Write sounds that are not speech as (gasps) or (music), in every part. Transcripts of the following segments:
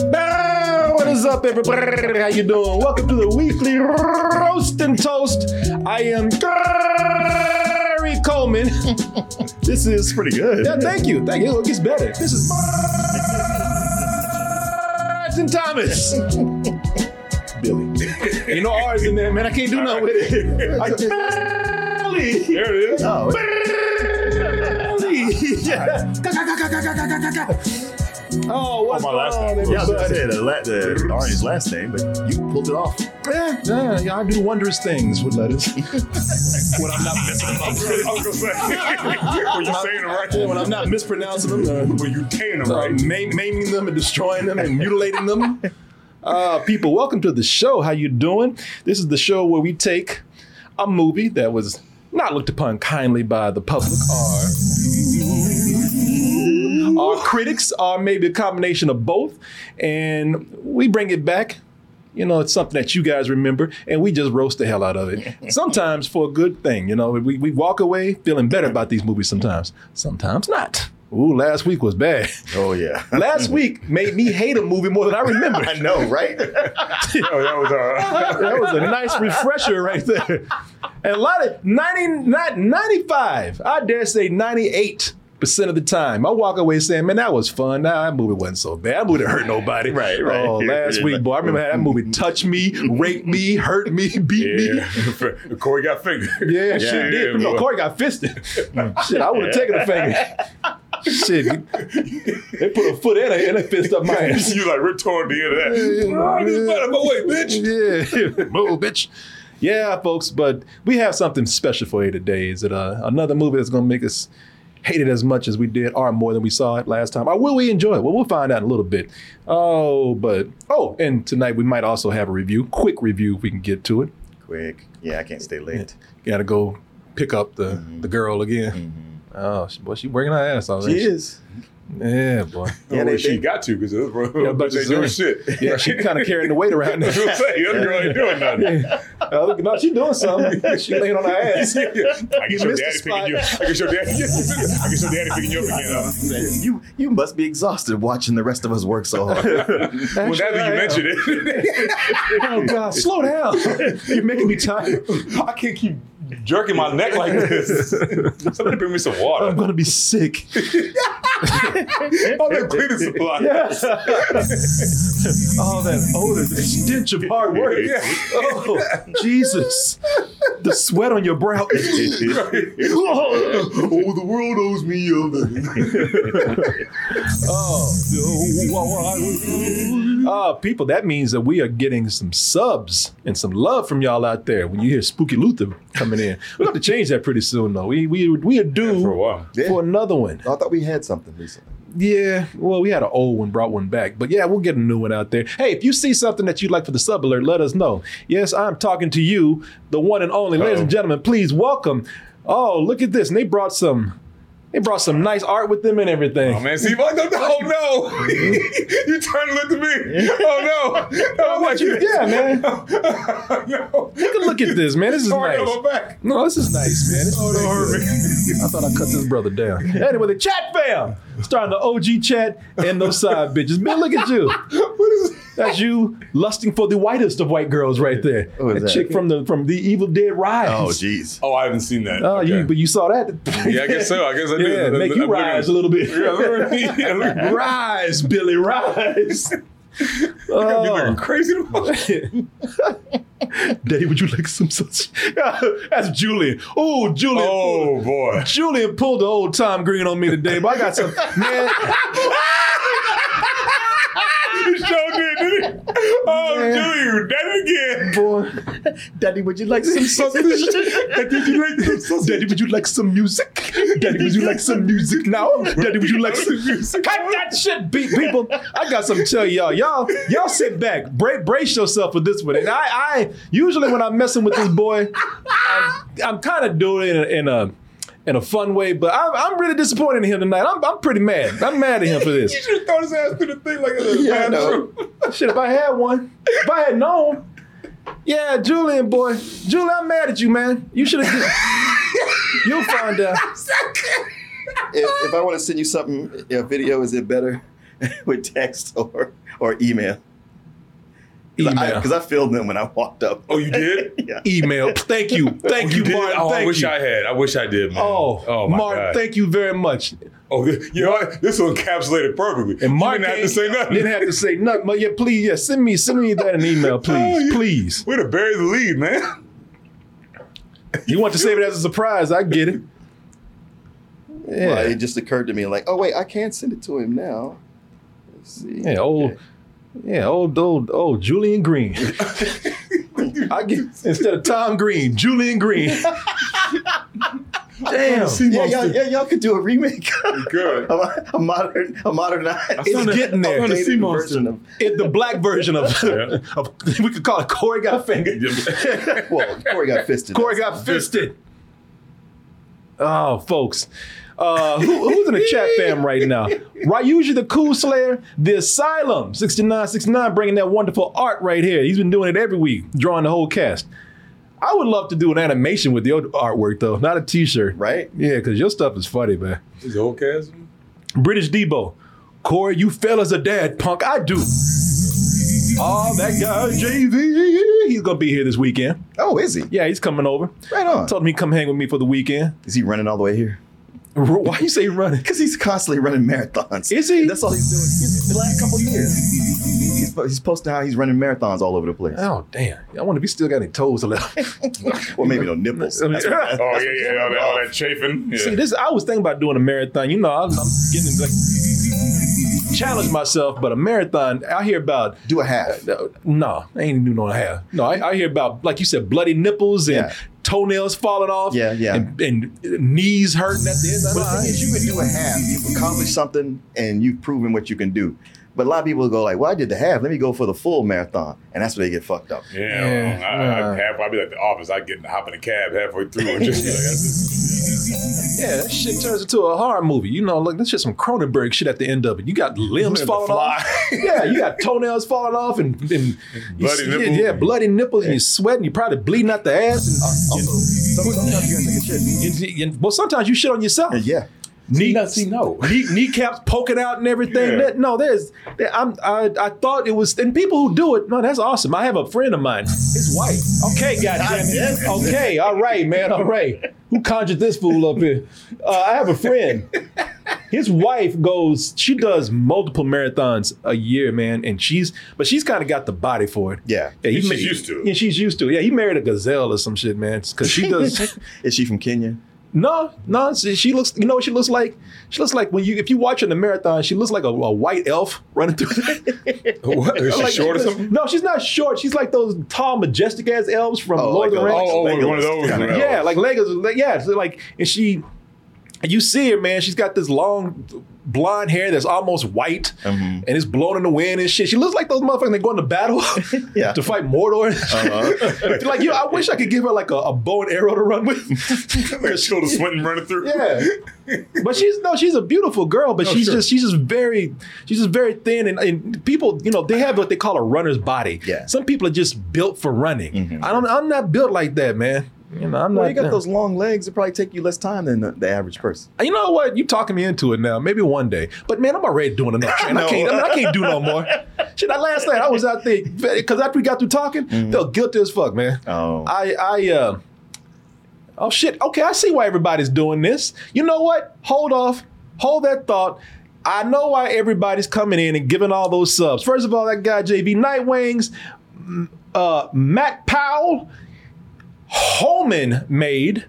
What is up, everybody? How you doing? Welcome to the weekly roast and toast. I am Gary Coleman. (laughs) this is Pretty good. Yeah, thank you. Thank you. It gets better. This is (laughs) Martin Thomas. (laughs) Billy. You know ours in there, man. I can't do nothing with it. (laughs) I Billy. There it is. Oh, Billy. (laughs) Yeah. Oh, what's oh, my last on, name. yeah, I was gonna everybody? say the, la- the Arnie's last name, but you pulled it off. Yeah, yeah, yeah, I do wondrous things with letters. When I'm not messing them I was gonna say, when you saying it right, Yeah, when I'm not mispronouncing them, when you saying it uh, uh, right. maim- maiming them and destroying them and mutilating them. Uh, people, welcome to the show. How you doing? This is the show where we take a movie that was not looked upon kindly by the public or our critics, or maybe a combination of both, and we bring it back. You know, it's something that you guys remember, and we just roast the hell out of it. (laughs) Sometimes for a good thing. You know, we, we walk away feeling better about these movies sometimes, sometimes not. Ooh, last week was bad. Oh yeah. (laughs) Last week made me hate a movie more than I remember. (laughs) I know, right? Oh, that was uh, That was a nice refresher right there. And a lot of 90, not 95, I dare say 98 percent of the time, I walk away saying, "Man, that was fun. Nah, that movie wasn't so bad. That movie didn't hurt nobody." Right, right. Oh, (laughs) last Yeah. week, boy, I remember how that movie (laughs) touched me, raped me, hurt me, (laughs) beat me. yeah. Corey got fingered. Yeah, Yeah, shit did. no. Corey got fisted. shit, I would have taken a finger. Shit, they put a foot in a, and a fist up my ass. you like toward the end of that. Oh, this out of my way, bitch. Yeah, move, bitch. Yeah, folks, but we have something special for you today. Is it uh, another movie that's going to make us hate it as much as we did, or more than we saw it last time? Or will we enjoy it? Well, we'll find out in a little bit. Oh, but oh, and tonight we might also have a review, quick review if we can get to it. Quick. Yeah, I can't stay late. Got to go pick up the the mm-hmm. girl again. Mm-hmm. Oh, she, boy, she working her ass off. She is. Yeah, boy. Yeah, Yeah, they- she they- got to because it was Yeah, but (laughs) they doing it's, shit. Yeah, she kind of carrying the weight around. That's what I'm saying. The other girl ain't doing nothing. Uh, look, no, she doing something. (laughs) She laying on her ass. (laughs) I guess your daddy picking you. I guess your daddy. I guess your daddy picking you up again. Huh? You you must be exhausted watching the rest of us work so hard. Well, now that you mentioned it, Oh God, slow down! You're making me tired. I can't keep jerking my neck like this. (laughs) Somebody bring me some water. I'm gonna be sick. (laughs) Oh, that cleaning supply. Yes. (laughs) oh, that odor, the stench of hard work. Yeah. Oh, Jesus. The sweat on your brow. oh, the world owes me oh, uh, people, that means that we are getting some subs and some love from y'all out there when you hear Spooky Luther coming in. We have to change that pretty soon, though. We we we are due for a while. Yeah. for another one. I thought we had something recently. Yeah, well, we had an old one, brought one back. But yeah, we'll get a new one out there. Hey, if you see something that you'd like for the sub alert, let us know. Yes, I'm talking to you, the one and only. Ladies and gentlemen, please welcome. Oh, look at this. And they brought some they brought some nice art with them and everything. Oh man, see, oh no, oh (laughs) no, you trying to look at me? Oh no, (laughs) oh, what you- yeah, man. (laughs) no, Take a look at this, man. This is oh, Sorry, nice. back. No, this is nice, man. This is Oh, really hurt me. I thought I cut this brother down. Anyway, the chat fam. Starting the OG chat and those side bitches. Man, look at you. What is? That's you lusting for the whitest of white girls right there. Who is that that? chick from the from the Evil Dead Rise. Oh, jeez. Oh, I haven't seen that. Oh, Okay. you, but you saw that? yeah, I guess so. I guess I (laughs) did. Yeah, make you I'm looking- rise a little bit. (laughs) Yeah, look at me. Yeah, look at me. rise, Billy, rise. (laughs) I be Oh. looking crazy. (laughs) tomorrow. Daddy, would you like some such? (laughs) That's Julian. Oh, Julian. Oh boy. Julian pulled the old Tom Green on me today, but I got some (laughs) man. You sure did? Oh. Julie, you again. Boy, Daddy, would you like some sausage? (laughs) Daddy, would you like some? Daddy, would you like some music? Daddy, would you like some music now? Daddy, would you like some music? Cut that shit, beat people. I got something to tell y'all. Y'all, y'all sit back, Bra- brace yourself for this one. And I, I usually when I'm messing with this boy, I'm, I'm kind of doing it in a, in a in a fun way. But I'm, I'm really disappointed in him tonight. I'm, I'm pretty mad. I'm mad at him for this. (laughs) You should have thrown his ass through the thing like a Yeah, I bathroom. (laughs) Shit, if I had one, if I had known. Yeah, Julian, boy. Julian, I'm mad at you, man. You should have. (laughs) You'll find out. If, if I want to send you something, a video, is it better with text or or email? Email. Because I, filled them when I walked up. Oh, you did? (laughs) yeah. Email. Thank you. (laughs) Oh, thank you, did? Martin. Oh, Thank I wish you. I had. I wish I did, man. Oh, oh my Martin, God. thank you very much. Oh, you know? This will encapsulate it perfectly. And Mark didn't have to say nothing. Didn't have to say nothing. But yeah, please, yeah, send me, send me that an email, (laughs) Oh, please, We're to bury the lead, man. You want to save it as a surprise? I get it. Yeah, Well, it just occurred to me, like, oh wait, I can't send it to him now. Let's see. yeah, old, yeah, old, old, old Julian Green. (laughs) I get instead of Tom Green, Julian Green. Damn, Yeah, y'all, yeah, y'all could do a remake. Good. (laughs) a, a modern, a modernized. it's getting there. found a sea monster. version of. It, the black version of, (laughs) Yeah. of we could call it Corey got fingered. Well, Corey got fisted. Corey got fisted. Oh, folks. Uh, who, who's in the chat (laughs) fam right now? Ryuji the Cool Slayer, The Asylum, 6969, bringing that wonderful art right here. He's been doing it every week, drawing the whole cast. I would love to do an animation with your artwork, though, not a t shirt. right. Yeah, because your stuff is funny, man. His whole cast. British Debo, Corey, you fellas are dad, punk. I do. Oh, that guy, JV, he's going to be here this weekend. Oh, is he? Yeah, he's coming over. Right on. Told him he'd come hang with me for the weekend. Is he running all the way here? (laughs) Why you say running? Because he's constantly running marathons. Is he? That's all he's doing. He's, the last couple years, he's, he's posting how he's running marathons all over the place. Oh damn! I wonder if he still got any toes left. (laughs) Well, maybe no nipples. I (laughs) mean, That's Oh that's yeah, yeah, set all that, all that chafing. Yeah. See, this I was thinking about doing a marathon. You know, I'm, I'm getting like challenge myself, but a marathon. I hear about. Do a half. uh, No, I ain't do no half. No, I, I hear about like you said, bloody nipples and Yeah. Toenails falling off. Yeah, yeah. and, and knees hurting at the end. But the thing is, you can do a half. You've accomplished something, and you've proven what you can do. But a lot of people go like, "Well, I did the half. Let me go for the full marathon," and that's where they get fucked up. Yeah, Yeah, I, I, uh. half, I'd be like the office. I get hop in the cab halfway through and just like, that's (laughs) Yeah, that shit turns into a horror movie. You know, like that's just some Cronenberg shit at the end of it. You got limbs falling off. yeah, you got toenails falling off and, and you Bloody see- nipples. Yeah, bloody nipples and you're sweating. You're probably bleeding out the ass. Also, sometimes you gotta take a shit. And, and- and- well, sometimes you shit on yourself. Yeah. Knee, no, see, no. (laughs) knee, kneecaps poking out and everything. Yeah. That- no, there's. there- I'm, I, I thought it was, and people who do it, no, that's awesome. I have a friend of mine, his wife. Okay, (laughs) goddamn it. Okay, all right, man, all right. Who conjured this fool up here? Uh, I have a friend. His wife goes, she does multiple marathons a year, man, and she's, but she's kind of got the body for it. Yeah. Yeah, he She's used to it. Yeah, she's used to it. Yeah, he married a gazelle or some shit, man, because she (laughs) does. Is she from Kenya? No, no. She, she looks. You know what she looks like? She looks like when you, if you watch her in the marathon, she looks like a, a white elf running through. The, (laughs) What? Is she like, short or something? No, she's not short. She's like those tall, majestic ass elves from Oh, Lord like of the Rings. Oh, oh, Legolas one of those. kinda. yeah, like Legos. Like, yeah, so like, and she, you see her, man. She's got this long blonde hair that's almost white, Mhm. and it's blown in the wind and shit. She looks like those motherfuckers that go into battle (laughs) (laughs) Yeah. to fight Mordor. (laughs) Uh-huh. like, you, know, I wish I could give her like a, a bow and arrow to run with. like Tilda Swinton running through. Yeah, but she's no, she's a beautiful girl, but Oh, she's sure. just she's just very she's just very thin, and, and people you know they have what they call a runner's body. Yeah. some people are just built for running. Mhm. I don't, I'm not built like that, man. You know, I'm Well, not. you got uh, those long legs. It probably take you less time than the, the average person. You know what? You talking me into it now. Maybe one day. But man, I'm already doing enough. (laughs) training. I can't. I, mean, I can't do no more. (laughs) Shit, that last night I was out there because after we got through talking, felt guilty as fuck, man. Oh. I I uh oh shit. Okay, I see why everybody's doing this. You know what? Hold off. Hold that thought. I know why everybody's coming in and giving all those subs. First of all, that guy JV Nightwings, uh, Matt Powell, Holman made.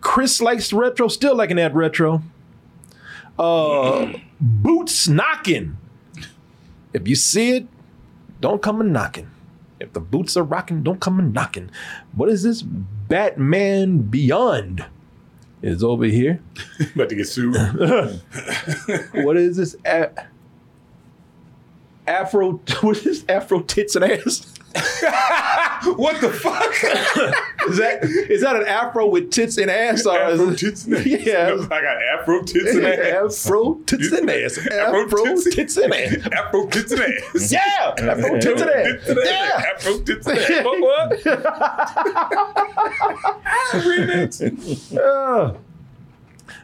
Chris likes retro, still liking that retro. Uh, boots knocking. If you see it, don't come a knocking. If the boots are rocking, don't come a knocking. What is this? Batman Beyond is over here. (laughs) About to get sued. (laughs) What is this? A- Afro, (laughs) what is this? Afro tits and ass? What the fuck? Is that is that an afro with tits and ass? Or is Afro it- tits and ass. Yeah. I got afro tits and ass. Afro tits and ass. Afro tits and ass. Afro tits and ass. Yeah. Afro tits and ass. Tits and ass. Yeah. Afro tits and ass. What? what? Remix. Uh,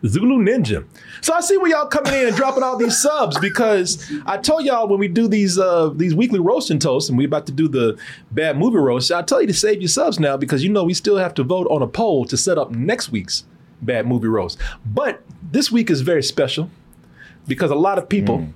Zulu Ninja. So I see where y'all coming in and dropping all these subs because I told y'all when we do these uh these weekly roasting toasts and we about to do the bad movie roast, I tell you to save your subs now because you know we still have to vote on a poll to set up next week's bad movie roast. But this week is very special because a lot of people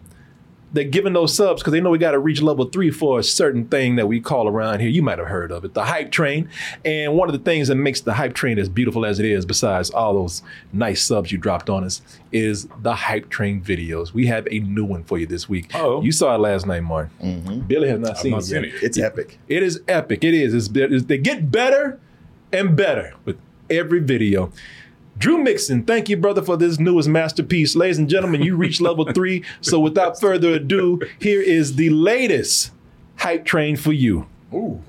they're giving those subs because they know we got to reach level three for a certain thing that we call around here. You might have heard of it, the hype train. And one of the things that makes the hype train as beautiful as it is, besides all those nice subs you dropped on us, is the hype train videos. We have a new one for you this week. Oh. you saw it last night, Martin. Mm-hmm. Billy has not seen not it seen yet. it. It's epic. It is epic. It is. It's, it's- they get better and better with every video. Drew Mixon, thank you, brother, for this newest masterpiece. Ladies and gentlemen, you reached level (laughs) three. So without further ado, here is the latest hype train for you. Ooh.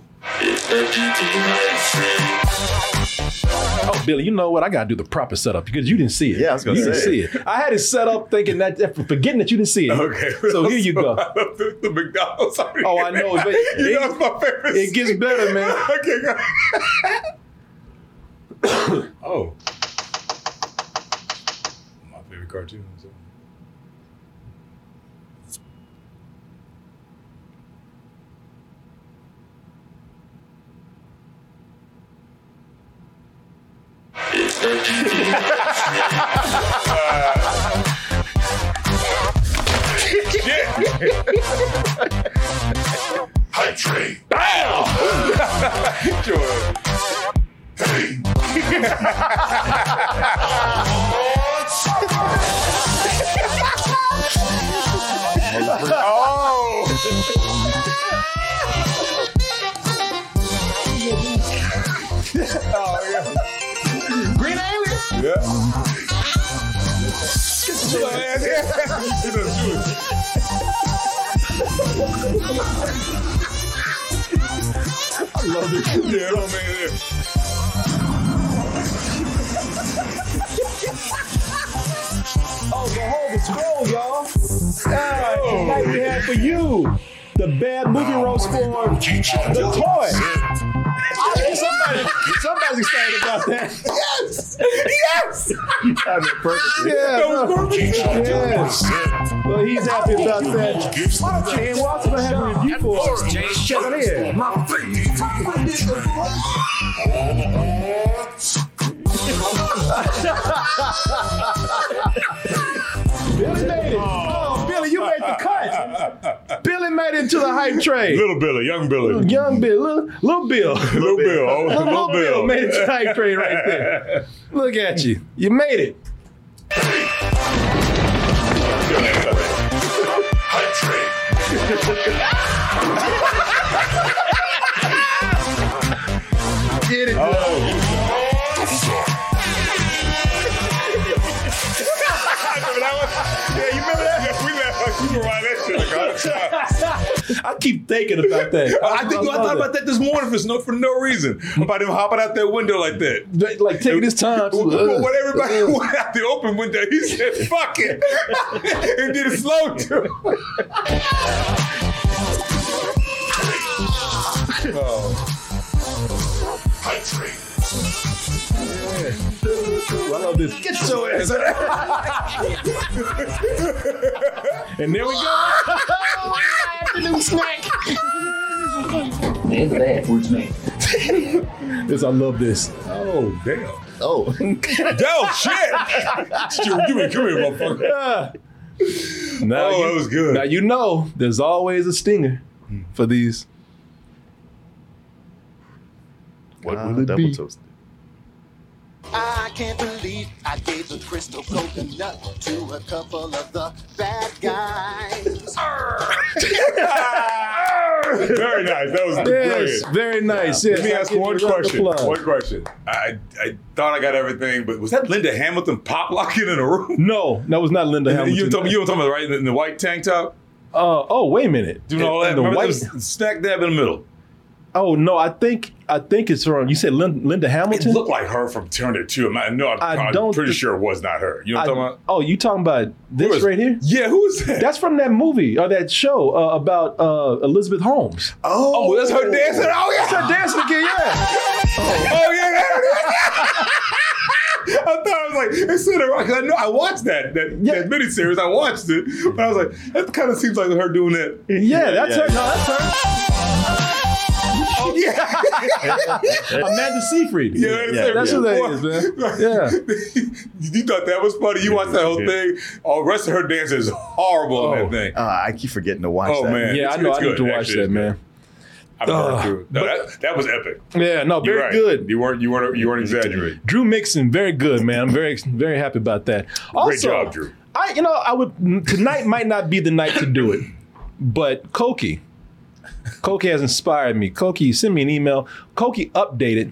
Oh, Billy, you know what? I gotta do the proper setup because you didn't see it. Yeah, I was gonna you didn't say. see it. I had it set up thinking that forgetting that you didn't see it. Okay. So (laughs) here you go. The, (laughs) the McDonald's. Oh, I know, but you it- know it's my favorite. It gets better, man. okay, go. (coughs) (coughs) oh. My favorite cartoon. so. Hype oh. yeah. Green alien. Yeah. I love it. Yeah, yeah. Oh, the scroll, y'all. Ah, tonight we have for you the bad movie roast for the toy. Somebody, somebody's excited about that. Yes! Yes! You timed it perfectly. Yeah, no. perfect. Well, he's happy about that. And Walt's gonna have a review for us. Check it in. Billy (laughs) cut. Billy made it to the hype train. (laughs) Little Billy, young Billy. Young Bill, little, little Bill. (laughs) Little Bill. Oh, Little, little Bill. Bill. made it to the hype train right there. (laughs) Look at you. You made it. Get it. Oh. (laughs) I keep thinking about that. I think I, love thought about that this morning for no for no reason. About him hopping out that window like that. Like taking his time. (laughs) to- When when everybody went out the open window, he said, fuck it. (laughs) and did it slow too. oh. Hype train. I love this. Get your ass (laughs) And there we go. Afternoon snack. There's that for me. Yes, I love this. Oh, damn. Oh, Oh, shit. you, you, come here, motherfucker. (laughs) Now Oh, you, that was good. Now you know there's always a stinger for these. What Ah, will it double be? toasted. I can't believe I gave the crystal coconut to a couple of the bad guys. (laughs) Very nice. That was Yes, brilliant. very nice. Yes, Let me ask one you a round of question. One question. I I thought I got everything, but was that Linda Hamilton pop locking in a room? (laughs) No, that was not Linda Hamilton. You were talking, you were talking about right in the white tank top, uh, oh, wait a minute. doing all that. The Remember white. that snack dab in the middle. Oh no, I think I think it's from. You said Lin- Linda Hamilton. It looked like her from Terminator 2. I know. I'm, I I'm pretty thi- sure it was not her. You know what I'm talking about? oh, you talking about this Who is- right here? Yeah, who is that? That's from that movie or that show uh, about uh, Elizabeth Holmes. Oh, oh, that's her dancing. Oh yeah, That's her dancing again, yeah. Oh yeah, that- (laughs) I thought I was like, it's in her. 'cause I know I watched that that, Yeah. that miniseries. I watched it, but I was like, that kind of seems like her doing that. Yeah, that's yeah, her. No, that's her. (laughs) Yeah, (laughs) Amanda Seyfried. yeah, Yeah, That's yeah. who that is, man. (laughs) Yeah. you thought that was funny? You watched that whole thing? Oh, rest of her dance is horrible in Oh. that thing. Uh, I keep forgetting to watch Oh, that. man. Yeah, I It's- know. it's I need to watch Actually, that, man. I've been Ugh. through it. No, that, that was epic. Yeah, no, very right. good. You weren't you weren't you weren't exaggerating. Drew Mixon, very good, man. I'm very very happy about that. Also, job, Drew. I you know I would tonight might not be the night to do it, but Koki, Koki has inspired me. Koki, send me an email. Koki updated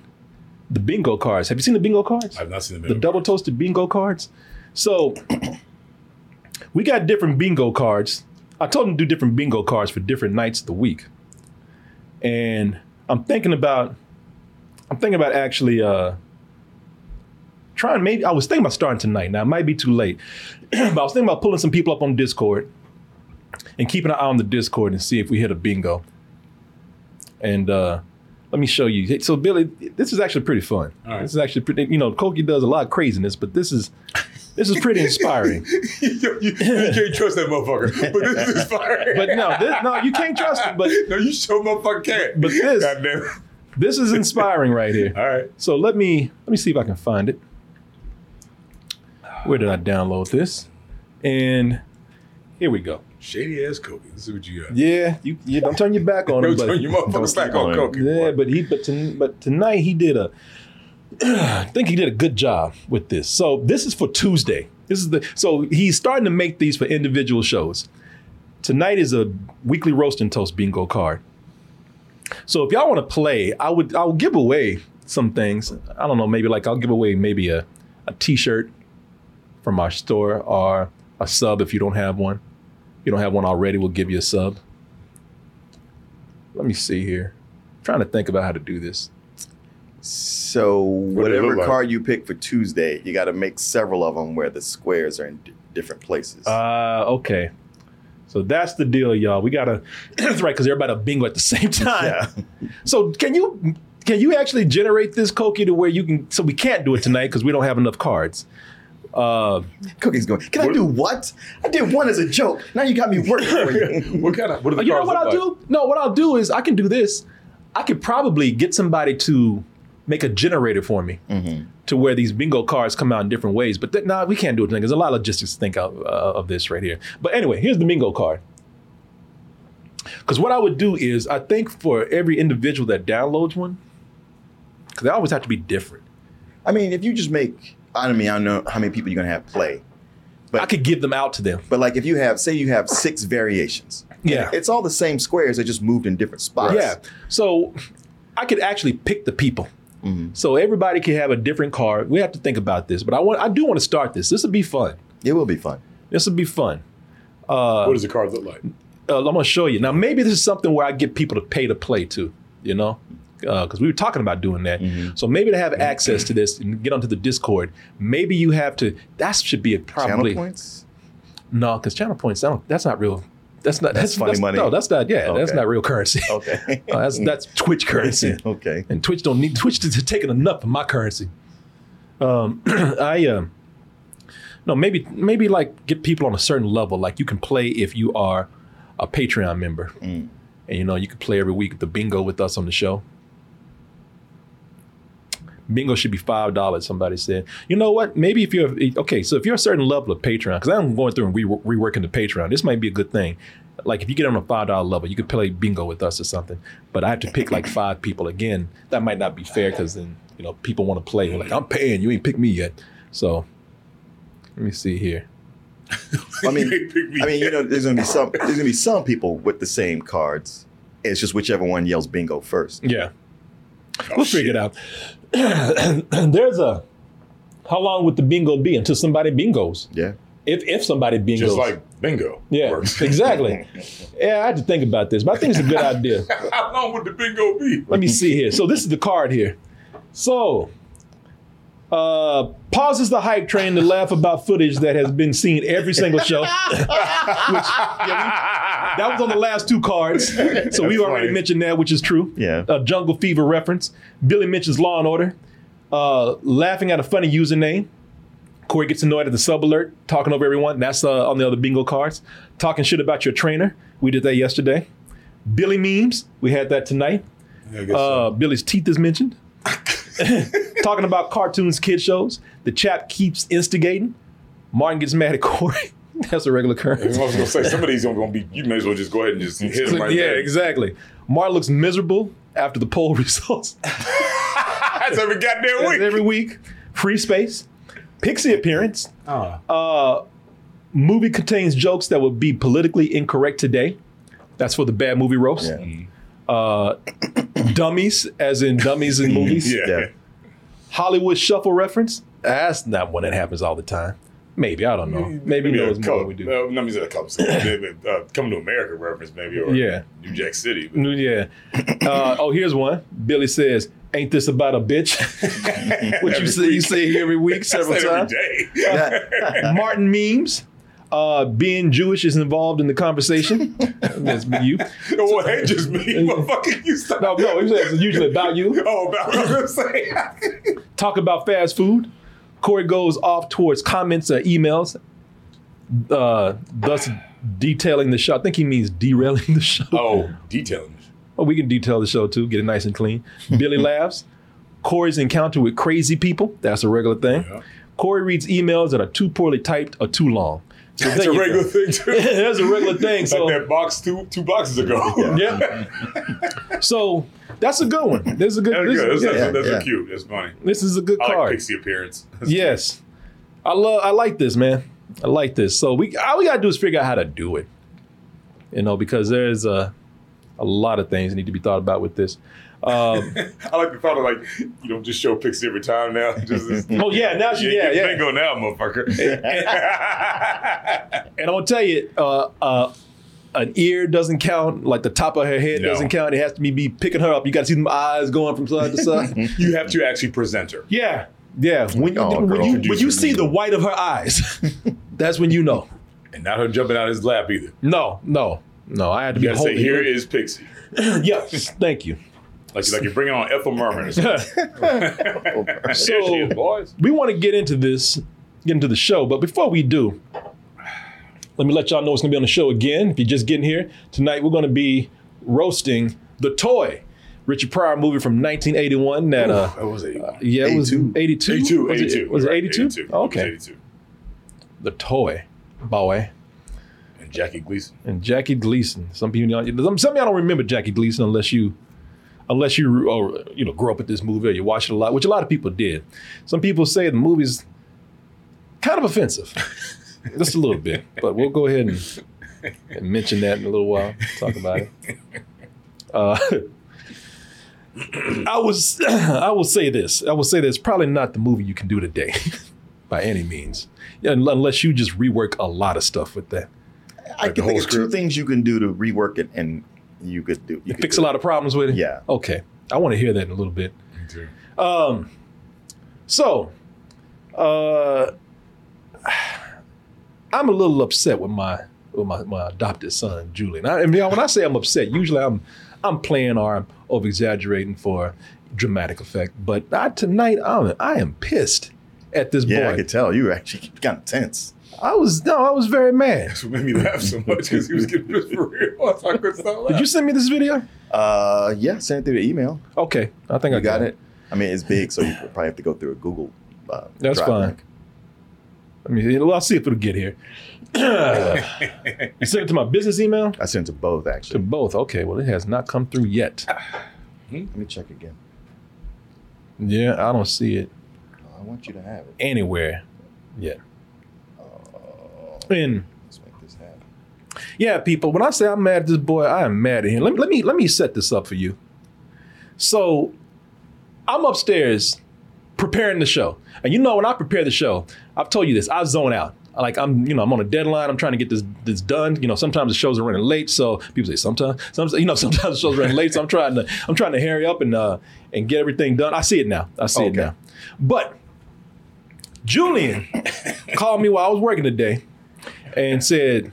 the bingo cards. Have you seen the bingo cards? I've not seen the, the double toasted bingo cards. So we got different bingo cards. I told him to do different bingo cards for different nights of the week. And I'm thinking about I'm thinking about actually uh trying maybe I was thinking about starting tonight. Now it might be too late. (clears throat) but I was thinking about pulling some people up on Discord and keeping an eye on the Discord and see if we hit a bingo. And uh let me show you. So Billy, this is actually pretty fun. Right. This is actually pretty. You know, Koki does a lot of craziness, but this is this is pretty inspiring. (laughs) you, you, you can't trust that motherfucker. But this is inspiring. but no, this, no, you can't trust him. But no, you sure motherfucker can't. But this- God this is inspiring right here. All right. So let me let me see if I can find it. Where did I download this? And here we go. Shady ass Kobe. Let's see what you got. Yeah, you, you don't turn your back on him. Don't turn your motherfucker Don't back on on Kobe. yeah, but he but to, but tonight he did a. (clears throat) I think he did a good job with this. So this is for Tuesday. This is the so he's starting to make these for individual shows. Tonight is a weekly roast and toast bingo card. So if y'all want to play, I would I'll give away some things. I don't know, maybe like I'll give away maybe a, a t-shirt from our store or a sub if you don't have one. If you don't have one already, we'll give you a sub. Let me see here. trying to think about how to do this. So do they whatever like? card you pick for Tuesday, you got to make several of them where the squares are in d- different places. Uh, okay. So that's the deal, y'all. We gotta. (clears throat) that's right, because everybody bingo at the (laughs) same time. yeah. So can you can you actually generate this Koki to where you can? So we can't do it tonight because we don't have enough cards. Uh, Cookie's going. Can I do what? I did one as a joke. Now you got me working for you. (laughs) What kind of what do the you know what I'll look do? No, what I'll do is I can do this. I could probably get somebody to make a generator for me to where these bingo cards come out in different ways. But th- nah, we can't do it. There's a lot of logistics to think out uh, of this right here. But anyway, here's the bingo card. Because what I would do is I think for every individual that downloads one, because they always have to be different. I mean, if you just make, I don't mean, I don't know how many people you're gonna have play, But I could give them out to them. but like if you have, say, you have six variations. Yeah. It's all the same squares. They just moved in different spots. Yeah. So I could actually pick the people. Mm-hmm. So everybody can have a different card. We have to think about this, but I want I do want to start this. This would be fun. It will be fun. This would be fun. like? What does the card look like? Uh, I'm gonna show you now. Maybe this is something where I get people to pay to play too. You know, mm-hmm. Because we were talking about doing that. So maybe to have access to this and get onto the Discord, maybe you have to. That should be a probably Channel points. no, because channel points. That's not real. That's not. That's funny money. No, that's not. Yeah, that's not real currency. (laughs) Okay. (laughs) Uh, that's that's Twitch currency. (laughs) okay. and Twitch don't need Twitch is taking enough of my currency. Um, (clears throat) I um, no maybe maybe like get people on a certain level. Like you can play if you are a Patreon member, and you know you can play every week the bingo with us on the show. Bingo should be five dollars. Somebody said. You know what? Maybe if you're okay, so if you're a certain level of Patreon, because I'm going through and re- reworking the Patreon, this might be a good thing. Like if you get on a five dollar level, you could play bingo with us or something. But I have to pick like five people again. That might not be fair because then you know people want to play. You're like I'm paying, you ain't pick me yet. So let me see here. I mean, (laughs) me. I mean, you know, there's gonna be some. There's gonna be some people with the same cards. It's just whichever one yells bingo first. Yeah, Oh, we'll figure it out. (clears throat) There's a how long would the bingo be until somebody bingos? Yeah. If if somebody bingos, Just like bingo. yeah, works. (laughs) exactly. Yeah, I had to think about this, but I think it's a good (laughs) idea. How long would the bingo be? Let me see here. So this is the card here. So uh pauses the hype train to laugh about footage that has been seen every single show. (laughs) Which, yeah, we- that was on the last two cards. So we've already funny. mentioned that, which is true. Yeah. A jungle fever reference. Billy mentions Law and Order. Uh, laughing at a funny username. Corey gets annoyed at the sub alert, talking over everyone. That's uh, on the other bingo cards. Talking shit about your trainer. We did that yesterday. Billy memes. We had that tonight. Yeah, I guess Uh, Billy's teeth is mentioned. (laughs) (laughs) Talking about cartoons, kid shows. The chap keeps instigating. Martin gets mad at Corey. (laughs) That's a regular so. I was gonna say some of these are gonna be. You may as well just go ahead and just hit them right yeah, there. exactly. Martin looks miserable after the poll (laughs) results. That's every goddamn That's week. every week. Free space. Pixie appearance. Ah. Uh, movie contains jokes that would be politically incorrect today. That's for the bad movie roast. Yeah. Uh, dummies, as in dummies in (laughs) movies. yeah. Yeah. Hollywood shuffle reference. That's not one that happens all the time. Maybe I don't know. Maybe, Maybe he knows more than we do. No, he's a couple. Uh, coming to America reference maybe, or Yeah. New Jack City. but- Yeah. Uh, oh, here's one. Billy says, "Ain't this about a bitch?" (laughs) what you Every say you week. say every week, (laughs) I several say it every times. day. Martin memes. Uh, being Jewish is involved in the conversation. (laughs) That's you. oh, it ain't just me, (laughs) motherfucker. You stop. No, no, it's usually about you. Oh, about what I was gonna say. (laughs) Talk about fast food. Corey goes off towards comments or emails, uh, thus detailing the show. I think he means derailing the show. oh, detailing. Oh, we can detail the show too, get it nice and clean. Billy laughs. Corey's encounter with crazy people. That's a regular thing. Yeah. Corey reads emails that are too poorly typed or too long. So That's there a regular go. thing too. (laughs) That's a regular thing. So like that box two two boxes ago. (laughs) yeah. So that's a good one. This is a good. That's This, good. That's, yeah, that's, that's yeah. cute. That's funny. this is a good I like card. Pixie appearance. That's Yes, I love. I like this, man. I like this. So we all we gotta do is figure out how to do it. You know, because there's a a lot of things that need to be thought about with this. Um, (laughs) I like the thought of like you don't just show Pixie every time now. (laughs) Just, just oh yeah, now she yeah yeah. Bingo now, motherfucker. (laughs) And I'm gonna tell you, uh, uh, an ear doesn't count. Like the top of her head No. doesn't count. It has to be, be picking her up. You got to see them eyes going from side to side. you have to actually present her. yeah, yeah. When you Oh, when girl. you when you see the white of her eyes, that's when you know. And not her jumping out of his lap either. No, no, no. I had to You be gotta say, holding. here her. is Pixie. (clears throat) Yes, thank you. Like, like you're bringing on Ethel Merman or (laughs) she So- is, boys. we want to get into this, get into the show. But before we do, let me let y'all know what's going to be on the show again. If you're just getting here, tonight we're going to be roasting The Toy, Richard Pryor movie from 1981 that, uh, That was a yeah, it was 82. 82. 82. Was 82. it, was it Right, 82? 82. It was Okay. 82. The Toy, boy. And Jackie Gleason. And Jackie Gleason. Some people, some some of y'all don't remember Jackie Gleason unless you, unless you, uh, you know, grew up with this movie or you watch it a lot, which a lot of people did. Some people say the movie's kind of offensive, (laughs) just a little bit. But we'll go ahead and, and mention that in a little while. Talk about it. Uh, I was, (clears throat) I will say this. I will say this. Probably not the movie you can do today, (laughs) by any means, Yeah, unless you just rework a lot of stuff with that. I the can think of two things you can do to rework it, and you could do. You could fix do a lot of problems with it? Yeah. Okay. I want to hear that in a little bit. Um, so, uh, (sighs) I'm a little upset with my with my, my adopted son Julian. I, I mean, when I say I'm upset, usually I'm I'm playing or I'm over exaggerating for dramatic effect. But not tonight. I'm I am pissed at this boy. Yeah, I boy. could tell you were actually kind of tense. I was no, I was very mad. That's what made me laugh so much because he was getting this for real. I thought I could stop Did you send me this video? Uh, yeah, send it through the email. Okay, I think I You got it. I mean, it's big, so you probably have to go through a Google. Uh, That's fine. link. I mean, well, I'll see if it'll get here. (laughs) you sent it to my business email? I sent it to both actually. To both. Okay, well, it has not come through yet. (sighs) Let me check again. Yeah, I don't see it I want you to have it. anywhere yet. And Let's make this happen. yeah, people, when I say I'm mad at this boy, I am mad at him. Let me let me let me set this up for you. So I'm upstairs preparing the show. And you know, when I prepare the show, I've told you this, I zone out. like I'm, you know, I'm on a deadline. I'm trying to get this this done. You know, sometimes the shows are running late, so people say sometimes, sometimes, you know, (laughs) sometimes the shows are running late. So I'm trying to, I'm trying to hurry up and uh and get everything done. I see it now. I see it now. But Julian (laughs) called me while I was working today and said,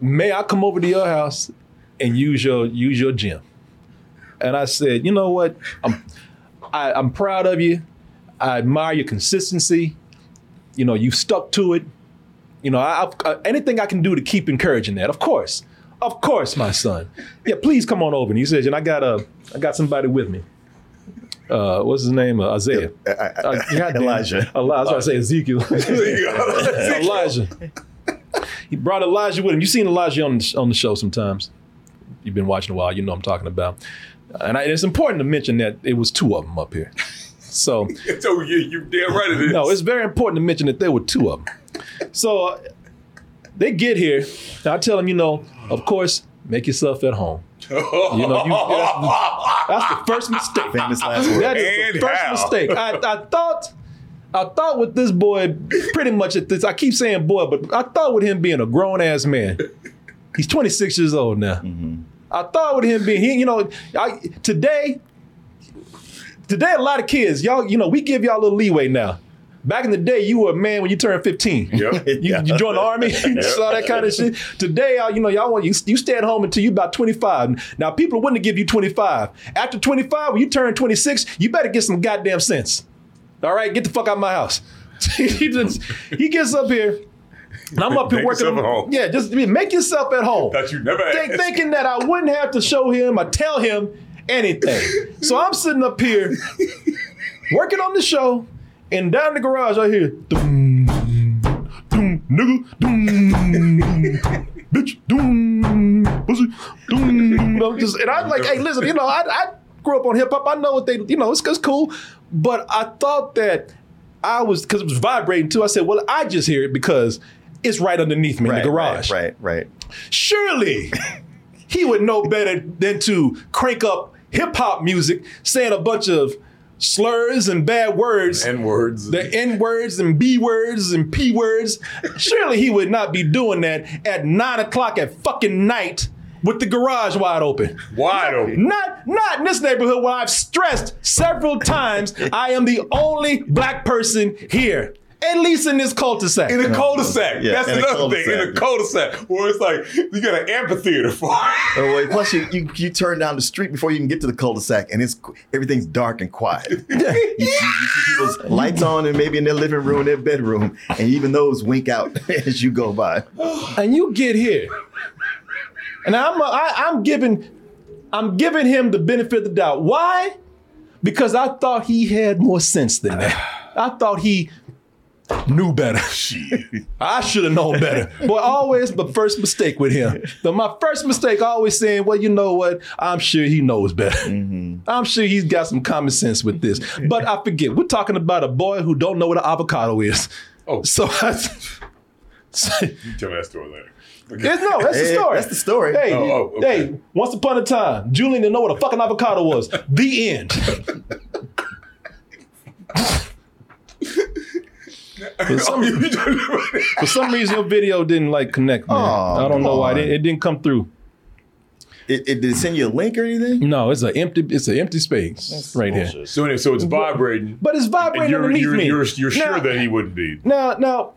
"May I come over to your house and use your use your gym?" And I said, "You know what? I'm I, I'm proud of you. I admire your consistency. You know, you stuck to it. You know, I, I, anything I can do to keep encouraging that, of course, of course, my son. Yeah, please come on over." And he says, "And I got a, I got somebody with me. Uh, what's his name? Uh, Isaiah. I- I- Uh, goddamn. Elijah. Elijah. I was to say Ezekiel. (laughs) (laughs) Elijah. He brought Elijah with him. You've seen Elijah on the, on the show sometimes. You've been watching a while. You know what I'm talking about. And I, it's important to mention that it was two of them up here. So (laughs) so you, you damn right it is. no, it's very important to mention that there were two of them. So uh, they get here. And I tell them, you know, of course, make yourself at home. You know, you, that's, the, that's the first mistake. Famous last word. That is And the first how? mistake. I, I thought, I thought with this boy, pretty much at this. I keep saying boy, but I thought with him being a grown ass man. He's 26 years old now. I thought with him being, he, you know, I, today, today a lot of kids, y'all, you know, we give y'all a little leeway now. Back in the day, you were a man when you turned 15. Yep. (laughs) You, Yeah. you joined the army, (laughs) you saw that kind of shit. Today, uh, you know, y'all want you, you stay at home until you about 25. Now, people to give you 25. After 25, when you turn 26, you better get some goddamn sense. All right, get the fuck out of my house. (laughs) he, just, he gets up here, and I'm up here Make working. yourself at home. Yeah, just make yourself at home. That you never Think- thinking that I wouldn't have to show him or tell him anything. so I'm sitting up here working on the show, and down in the garage I hear doom, doom, nigga, doom, bitch, doom, pussy, doom. I'm just, and I'm like, hey, listen, you know, I, I grew up on hip hop. I know what they, you know, it's, it's cool. But I thought that I was, because it was vibrating too. I said, well, I just hear it because it's right underneath me Right, in the garage Right, right, right. surely (laughs) he would know better than to crank up hip hop music, saying a bunch of slurs and bad words, N words. the N words and B words and P words. Surely he would not be doing that at nine o'clock at fucking night with the garage wide open. Wide open. Not, not in this neighborhood where I've stressed several times I am the only black person here. At least in this cul-de-sac. In a cul-de-sac. Yeah, That's in a another thing. In a cul-de-sac. Where it's like you got an amphitheater for it. Oh, wait, plus you, you you turn down the street before you can get to the cul-de-sac, and it's everything's dark and quiet. You, (laughs) you- you see people's lights on, and maybe in their living room, their bedroom, and even those wink out (laughs) as you go by. and you get here, and I'm I, I'm giving I'm giving him the benefit of the doubt. Why? Because I thought he had more sense than that. (sighs) I thought he knew better. (laughs) (laughs) I should have known better. But always the first mistake with him. The, my first mistake always saying, well, you know what? I'm sure he knows better. Mm-hmm. I'm sure he's got some common sense with this. But I forget. We're talking about a boy who don't know what an avocado is. Oh. So I, You tell me that story later. It's, no, that's the story. that's the story. Hey, Oh, oh, okay. hey, once upon a time, Julian didn't know what a fucking avocado was. the end. (laughs) For some, (laughs) for some reason, your video didn't like connect, man. Aw, I don't know come why. It didn't, it didn't come through. It, it did it send you a link or anything? No, it's an empty. It's an empty space right here. so anyway, so it's vibrating. But it's vibrating you're, underneath you're, me. you're, you're sure that he wouldn't be. Now, now,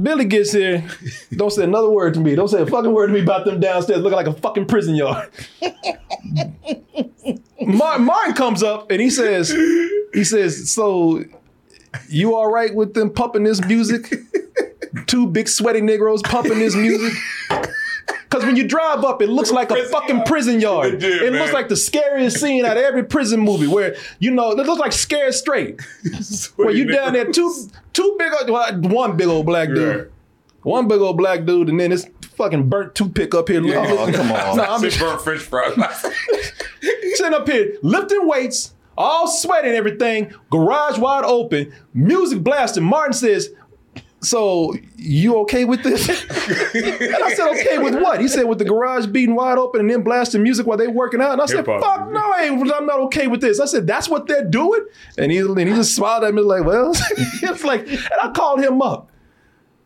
Billy gets here. Don't say another word to me. Don't say a fucking word to me about them downstairs looking like a fucking prison yard. (laughs) Mar- Martin comes up and he says, he says, so you all right with them pumping this music? Two big sweaty Negroes pumping this music? Because when you drive up, it looks like a fucking yard. prison yard. It did, It looks like the scariest scene out of every prison movie where, you know, it looks like Scared Straight. (laughs) Where you down there, two two big old, well, one big old black dude, Right. one big old black dude, and then this fucking burnt toothpick up here. Oh, come on. (laughs) Nah, I'm just burnt French fries. (laughs) sitting up here lifting weights, all sweating and everything, garage wide open, music blasting. Martin says, "So you okay with this?" (laughs) and I said, "Okay with what?" He said, "With the garage beating wide open and then blasting music while they working out." And I said, Hip-hop "Fuck no, I ain't, I'm not okay with this." I said, "That's what they're doing," and he and he just smiled at me like, "Well," (laughs) it's like, and I called him up.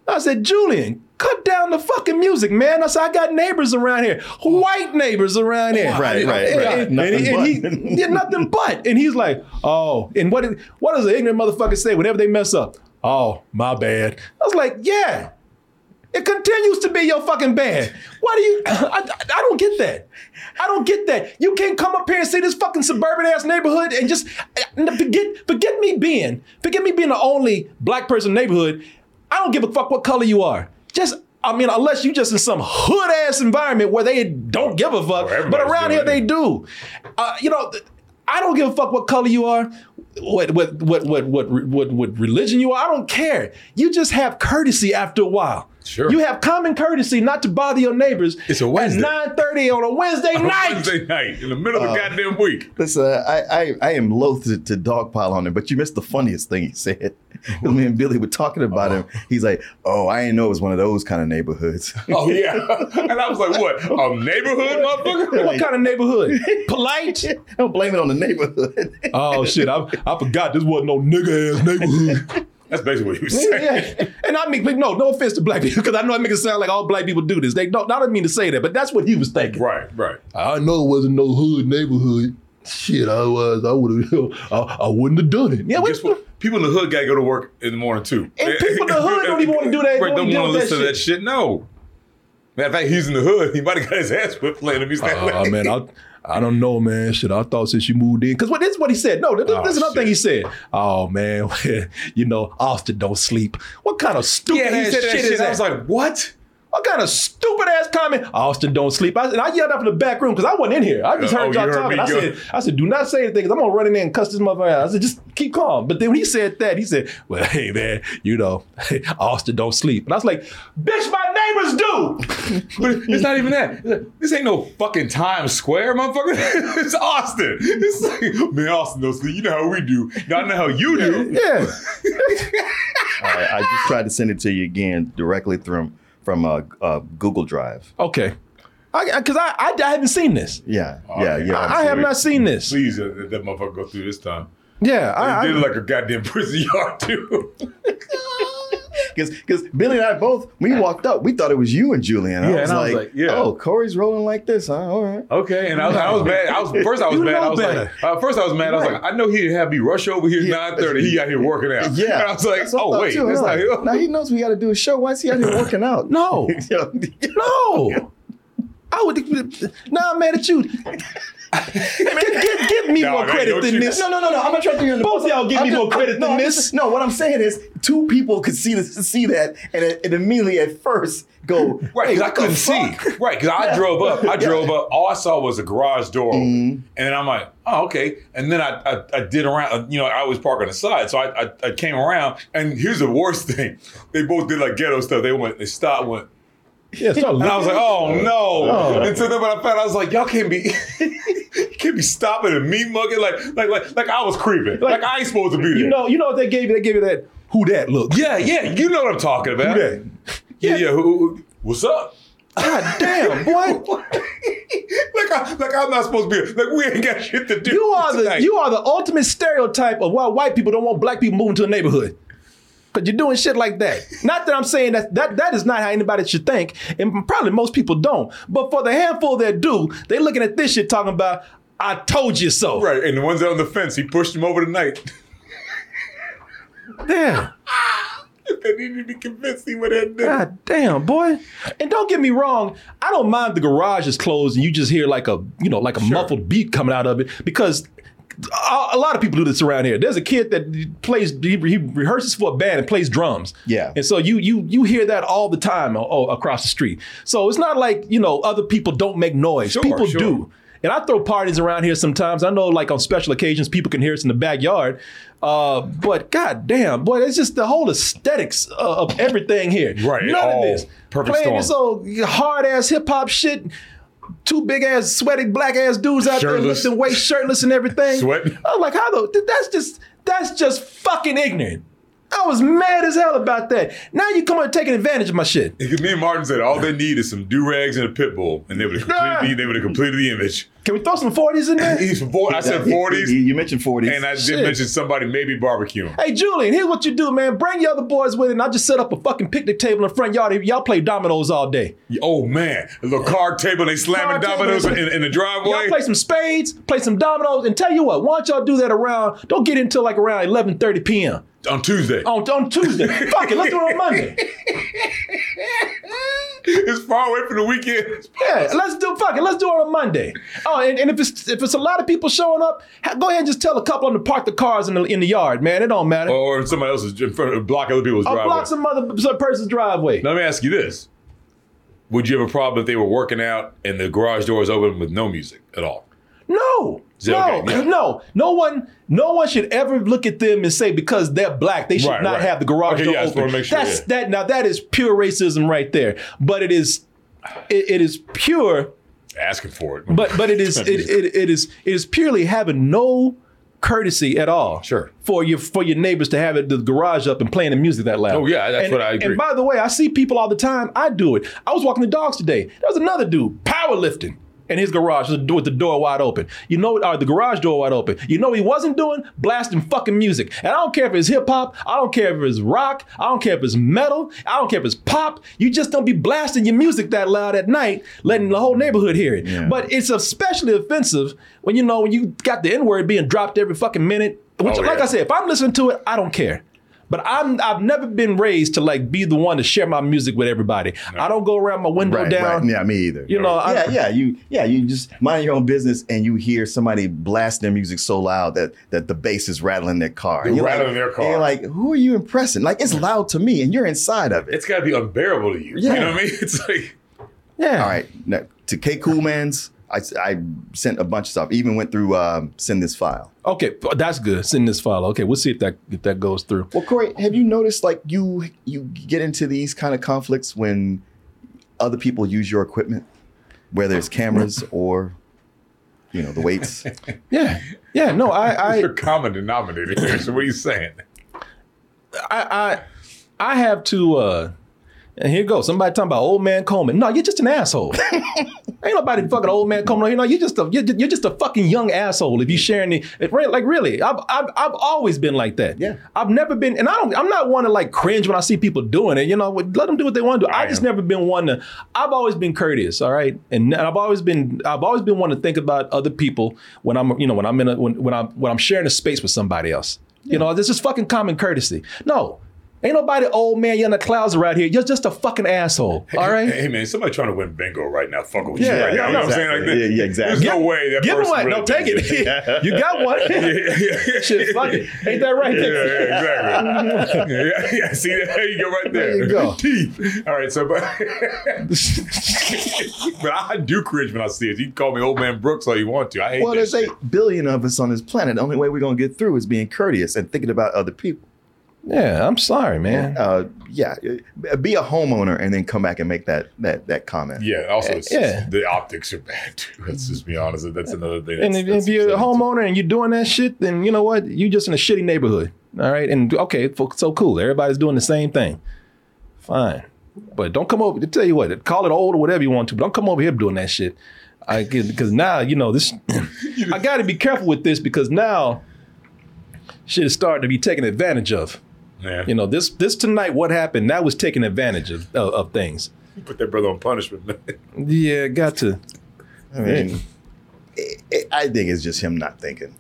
I said, Julian, cut down the fucking music, man. I said, I got neighbors around here, white neighbors around here. Right, right, And- right. And, Nothing and he, but. and he- yeah, nothing but. And he's like, oh, and what, what does an ignorant motherfucker say whenever they mess up? Oh, my bad. I was like, yeah. It continues to be your fucking bad. Why do you? (clears throat) I, I, don't get that. I don't get that. You can't come up here and see this fucking suburban ass neighborhood and just forget forget me being forget me being the only black person in the neighborhood. I don't give a fuck what color you are. Just I mean, unless you just in some hood ass environment where they don't give a fuck, but around here doing they do. Uh, you know, th- I don't give a fuck what color you are, what what what what what what, what religion you are. I don't care. You just have courtesy after a while. Sure. You have common courtesy not to bother your neighbors. It's a Wednesday. At 9:30 on a Wednesday night. Wednesday night in the middle of the uh, goddamn week. Listen, I, I, I am loath to, to dogpile on him, but you missed the funniest thing he said. (laughs) me and Billy were talking about him. Uh-huh. He's like, "Oh, I didn't know it was one of those kind of neighborhoods." (laughs) Oh yeah, (laughs) and I was like, "What? A neighborhood, motherfucker?" What kind of neighborhood? Polite? Don't blame it on the neighborhood. Oh shit! I, I forgot this wasn't no nigga ass neighborhood. That's basically what he was saying. yeah. And I mean, no, no offense to black people, because I know I make it sound like all black people do this. They don't. I don't mean to say that, but that's what he was thinking. Right, right. I know it wasn't no hood neighborhood. Shit, I was. I would have. (laughs) I, I wouldn't have done it. Yeah, Guess what? People in the hood gotta go to work in the morning too. And people in the hood don't even wanna do that- (laughs) Right, don't don't want to listen to that shit. No. Matter of fact, he's in the hood. (laughs) He might have got his ass whipped playing him. He's uh, like, Oh man, I I don't know, man. Shit, I thought since you moved in, because what this is what he said. No, this, Oh, this is another shit. thing he said. Oh man, (laughs) you know Austin don't sleep. What kind of stupid yeah, he said that shit, shit. is that? I was like, what? What kind of stupid ass comment? Austin don't sleep. I, and I yelled out from the back room because I wasn't in here. I just Oh, heard you y'all heard talking. me I said, I said, do not say anything because I'm gonna run in there and cuss this motherfucker out. I said, just keep calm. But then when he said that, he said, well, (laughs) hey man, you know, (laughs) Austin don't sleep. And I was like, bitch, my neighbors do. (laughs) But it's not even that. This ain't no fucking Times Square, motherfucker. it's Austin. It's like, man, Austin knows. You know how we do. Now I know how you do. Yeah. All right, I just tried to send it to you again directly from from uh, uh, Google Drive. Okay. Because I, I, I haven't seen this. Yeah, Oh, yeah, yeah. I, I have not seen this. Please, uh, let that motherfucker go through this time. Yeah, I, I, I, did like a goddamn (laughs) prison yard too. (laughs) Because because Billy and I both, when he walked up, we thought it was you and Julian. I Yeah, was and I like, was like, yeah. oh, Korey's rolling like this, huh? All right. Okay, and I was, I was mad. I was first. I was You mad. I was better. like, uh, first I was mad. I was like, I know he didn't have me rush over here Yeah. nine thirty. He out here working out. Yeah. and (laughs) I was like, That's oh wait, too. that's I'm not like, now he knows we got to do a show. Why is he out here working out? no, (laughs) no. I would, nah, I'm mad at you. (laughs) Get, get, give me No, more man, credit than this. No, no, no, no. I'm not trying to hear Both of y'all give me more credit no, than I'm this. just- no, what I'm saying is two people could see this, see that, and it, it immediately at first go Right, "Hey, because I couldn't see. Right, because I (laughs) drove up. I drove up. All I saw was a garage door. Mm-hmm. and then I'm like, oh, okay. And then I, I, I did around. uh, You know, I was parked on the side, so I, I, I came around. And here's the worst (laughs) thing: they both did like ghetto stuff. They went, they stopped, went, Yeah, and I was like, (laughs) oh no. Oh. And so then when I found, out, I was like, y'all can't be, (laughs) can't be stopping and me mugging like, like, like, like I was creeping. Like, I ain't supposed to be there. you know, you know what they gave you? They gave you that who that look. Yeah, yeah, you know what I'm talking about. Who that? Yeah, yeah. Who, what's up? God damn, (laughs) boy. like, I, like I'm not supposed to be. Like we ain't got shit to do. You are the you are the ultimate stereotype of why white people don't want black people moving to the neighborhood. Cause you're doing shit like that. Not that I'm saying that that that is not how anybody should think, and probably most people don't. But for the handful that do, they looking at this shit talking about, "I told you so." right. And the ones that on the fence, he pushed him over the night. Damn. (laughs) they need to be convinced he would have done. God damn, boy. And don't get me wrong, I don't mind the garage is closed and you just hear like a, you know, like a muffled beat coming out of it because a, lot of people do this around here. There's a kid that plays, he, he rehearses for a band and plays drums. Yeah. And so you you you hear that all the time o- o- across the street. So it's not like, you know, other people don't make noise. Sure, people sure. do. And I throw parties around here sometimes. I know, like on special occasions, people can hear us in the backyard. Uh, but god damn, boy, it's just the whole aesthetics uh, of everything here. Right, None all of this. perfect Playing this old hard ass hip hop shit. Two big ass sweaty black ass dudes out Shirtless. there lifting weights, shirtless and everything. Sweating. I'm like, how the? That's just that's just fucking ignorant. I was mad as hell about that. Now you come and taking advantage of my shit. Because me and Martin said all they (laughs) need is some do rags and a pit bull, and they would have Nah. completed, they would have completed the image. Can we throw some 40s in there? (laughs) He's from 40, I said forties, You, you mentioned 40s. and I did Shit. mention somebody maybe barbecuing. Hey Julian, here's what you do, man. Bring your other boys with it, and I'll just set up a fucking picnic table in the front yard. Y'all play dominoes all day. Oh man, a little card table, and they slamming Card dominoes in, in the driveway. Y'all play some spades, play some dominoes, and tell you what, why don't y'all do that around? Don't get until like around 11:30 p.m. on Tuesday. on on Tuesday. (laughs) Fuck it, let's do it on Monday. It's far away from the weekend. Yeah, let's do fuck it. Let's do it on Monday. Oh, and, and if it's if it's a lot of people showing up, go ahead and just tell a couple of them to park the cars in the in the yard, man. It don't matter. Or somebody else is in front of block other people's I'll driveway. block some other some person's driveway. Now, let me ask you this: Would you have a problem if they were working out and the garage door is open with no music at all? No. No, okay? Yeah. no, no one, no one should ever look at them and say because they're black they should Right, not right. have the garage Okay, door yeah, open. sure, That's yeah. that. Now that is pure racism right there. But it is, it, it is pure. Asking for it, But but it (laughs) is it, it, it is it is purely having no courtesy at all. Sure. For your for your neighbors to have it the garage up and playing the music that loud. Oh, yeah, that's And- what I agree. And by the way, I see people all the time. I do it. I was walking the dogs today. There was another dude powerlifting. In his garage with the- door wide open. You know, or the garage door wide open. You know what he wasn't doing? Blasting fucking music. And I don't care if it's hip hop. I don't care if it's rock. I don't care if it's metal. I don't care if it's pop. You just don't be blasting your music that loud at night, letting the whole neighborhood hear it. Yeah. But it's especially offensive when you know when you got the N word being dropped every fucking minute. Which, Oh, like. I said, if I'm listening to it, I don't care. But I'm I've never been raised to like be the one to share my music with everybody. I don't go around my window Right, down. right. Yeah, me either. You know, I- yeah, yeah, you, yeah, you just mind your own business, and you hear somebody blast their music so loud that that the bass is rattling their car. They're And you're rattling like, their car. and you're like, who are you impressing? Like, it's loud to me, and you're inside of it. it's got to be unbearable to you. Yeah. You know what I mean? (laughs) It's like Yeah. All right, now, to K Cool Man's, I, I sent a bunch of stuff. Even went through um, send this file. Okay, that's good. Send this file. Okay, we'll see if that if that goes through. Well, Korey, have you noticed like you you get into these kind of conflicts when other people use your equipment, whether it's cameras (laughs) or you know the weights? (laughs) Yeah. Yeah. No, I I your common denominator here. So what are you saying? I I, I have to uh and here goes. Somebody talking about old man Coleman. No, you're just an asshole. (laughs) Ain't nobody fucking old man Coleman. You know, you're just a you're, you're just a fucking young asshole if you sharing the re- like really. I've, I've I've always been like that. Yeah. I've never been, and I don't. I'm not one to like cringe when I see people doing it. You know, let them do what they want to do. I, I just am. never been one to. I've always been courteous. All right, and I've always been. I've always been one to think about other people when I'm. You know, when I'm in a when when I'm when I'm sharing a space with somebody else. You know, this is fucking common courtesy. No. Ain't nobody old man, you in the clouds around here. You're just a fucking asshole. All right? Hey, man, somebody trying to win bingo right now. Fuck with Yeah, you right yeah, now. You know what I'm saying? Like, exactly. Yeah, yeah, exactly. There's no way that Give him person one. really No, take thinks it. (laughs) you got one. (laughs) yeah, yeah, yeah. (laughs) Shit, fuck it. Ain't that right? Yeah, yeah, exactly. yeah, yeah, see that? There you go, right there. There you go. Teeth. All right, so but but I do cringe when I see it. You can call me old man Brooks all you want to. I hate well, that there's shit. eight billion of us on this planet. The only way we're gonna get through is being courteous and thinking about other people. Yeah, I'm sorry, man. Uh, yeah, be a homeowner and then come back and make that that that comment. Yeah, also it's Yeah. the optics are bad too. (laughs) Let's just be honest. That's another thing. And if, that's if you're a upsetting, too. homeowner and you're doing that shit, then you know what? You're just in a shitty neighborhood. All right. And okay, so cool. Everybody's doing the same thing. Fine. But don't come over to tell you what, call it old or whatever you want to, but don't come over here doing that shit. I because now, you know, this (laughs) I gotta be careful with this because now shit is starting to be taken advantage of. Yeah. You know, this this tonight, what happened, that was taking advantage of, of, of things. put that brother on punishment. man. Yeah, got to. I mean, it, it- I think it's just him not thinking.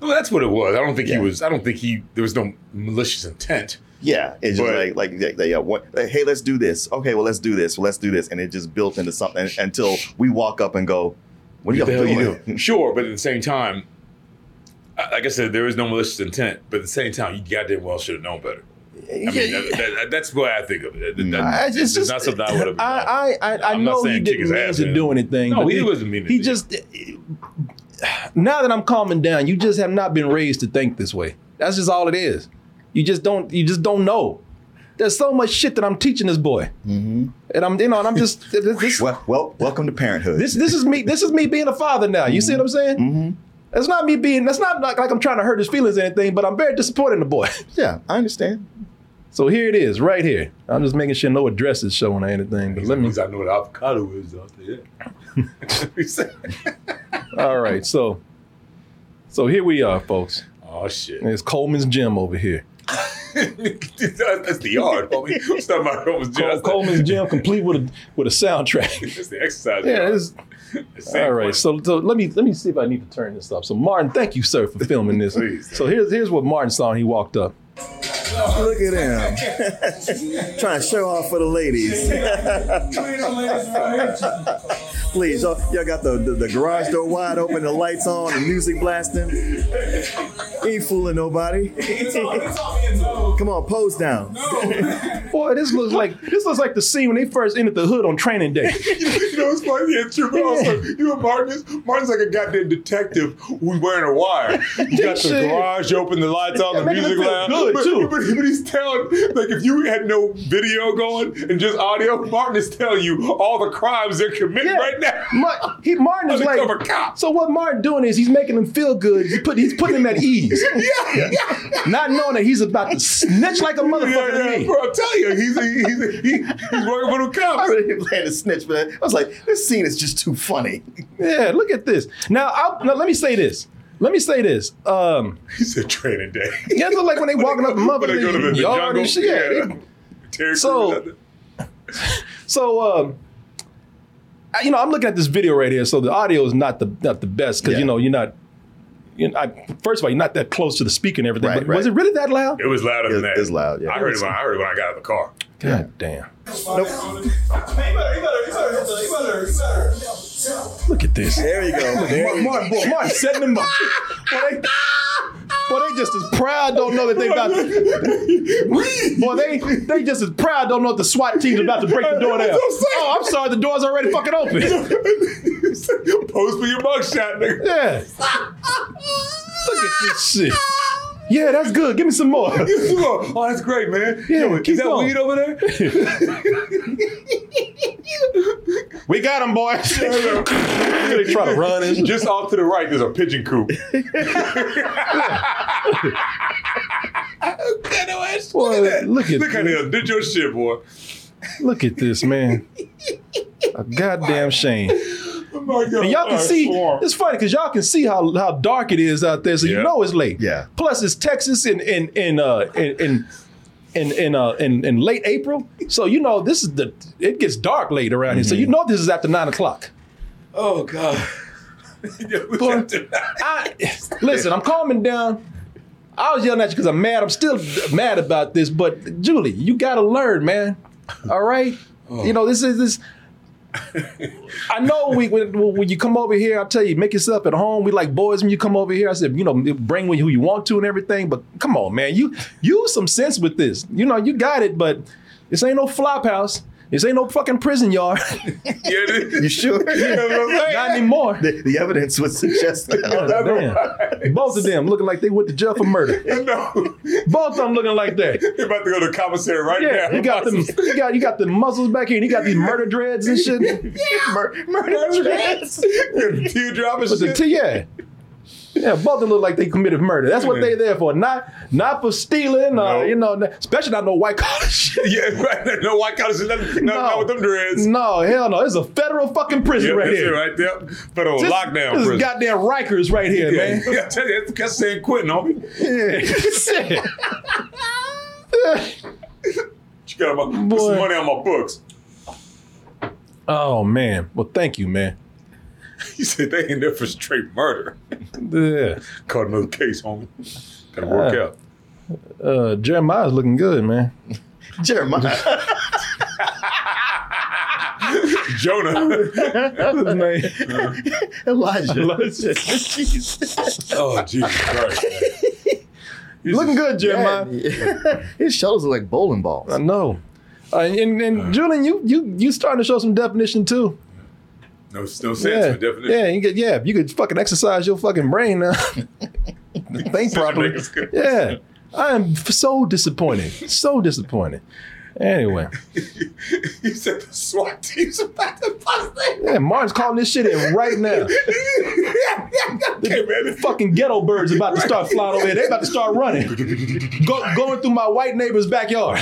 well, that's what it was. I don't think Yeah. he was. I don't think he. There was no malicious intent. Yeah, it's just But- like like they, they, uh, what, like, hey, let's do this. Okay, well, let's do this. Well, let's do this, and it just built into something until we walk up and go, "What are you What doing?" you do? Sure, but at the same time, I- like I said, there is no malicious intent. But at the same time, you goddamn well should have known better. I mean, that, that, that's the way I think of it. That, that- I- it's it's just not something I would have. done. I I, I, I know he didn't mean ass to do anything. No, but he wasn't meaning He to. just (sighs) now that I'm calming down, you just have not been raised to think this way. That's just all it is. You just don't. You just don't know. There's so much shit that I'm teaching this boy, and I'm you know, and I'm just this. Well, well, welcome to parenthood. This this is me. This is me being a father now. You see what I'm saying? Mm-hmm. That's not me being. That's not like, like I'm trying to hurt his feelings or anything. But I'm very disappointed in the boy. (laughs) Yeah, I understand. So here it is, right here. I'm just making sure no address is showing or anything. But let me. Because I know what avocado is out there. (laughs) All right, so. So here we are, folks. oh shit. It's Coleman's gym over here. (laughs) That's the yard, homie. I'm talking about Coleman's gym. Col- That's the- Coleman's gym, complete with a with a soundtrack. That's the exercise. Yeah, it's, The same (laughs) all right. So, so let me let me see if I need to turn this up. So Martin, thank you, sir, for filming this. (laughs) So here's here's what Martin saw when he walked up. Look at him. (laughs) Trying to show off for the ladies. Please, y'all, y'all got the, the, the garage door wide open, the lights on, the music blasting. Ain't fooling nobody. Come on, pose down. Boy, this looks like this looks like the scene when they first entered the hood on training day. (laughs) you know, it's funny. Yeah, true. But also, you know, Martin is Martin's like a goddamn detective who's wearing a wire. He's got the (laughs) Shit. garage open, the lights on, Yeah, the music feel loud. good, but, too. But, but he's telling, like, if you had no video going and just audio, Martin is telling you all the crimes they're committing Yeah. right now. Ma- he, Martin is like, cop. so what Martin doing is he's making him feel good. He's, put, he's putting him at ease, (laughs) yeah, yeah. not knowing that he's about to snitch like a motherfucker Yeah, to me. bro, I'm telling you, he's he's he, he's working for the cops. (laughs) I cops. really planned to snitch, but I was like, this scene is just too funny. Yeah, look at this. Now, I'll, now let me say this. Let me say this. Um, He said training day. yeah, it look like (laughs) when they walking up the When they go to the, motherfucking the jungle. and shit. Yeah, Yeah. they- So- Crews out there. So, um, I- you know, I'm looking at this video right here. So the audio is not the not the best because Yeah. you know you're not. You know, I, first of all, you're not that close to the speaker and everything. Right, but was it really that loud? It was louder than It- that. it's loud, yeah. I heard it when I heard it when I got out of the car. God damn! Nope. Look at this. There you go. There Martin, you boy, Martin setting them up. Boy, they, boy, they just as proud don't know that they about. To, boy, they they just as proud don't know that the SWAT team's about to break the door down. I'm. Oh, I'm sorry, the door's already fucking open. Post for your mugshot, nigga. Yeah. Look at this shit. Yeah, that's good. Give me some more. (laughs) Give me some more. oh, that's great, man. Yeah, Yo, keep is that going. weed over there? (laughs) We got him, boys. (laughs) they try to run and Just off to the right, there's a pigeon coop. Boy, look at Look at him. Did your shit, boy. look at this, man. A goddamn shame. Oh. And y'all can see swarm. it's funny because y'all can see how how dark it is out there, so you know it's late. Yeah. Plus it's Texas in in in uh in in in in, uh, in, in late April, so you know this is the it gets dark late around here, so you know this is after nine o'clock. Oh God. (laughs) Yeah, we Boy, got to- I listen. I'm calming down. I was yelling at you because I'm mad. I'm still mad about this, but Julie, you got to learn, man. All right, you know this is this. I know we when, when you come over here, I tell you, make yourself at home. We like boys when you come over here. I said, you know, bring who you want to and everything. But come on, man, you use some sense with this. You know, you got it, but this ain't no flop house. This ain't no fucking prison yard. (laughs) Yeah. You sure? (laughs) You know what I'm? Not anymore. the, the evidence would suggest that. (laughs) Damn. Both of them looking like they went to jail for murder. No, Both of them looking like that. they're about to go to commissary right Yeah, now. you got them. You got you got the muscles back here, and you got these murder dreads and shit. Mur- murder dreads. Teardrop and But the. T, yeah, yeah, both of them look like they committed murder. That's what they there for. Not not for stealing. Uh, No. you know, especially not no white collar (laughs) shit. yeah, right. (laughs) No white collars, nothing, nothing not with them dreads. No, hell no. It's a federal fucking prison Yep, right that's it here. right there. Federal This, lockdown this is prison. goddamn Rikers right here, yeah, man. yeah, I tell you, that's, that's San Quentin, homie. Yeah. (laughs) You got my, put some money on my books. oh man. Well, thank you, man. (laughs) He said they ain't there for straight murder. Yeah. (laughs) Caught another case, homie. Gotta work Uh, out. Uh, Jeremiah's looking good, man. Jeremiah. (laughs) Jonah. His name. Elijah. Jesus. oh, Jesus Christ. man. looking good, Jeremiah. Yeah. His shoulders are like bowling balls. I know. Uh, and and Julian, you you you starting to show some definition too. No, no sense Yeah, for definition. yeah, you get yeah. You could fucking exercise your fucking brain now. (laughs) Think properly. Yeah, I am so disappointed. So disappointed. Anyway, (laughs) He said the SWAT team's about to bust it. yeah, Martin's calling this shit in right now. (laughs) okay, man. Fucking ghetto birds about to start flying over here. They about to start running, Go, going through my white neighbor's backyard.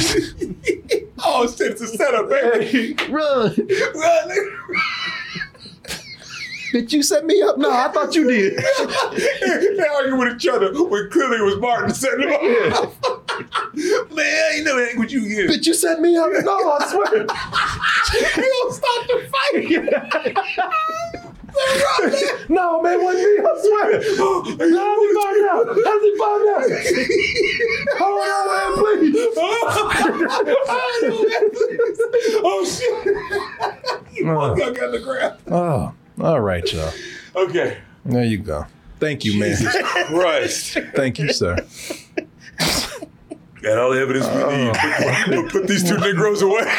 Oh shit, it's a setup, baby. Run, Run. Bitch! You set me up. No, I thought you did. (laughs) they argue with each other when clearly it was Martin setting them up. (laughs) Man, I ain't never hang with you again. Bitch, you set me up. (laughs) No, I swear. you gonna stop the fight. No, man, wasn't me. I swear. How's he find out? How's he find out? Hold on, man, please. oh shit! you Uh. got the ground. Oh, all right, y'all. Okay. There you go. Thank you, man. Christ. Thank you, sir. (laughs) Got all the evidence we need. Oh. Put, put these two Negroes away (laughs)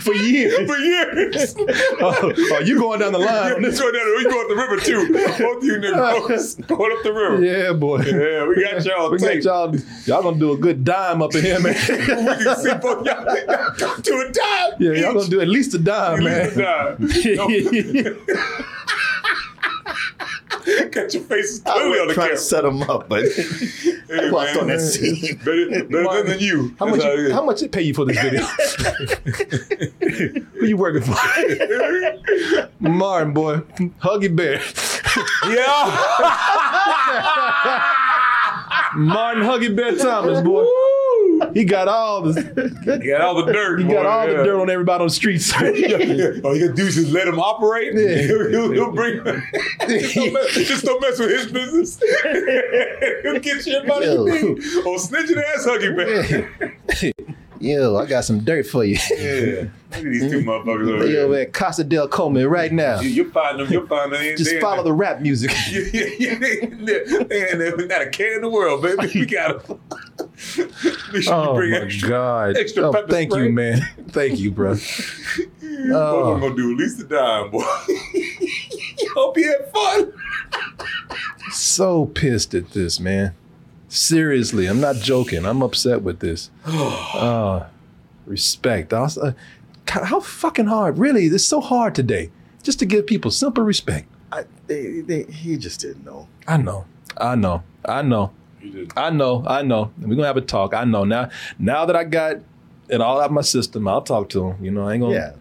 For years. (laughs) for years. (laughs) Oh, oh, you going down the line on this? One down, we go up the river too. Both of you Negroes going up the river. Yeah, boy. Yeah, we got y'all. We got y'all. Y'all gonna do a good dime up in here, man. we can see both y'all, to a dime. Yeah, y'all gonna do at least a dime, At man. least a dime. (laughs) No, Got your faces I clearly on was the trying camera. to set them up, but (laughs) Hey, I lost man. on that scene. Better, better than you. How much? it You, how much it pay you for this video? (laughs) Who you working for? Martin, boy, Huggy Bear. Yeah. Martin Huggy Bear Thomas, boy. He got all the He got all the dirt. he boy, got all yeah. the dirt on everybody on the streets. (laughs) All you gotta do is just let him operate. Yeah. (laughs) He'll, he'll, he'll bring. just, (laughs) don't mess, just don't mess with his business. he'll get you everybody oh, you Yo. need. Oh, snitching ass huggy man. Yo, I got some dirt for you. Yeah. Look at these two mm-hmm. motherfuckers over Yo, here. at Casa del Come right now. You, you'll find them. You'll find them. Just they- follow the rap music. Yeah, yeah, yeah. They, they, they, they not a care in the world, baby. We got them. (laughs) Make sure Oh you bring my extra. God! extra Oh, pepper thank spray. you, man. (laughs) Thank you, bro. (laughs) Both Oh. of them gonna do at least a dime, boy. Hope you had fun. So pissed at this, man. Seriously, I'm not joking. I'm upset with this. Uh, (sighs) respect. I was, uh, how fucking hard? Really, it's so hard today. Just to give people simple respect. I, they, they, he just didn't know. I know. I know. I know. I know. I know. We're gonna have a talk. I know. Now, now that I got it all out of my system, I'll talk to him. You know, I ain't gonna. Yeah.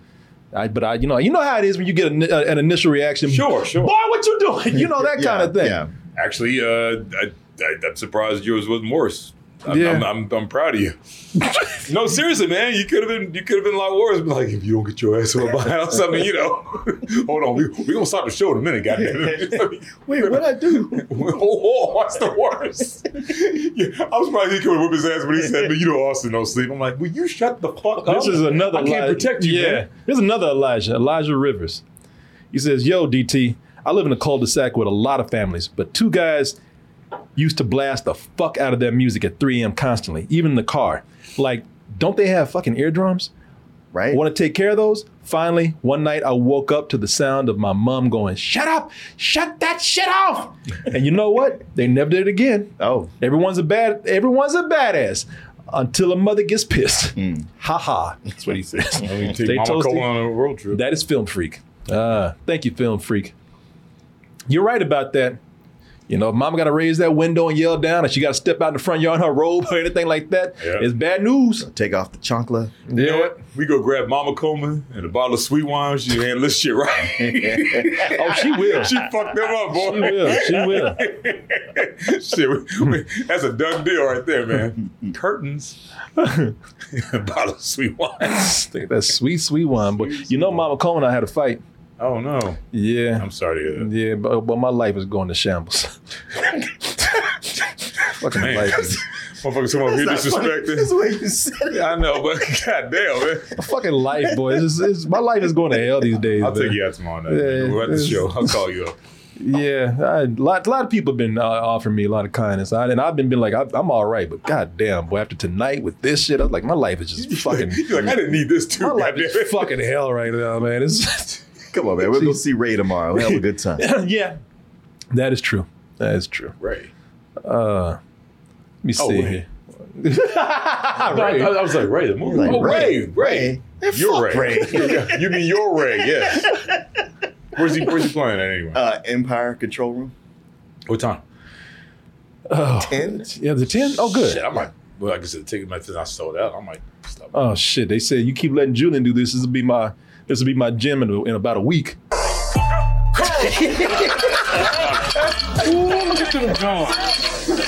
I, but I, you know, you know how it is when you get an, uh, an initial reaction. Sure, sure. Boy, what you doing? (laughs) You know that kind of thing. Yeah. Actually, uh, I, I, I'm surprised yours wasn't worse. I'm, Yeah. I'm, I'm, I'm proud of you. (laughs) no, seriously, man, you could have been you could have been a lot worse. But like, if you don't get your ass out of my house, I mean, you know, (laughs) hold on, we are gonna stop the show in a minute, goddamn it. (laughs) Wait, what I do? oh, oh, what's the worst? yeah, I was probably he could whip his ass when he said, "But you know Austin don't sleep." I'm like, "Will you shut the fuck up?" This is another. I can't protect you, Yeah, man. there's another Elijah. Elijah Rivers. He says, "Yo, DT, I live in a cul-de-sac with a lot of families, but two guys used to blast the fuck out of their music at 3 a.m. constantly, even in the car. Like, don't they have fucking eardrums? Right? Want to take care of those? Finally, one night I woke up to the sound of my mom going, "Shut up! Shut that shit off!" (laughs) and you know what? They never did it again. oh, Everyone's a bad. Everyone's a badass until a mother gets pissed. Ha ha. That's what he says. (laughs) I mean, take Stay Mama toasty. On a road trip. That is film freak. Uh, thank you, film freak. You're right about that. You know, if mama got to raise that window and yell down, and she got to step out in the front yard in her robe or anything like that, Yeah. it's bad news. take off the chancla. You know what? We go grab Mama Coleman and a bottle of sweet wine. She handle this shit right. (laughs) Oh, she will. she fucked them up, boy. She will. She will. (laughs) Shit, we- we- that's a done deal right there, man. Curtains, (laughs) a bottle of sweet wine. That's sweet, sweet wine. But you know, Mama Coleman, I had a fight. Oh no, Yeah. I'm sorry to hear that. Yeah, but, but my life is going to shambles. (laughs) Fucking Man, life. is- motherfuckers come over here That's not funny. disrespecting. That's the way you said it. I know, but (laughs) goddamn, man. fucking life, boy. It's, it's, my life is going to hell these days. I'll man. take you out tomorrow night. Yeah. We're at the show. I'll call you up. Yeah, I, a lot, a lot of people have been uh, offering me a lot of kindness, I, and I've been been like, I, I'm all right, but goddamn, boy, after tonight with this shit, I was like, my life is just (laughs) fucking, like, I didn't need this too. my life is fucking hell right now, man. It's Come on, man. We'll go (laughs) see Ray tomorrow. We'll have a good time. (laughs) yeah, that is true. That is true. Right. Uh, let me see Oh, wait. here. I, I was like, Ray, the movie. Like, oh, Ray, Ray. Ray. You're fuck Ray. (laughs) you mean your Ray, yes. Where's he, where's he playing at anyway? Uh, Empire Control Room. what time? Oh, 10? yeah, the ten. Oh, good. Shit, I might, well, like I said, the ticket method I sold out. I might stop. Oh shit! They said you keep letting Julian do this. This will be my this will be my gym in, in about a week.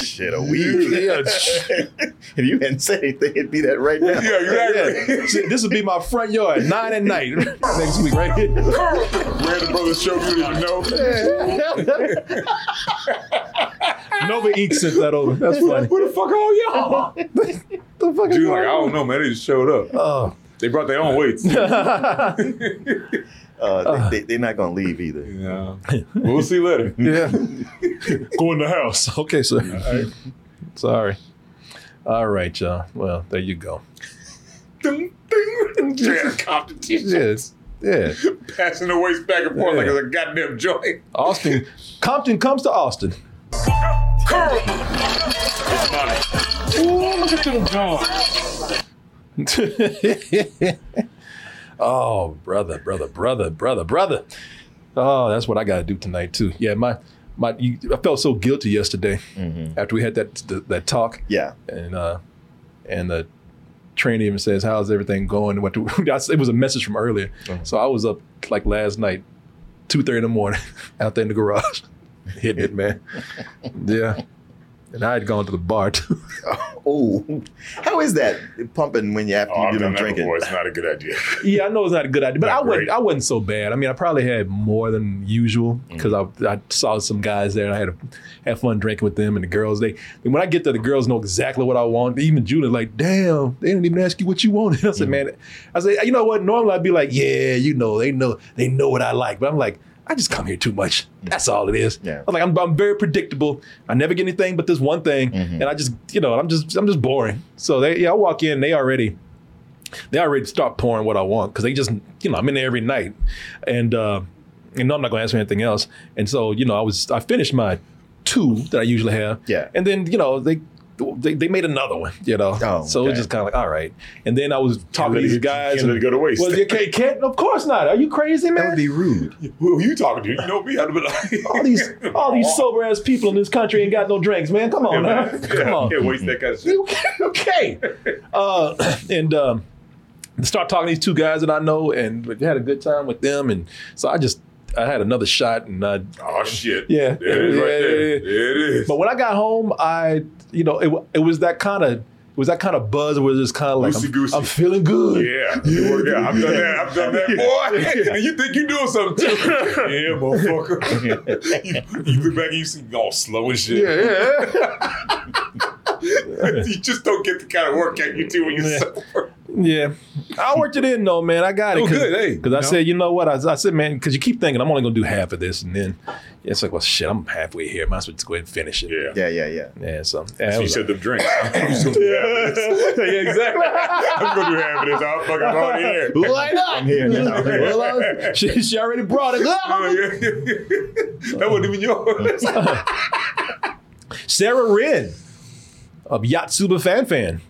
Shit, a week. Yeah, if you hadn't said anything, it'd be that right now. yeah, exactly. yeah. Shit, This will be my front yard nine at night (laughs) next week, right here. Random Brothers show you didn't know. (laughs) Nova Inc. sent that over. That's funny. Who the fuck are y'all? (laughs) the fuck is Dude, like, I don't know, man. They just showed up. Oh, They brought their own weights. Uh, they, they, they're not gonna leave either. yeah. We'll see later. yeah. Go in the house. Okay, sir. Sorry. All right, y'all. Well, there you go. Ding, ding. Competition. Yes. Yeah. Passing the weights back and forth like it's a goddamn joint. Austin. Compton comes to Austin. Curl. Money. Ooh, look at them going. (laughs) oh, brother, brother, brother, brother, brother. Oh, that's what I got to do tonight too. Yeah, my my. You, I felt so guilty yesterday after we had that that talk, Yeah. and uh, and the trainer even says, "How's everything going?" What (laughs) it was a message from earlier, so I was up like last night, two thirty in the morning, (laughs) out there in the garage, hitting it, man. yeah, and I had gone to the bar too. (laughs) Oh, how is that pumping when you after Oh, you I've do done them drinking? before. It's not a good idea. (laughs) Yeah, I know it's not a good idea, but Not I wasn't. I wasn't so bad. I mean, I probably had more than usual because I, I saw some guys there and I had a, had fun drinking with them and the girls. They when I get there, the girls know exactly what I want. Even Julie, like, damn, they didn't even ask you what you wanted. (laughs) I said, mm. man, I said, you know what? Normally I'd be like, yeah, you know, they know, they know what I like, but I'm like. I just come here too much. That's all it is. Yeah. I'm like I'm, I'm very predictable. I never get anything but this one thing, and I just you know I'm just I'm just boring. So they yeah I walk in they already they already start pouring what I want because they just, you know, I'm in there every night, and uh, and no, I'm not going to ask for anything else. And so, you know, I was I finished my two that I usually have, Yeah. and then you know they. They, they made another one, you know. Oh, so it was just kind of like, all right. And then I was talking to these it- guys. can't let and- it go to waste. Well, you can't, can't, of course not. Are you crazy, man? That would be rude. (laughs) Who are you talking to? You know me. I'd be like, (laughs) all these, all these sober ass people in this country ain't got no drinks, man. Come on, Yeah, man. Come Yeah, on. Can't waste that kind of shit. You (laughs) okay? Uh, (clears throat) and um, start talking to these two guys that I know, and we had a good time with them. And so I just I had another shot, and I. Oh shit. Yeah. There it is right there. yeah, yeah. There it is. But when I got home, I you know it it was that kind of. It was that kind of buzz where it was kind of like I'm, I'm feeling good. Yeah, yeah, I've done that. I've done that, boy. (laughs) and you think you're doing something too? (laughs) Yeah, motherfucker. (laughs) you, you look back and you see all slow and shit. Yeah, you just don't get the kind of workout you do when you're Yeah. sober. Yeah. I worked it in though, man. I got it. Oh, Cause, good, hey, Because I you know? said, you know what? I, I said, man, because you keep thinking I'm only gonna do half of this, and then it's like, well, shit, I'm halfway here. Might as well just go ahead and finish it. Yeah. Yeah, yeah, yeah. Yeah. So yeah, it She was said them drinks. (coughs) I'm just gonna do half of this. (laughs) yeah, exactly. (laughs) I'm gonna do half of this. I'm fucking on here. (laughs) Why not? I'm here now. Well, I- she, she already brought it. Oh, yeah, yeah, yeah. That wasn't even yours. Sarah Wren of Yatsuba Fan Fan.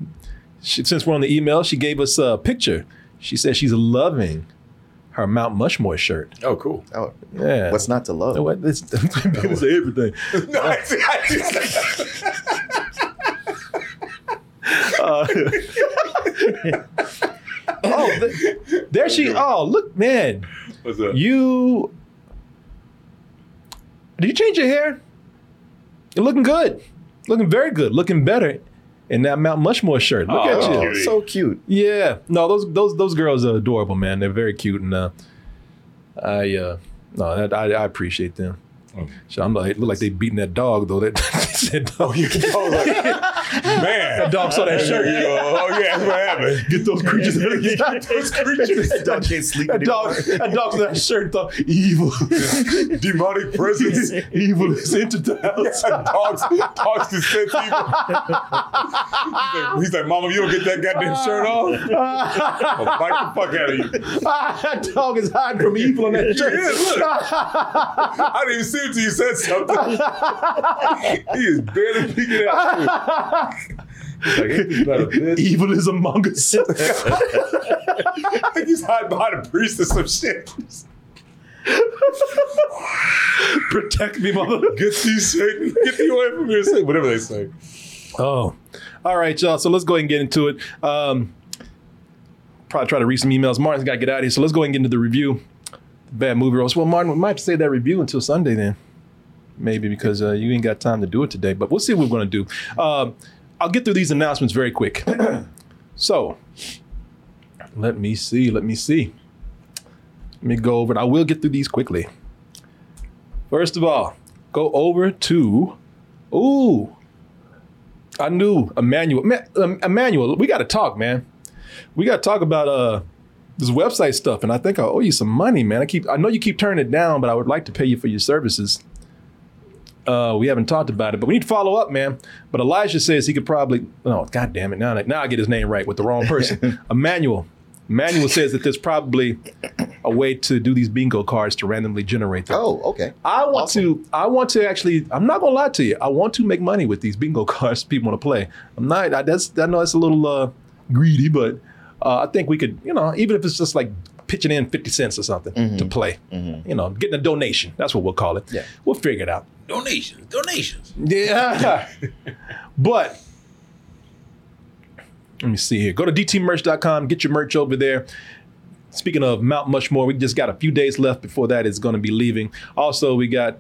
She, since we're on the email, she gave us a picture. She said she's loving her Mount Mushmore shirt. Oh, cool. Oh, Yeah. what's not to love? What? This, (laughs) people say everything. (laughs) No, I, I, (laughs) Uh, oh, th- there she. Oh, look, man. what's up? You. Did you change your hair? You're looking good. Looking very good. Looking better in that Mount Mushmore shirt. Look Oh, at you. Oh, Cutie. so cute. Yeah. No, those those those girls are adorable, man. They're very cute, and uh, I uh, no, that, I, I appreciate them. Oh. So I'm like, look like they beating that dog though. That, (laughs) that dog. Oh, like, (laughs) man. That dog saw that shirt. Oh, yeah, that's what happened. Get those creatures out of here. (laughs) Get those creatures. That dog can't sleep That dog, anymore. that dog saw that shirt. Thought evil, (laughs) Demonic presence. evil is entered the house. dogs, dogs can sense evil. he's, like, he's like, Mama, you don't get that goddamn shirt off. I'll bite the fuck out of you. that dog is hiding from evil on that Yeah, shirt. look. I didn't even see it until you said something. he is barely peeking out. Like, ain't this about (laughs) a bitch? Evil is among us. (laughs) Like he's hiding behind a priest or some shit. Protect me, mother. Get these Satan. Get thee away from here, Satan. Whatever they say. Oh, all right, y'all. So let's go ahead and get into it. Um, probably try to read some emails. Martin's got to get out of here, so let's go ahead and get into the review. Bad movie roast. Well, Martin, we might have to save that review until Sunday then, maybe because uh, you ain't got time to do it today. But we'll see what we're going to do. Um, I'll get through these announcements very quick. (clears throat) so, let me see. Let me see. Let me go over it. I will get through these quickly. First of all, go over to. Ooh, I knew Emmanuel. Ma- um, Emmanuel, we got to talk, man. We got to talk about uh this website stuff, and I think I owe you some money, man. I keep, I know you keep turning it down, but I would like to pay you for your services. Uh, we haven't talked about it, but we need to follow up, man. But Elijah says he could probably. Oh, god damn it! Now, I- now I get his name right with the wrong person. (laughs) Emmanuel. Emmanuel says that there's probably a way to do these bingo cards to randomly generate them. Oh, okay. I want to. I want to actually. I'm not gonna lie to you. I want to make money with these bingo (laughs) cards people want to play. I'm not. I, that's. I know that's a little uh, greedy, but uh, I think we could. You know, even if it's just like pitching in 50 cents or something to play. You know, getting a donation. That's what we'll call it. Yeah. We'll figure it out. Donations. Donations. Yeah. (laughs) but let me see here. Go to dtmerch.com, get your merch over there. Speaking of Mount Mushmore, we just got a few days left before that is going to be leaving. Also, we got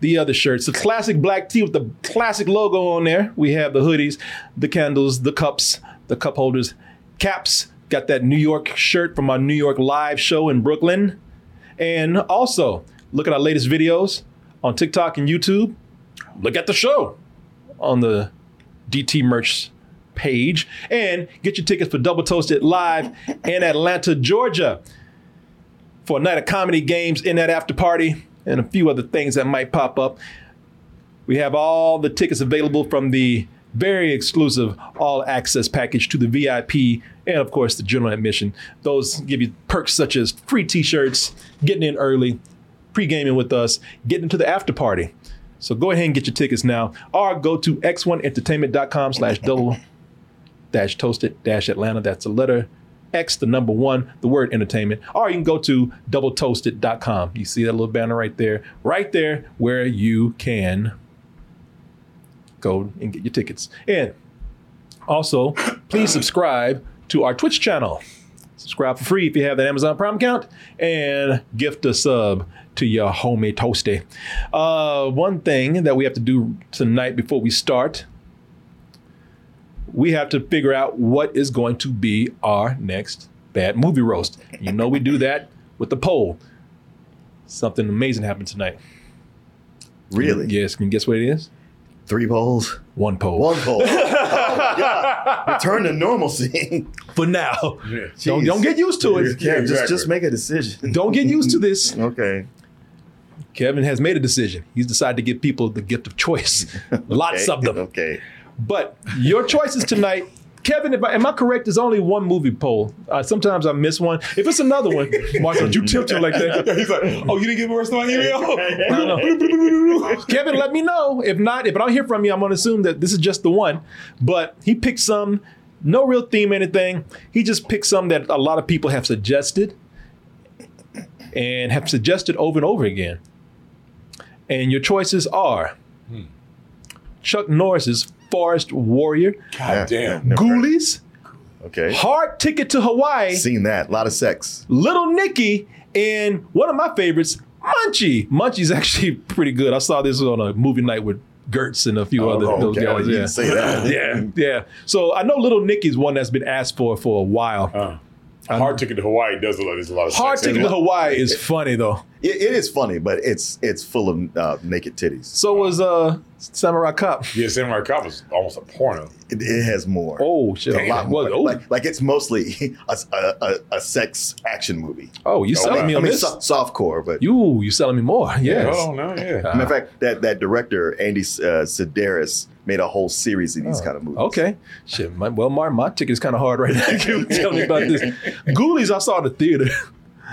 the other shirts, the classic black tee with the classic logo on there. We have the hoodies, the candles, the cups, the cup holders, caps. Got that New York shirt from our New York live show in Brooklyn. And also, look at our latest videos on TikTok and YouTube. Look at the show on the DT merch page and get your tickets for Double Toasted live in Atlanta, Georgia for a night of comedy games in that after party and a few other things that might pop up. We have all the tickets available from the very exclusive all access package to the VIP and of course the general admission. Those give you perks such as free t-shirts, getting in early, pre-gaming with us, getting into the after party. So go ahead and get your tickets now or go to x1entertainment.com slash double dash toasted dash Atlanta. That's the letter X, the number one, the word entertainment. Or you can go to doubletoasted.com. You see that little banner right there, right there where you can go and get your tickets. And also, please subscribe to our Twitch channel. Subscribe for free if you have that Amazon Prime account and gift a sub to your homie Toasty. Uh, one thing that we have to do tonight before we start we have to figure out what is going to be our next bad movie roast. You know, we do (laughs) that with the poll. Something amazing happened tonight. Really? Yes, can you guess what it is? Three polls, One poll. one poll. (laughs) oh, God. Return to normalcy. For now. Don't, don't get used to it. Yeah, just just make a decision. Don't get used to this. (laughs) Okay. Kevin has made a decision. He's decided to give people the gift of choice. (laughs) Lots Okay. of them. Okay. But your choices tonight, Kevin, if I, am I correct? There's only one movie poll. Uh, sometimes I miss one. If it's another one, (laughs) Mark, don't you tilt him like that. Yeah, (laughs) He's like, oh, you didn't get the rest of my email? Kevin, let me know. If not, if I don't hear from you, I'm going to assume that this is just the one. But he picked some, no real theme, or anything. He just picked some that a lot of people have suggested and have suggested over and over again. And your choices are Chuck Norris's Forest Warrior, God damn. Never. Ghoulies, Okay. Hard Ticket to Hawaii, Seen that. A lot of sex. Little Nicky, and one of my favorites, Munchie. Munchie's (laughs) actually pretty good. I saw this on a movie night with Gertz and a few other Oh, those okay. guys. You Yeah. didn't say that. (laughs) yeah, yeah. So I know Little Nicky's one that's been asked for for a while. Uh, Hard ticket to Hawaii does a lot. There's a lot of Hard Ticket to Hawaii is funny though. It, it is funny, but it's it's full of uh, naked titties. So was uh Samurai Cop. Yeah, Samurai Cop was almost a porno. It, it has more. Oh shit! a lot more. oh, Like, like it's mostly (laughs) a, a, a, a sex action movie. oh, you selling wow. me I on mean, this? so, softcore, but You you selling me more? Yes. Oh, no, yeah. matter of fact, that that director Andy uh, Sidaris made a whole series of these kind of movies. Oh, Okay. Shit. My, well, Martin, my ticket's kind of hard right now. (laughs) Tell me about this. (laughs) Ghoulies, I saw in the theater.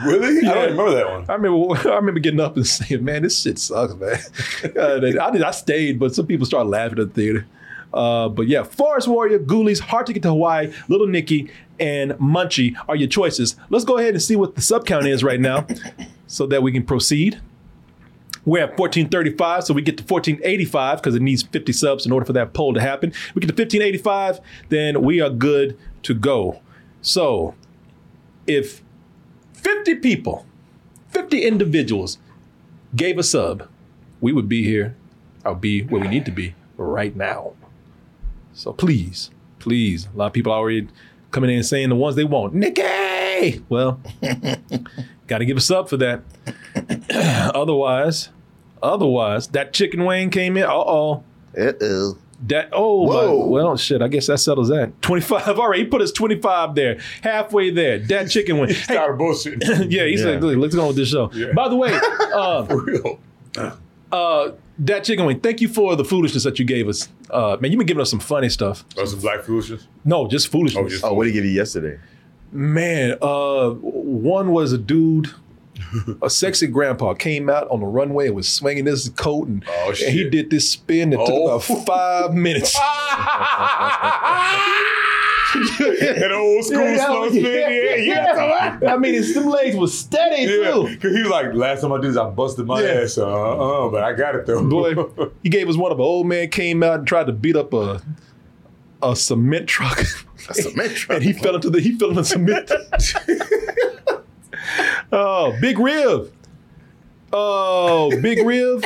Really? (laughs) Yeah. I don't remember that one. I remember, I remember getting up and saying, "Man, this shit sucks, man." Uh, they- I did, I stayed, but some people started laughing at the theater. Uh, but yeah, Forest Warrior, Ghoulies, Hard Ticket to Hawaii, Little Nicky, and Munchie are your choices. Let's go ahead and see what the sub count is right now so that we can proceed. We're at 1435, so we get to 1485 because it needs 50 subs in order for that poll to happen. We get to 1585, then we are good to go. So if 50 people, 50 individuals gave a sub, we would be here, I'll be where we need to be right now. So please, please, a lot of people already coming in saying the ones they want. Nikki! Well, (laughs) got to give us up for that. (clears throat) otherwise, otherwise, that chicken wing came in. Uh oh. Uh-oh. That oh Whoa. well, well shit. I guess that settles that. Twenty five. (laughs) All right, he put us twenty five there, halfway there. That chicken wing. (laughs) Hey, Tired of bullshit. (laughs) yeah, he said, "Look, let's go on with this show." Yeah. By the way, uh, For real. uh, that chicken wing. Thank you for the foolishness that you gave us. Uh, man, you've been giving us some funny stuff. Oh, some black foolishness. No, just foolishness. Oh, just Oh, what did he give you yesterday? Man, uh, one was a dude, a (laughs) sexy grandpa came out on the runway and was swinging his coat, and, Oh, and he did this spin that Oh. took about five (laughs) minutes. An old school Yeah, slow yeah, spin. Yeah, yeah. I mean, his legs was steady Yeah, too. because he was like, last time I did this, I busted my Yeah. ass. Uh, uh, but I got it though. Boy, (laughs) he gave us one of an old man came out and tried to beat up a a cement truck. A cement truck. and he fell into the he fell into cement. (laughs) oh, big rib. Oh, big rib.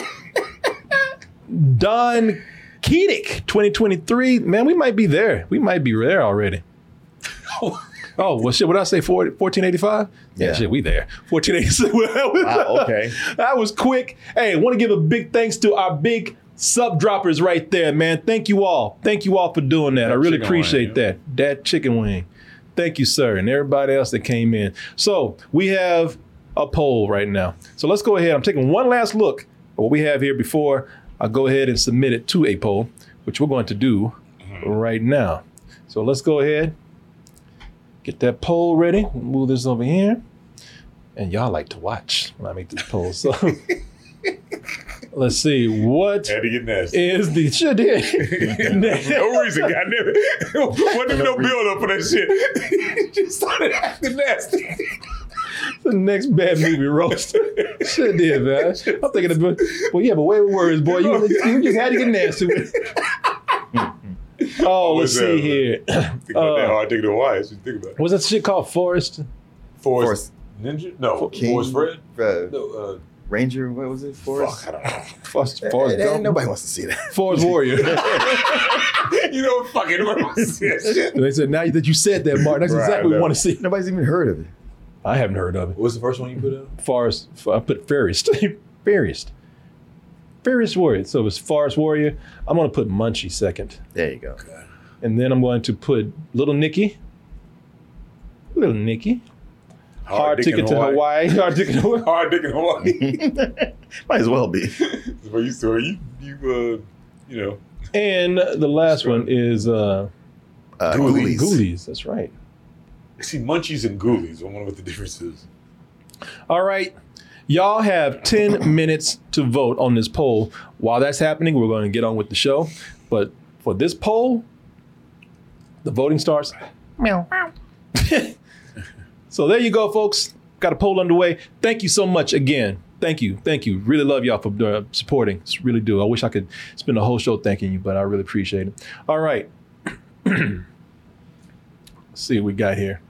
Don Keating, 2023. Man, we might be there. We might be there already. (laughs) Oh, well, shit. What did I say? 40, 1485? Yeah, Yeah. shit, we there. 1486. Wow, (laughs) okay. That was quick. Hey, want to give a big thanks to our big sub droppers right there, man. Thank you all. Thank you all for doing that. I really appreciate wing, that. That chicken wing. Thank you, sir, and everybody else that came in. So we have a poll right now. So let's go ahead. I'm taking one last look at what we have here before I go ahead and submit it to a poll, which we're going to do right now. So let's go ahead, get that poll ready. Move this over here. And y'all like to watch when I make this poll. So (laughs) let's see what Had to get nasty. is the shit (laughs) here. (laughs) no reason, God goddamn it. (laughs) Wasn't even no build up for that shit. just started acting nasty. the next bad movie roast. Shit did, man. I'm thinking of well, yeah, but way with words, boy. You, you just had to get nasty with it. Oh, let's What's see that? here. Think about that Uh, hard ticket to Hawaii. That's what you think about it. Was that shit called Forest? Forest Ninja? No, King- Forest Fred? Uh, No, Ranger, what was it? Forest? fuck, I don't know. (laughs) Forest, Forest, Gump? nobody wants to see that. Forest (laughs) Warrior. you know, fucking (laughs) shit. they said, now that you said that, Martin, that's Right, exactly what we want to see. Nobody's even heard of it. I haven't heard of it. What's the first one you put out? Forest, I put Fairest. Fairest. Fairest Warrior. So it was Forest Warrior. I'm going to put Munchie second. There you go. And then I'm going to put Little Nicky. Little Nicky. Hard, Dick ticket to Hawaii. (laughs) Hard ticket to Hawaii. Hard dick in Hawaii. (laughs) Might as well be. Where you, so you, you, uh, you know, And the last one is uh, Uh, Ghoulies. Ghoulies. Ghoulies. That's right. I see munchies and ghoulies. I wonder what the difference is. All right. Y'all have 10 (coughs) minutes to vote on this poll. While that's happening, we're going to get on with the show. But for this poll, the voting starts. Meow. (laughs) so there you go, folks. Got a poll underway. Thank you so much again. Thank you. Thank you. Really love y'all for uh, supporting. Just really do. I wish I could spend the whole show thanking you, but I really appreciate it. All right. (clears throat) Let's see what we got here.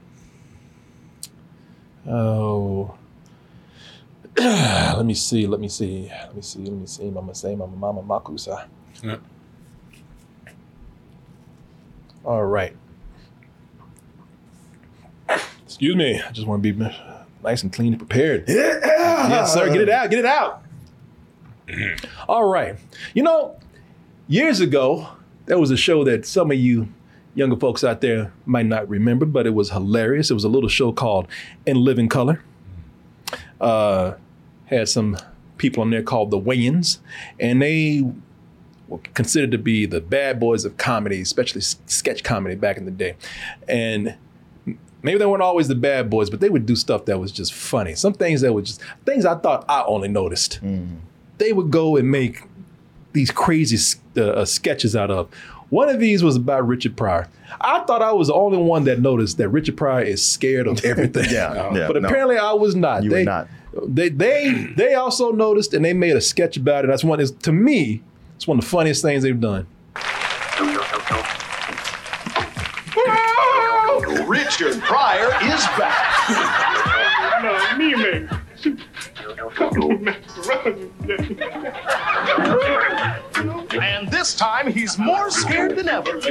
Oh. (clears throat) let me see. Let me see. Let me see. Let me see. Mama say, Mama, Mama, Makusa. Yeah. All right. Excuse me. I just want to be nice and clean and prepared. Yes, sir. Get it out. Get it out. All right. You know, years ago, there was a show that some of you younger folks out there might not remember, but it was hilarious. It was a little show called In Living Color. Uh, had some people on there called the Wayans, and they were considered to be the bad boys of comedy, especially sketch comedy back in the day. And maybe they weren't always the bad boys, but they would do stuff that was just funny. Some things that were just things I thought I only noticed. They would go and make these crazy uh, uh, sketches out of. One of these was about Richard Pryor. I thought I was the only one that noticed that Richard Pryor is scared of (laughs) everything. Yeah, yeah, but no. apparently I was not. You were they, not. They they they also noticed and they made a sketch about it. That's one is to me, it's one of the funniest things they've done. Richard Pryor is back. And this time he's more scared than ever.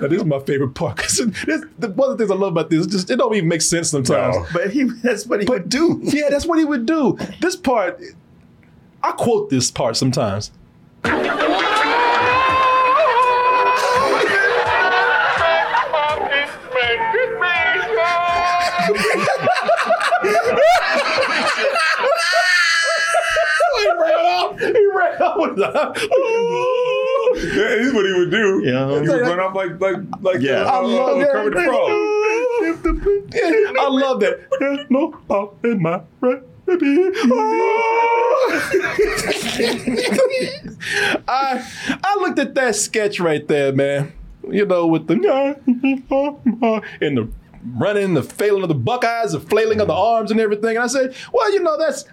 Now, this is my favorite part because (laughs) the, one of the things I love about this is just it don't even make sense sometimes. No. But he (laughs) that's what he would do. Yeah, that's what he would do. This part, I quote this part sometimes. he ran off. He ran off (laughs) with. Yeah, this is what he would do. Yeah. He would run off like like like Yeah. uh, I love uh, that. The Frog. I love that. There's no pop in my recipe. (laughs) I I looked at that sketch right there, man. You know, with the and the running, the failing of the Buckeyes, the flailing of the arms and everything. And I said, well, you know, that's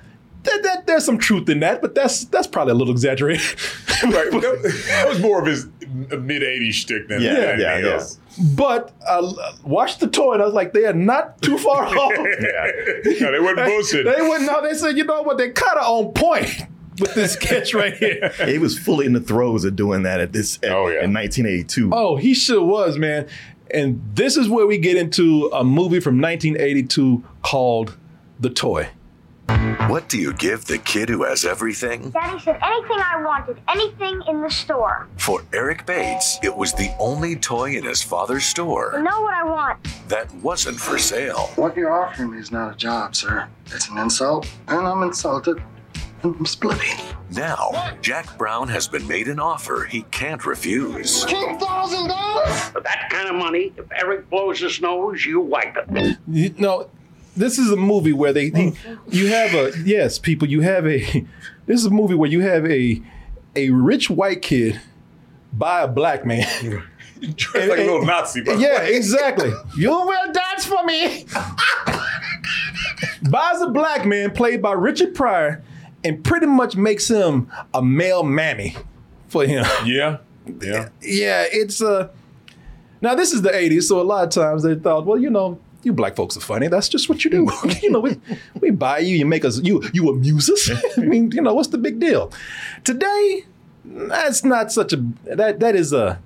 that, that there's some truth in that, but that's that's probably a little exaggerated. (laughs) Right, but that, that was more of his mid '80s shtick than Yeah, anything yeah, yeah. But uh, I watched the toy and I was like, they are not too far (laughs) off. Yeah, no, they wasn't bullshit. They wouldn't know. They said, you know what? They're kind of on point with this sketch right here. (laughs) He was fully in the throes of doing that at this at- Oh, yeah. in 1982. Oh, he sure was, man. And this is where we get into a movie from 1982 called The Toy. What do you give the kid who has everything? Daddy said anything I wanted, anything in the store. For Eric Bates, it was the only toy in his father's I store know what I want. that wasn't for sale. What you're offering me is not a job, sir. It's an insult, and I'm insulted. I'm splitting. Now, Jack Brown has been made an offer he can't refuse. Ten thousand dollars? For that kind of money, if Eric blows his nose, you wipe it. You know, this is a movie where they, he- (laughs) you have a yes, people, you have a (laughs) this is a movie where you have a a rich white kid buy a black man. (laughs) Dressed like a little Nazi. by the Yeah, way. exactly. You will dance for me. Buys a black man played by Richard Pryor and pretty much makes him a male mammy for him. Yeah, yeah. yeah, it's uh now this is the 80s, so a lot of times they thought, well, you know, you black folks are funny. That's just what you do. (laughs) (laughs) you know, we, we buy you, you make us you you amuse us. (laughs) I mean, you know, what's the big deal? Today, that's not such a that that is a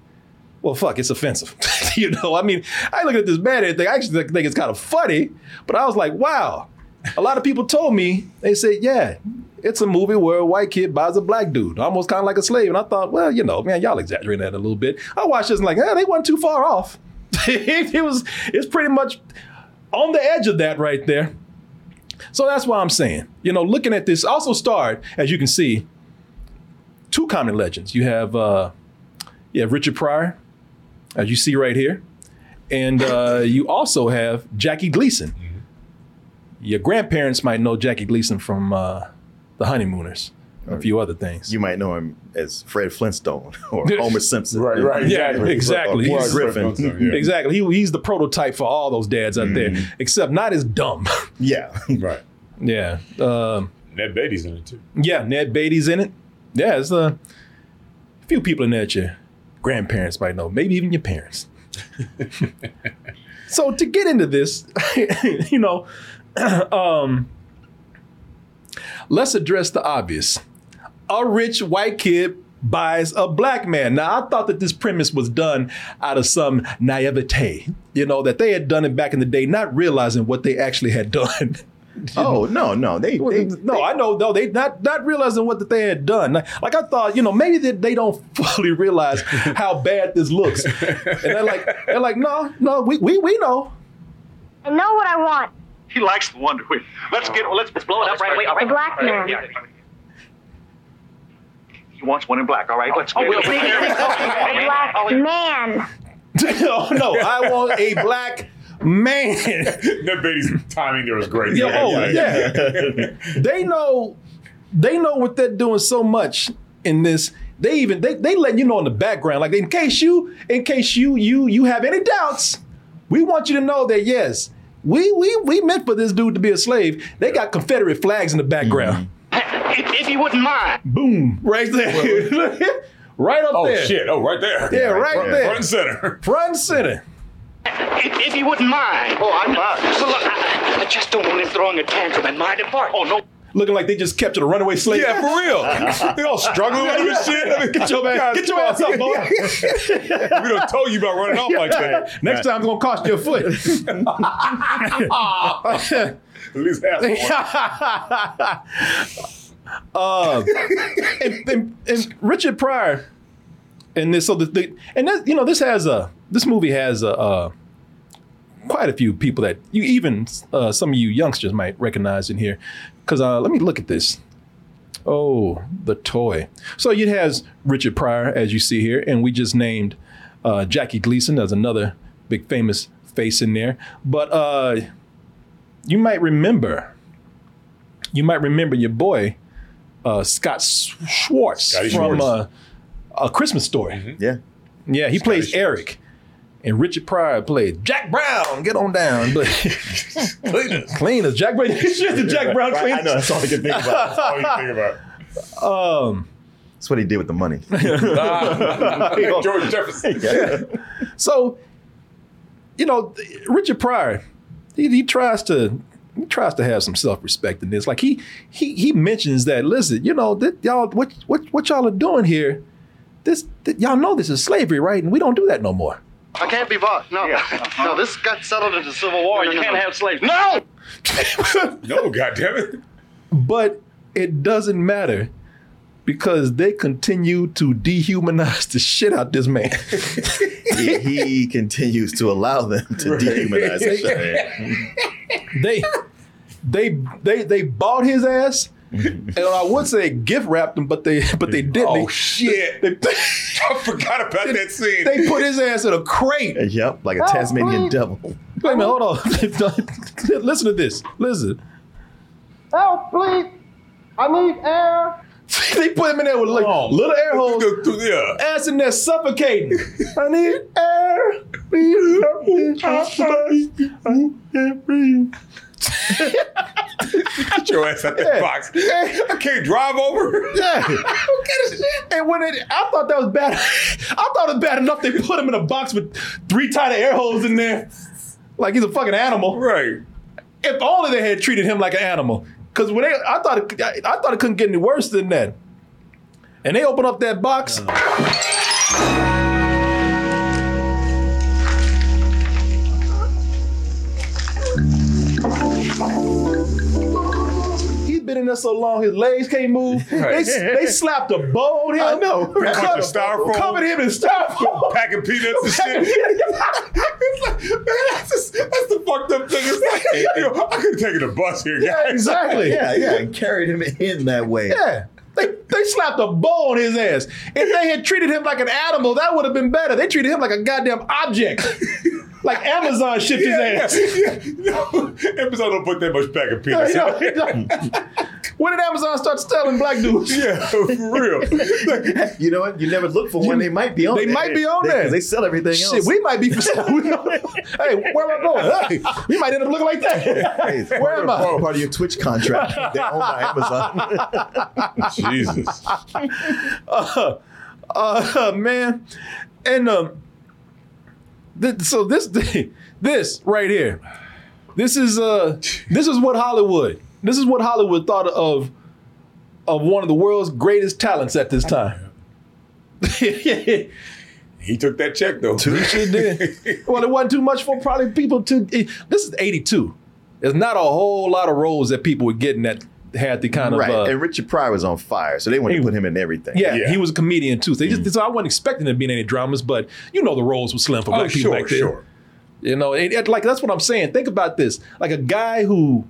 well, fuck, it's offensive. you know, I mean, I look at this bad thing. I actually think it's kind of funny, but I was like, wow. A lot of people told me, they said, yeah, it's a movie where a white kid buys a black dude, almost kind of like a slave. And I thought, well, you know, man, y'all exaggerating that a little bit. I watched this and like, eh, they weren't too far off. (laughs) it was, it's pretty much on the edge of that right there. So that's why I'm saying, you know, looking at this also starred, as you can see, two common legends. You have, uh, you have Richard Pryor, as you see right here, and uh, you also have Jackie Gleason. Your grandparents might know Jackie Gleason from uh, The Honeymooners, a few other things. You might know him as Fred Flintstone (laughs) or (laughs) Homer Simpson. Right, right. Yeah, exactly. exactly. Or He's- Griffin. Yeah. Exactly. He, he's the prototype for all those dads out there, except not as dumb. (laughs) Yeah. Right. yeah. Um, Ned Beatty's in it too. yeah, Ned Beatty's in it. Yeah, there's a few people in there that your grandparents might know, maybe even your parents. so to get into this, you know, (clears throat) um, let's address the obvious. A rich white kid buys a black man. Now, I thought that this premise was done out of some naivete, you know, that they had done it back in the day, not realizing what they actually had done. (laughs) Oh no, no, they, they no, I know. No, they not not realizing what that they had done. Like, like I thought, you know, maybe they, they don't (laughs) fully realize how bad this looks, and they're like, they're like, no, no, we we, we know. I know what I want. He likes the Wonder Woman. Let's get let's, let's blow it up right away. All The black man. He wants one in black. All right. Let's get A black man. (laughs) oh no, I want a black man. (laughs) that baby's timing there was great. Yeah, oh, yeah. they know they know what they're doing so much in this. They even they they let you know in the background, like in case you in case you you you have any doubts, we want you to know that yes, we we we meant for this dude to be a slave. They got Confederate flags in the background. Mm-hmm. If, if you wouldn't mind. Boom, right there, (laughs) right up Oh there. Oh, shit! Oh, right there. Yeah, right front, there. Front and center. Front and center. If, if you wouldn't mind. Oh, I'm not. So look, I, I just don't want him throwing a tantrum in my department. Oh, no. Looking like they just captured a runaway slave. Yeah, for real. (laughs) they all struggling with him and shit. I mean, Get your, man, get your ass up, boy. (laughs) we don't told you about running off like that. Next time it's gonna cost you a foot. At least half. Uh, and, and, and Richard Pryor, and this so the, the and this, you know this has a this movie has a, uh quite a few people that you even uh, some of you youngsters might recognize in here because uh, let me look at this. Oh, the toy. So it has Richard Pryor as you see here, and we just named uh, Jackie Gleason as another big famous face in there. But uh, you might remember, you might remember your boy uh, Scott Schwartz Scotty from Schwartz. Uh, A Christmas Story. Yeah. Yeah, he plays Eric. And Richard Pryor played Jack Brown. Get on down. (laughs) But Cleaners. cleaners. Jack Brown. (laughs) It's just the Jack Brown Right, I know. That's all I can think about. That's all you think about. Um, That's what he did with the money. (laughs) Ah, George Jefferson. Yeah. so, you know, Richard Pryor, he, he tries to he tries to have some self respect in this. Like he he he mentions that listen, you know, that y'all what what what y'all are doing here, this that y'all know this is slavery, right? And we don't do that no more. I can't be bought. No. (laughs) No, this got settled into the civil war. No, you no, can't no. have slaves. No! (laughs) (laughs) No, goddammit. But it doesn't matter because they continue to dehumanize the shit out this man. (laughs) he, he continues to allow them to dehumanize the shit. (laughs) they they they they bought his ass. (laughs) And I would say gift wrapped him, but they but they didn't. Oh They- shit! They, I forgot about that scene. they put his ass in a crate. Yep, like a oh, Tasmanian devil. Wait a minute, hold on. Listen to this. Listen. Help, please. I need air. (laughs) they put him in there with like Oh. little air holes. Yeah. Ass in there suffocating. (laughs) I need air. Please help me. I can't breathe. Get your ass out that Yeah. box. I can't drive over. (laughs) Yeah. and when it, I thought that was bad. I thought it was bad enough they put him in a box with three tiny air holes in there, like he's a fucking animal. Right. If only they had treated him like an animal. Because when they, I thought, it, I, I thought it couldn't get any worse than that. And they open up that box. He's been in there so long, his legs can't move. (laughs) Right. They, they slapped a bow on him. I know. Bunch of Covered, styrofoam. covered him in styrofoam. (laughs) Packing peanuts and shit. (laughs) it's like, man, that's, just, that's the fucked up thing. It's like, yo, I could have taken a bus here, guys. Yeah, exactly. Yeah, yeah, and carried him in that way. Yeah. They, they slapped a bow on his ass. If they had treated him like an animal, that would have been better. They treated him like a goddamn object. Like Amazon shipped Yeah, his ass. yeah, (laughs) yeah. No, Amazon don't put that much packing peanuts. You know, in. you (laughs) (laughs) know. when did Amazon start selling black dudes? Yeah, for real. You know what? You never look for when they might be on They there. might be on They- there. 'cause They sell everything Shit, else. we might be for sale. We hey, where am I going? Hey, we might end up looking like that. Hey, where am I? of, part of your Twitch contract. They're owned by Amazon. Jesus. uh, uh, man, and um, so this (laughs) this right here, this is uh, this is what Hollywood. This is what Hollywood thought of of one of the world's greatest talents at this time. he (laughs) He took that check though. sure did. (laughs) well, it wasn't too much for probably people to. it- this is '82. There's not a whole lot of roles that people were getting that had the kind right. of. Uh, and Richard Pryor was on fire, so they wanted He- to put him in everything. Yeah, Yeah. he was a comedian too. So, they just, so I wasn't expecting there to be any dramas, but you know the roles were slim for Oh, people sure, back then. sure. You know, it, it- like that's what I'm saying. Think about this: like a guy who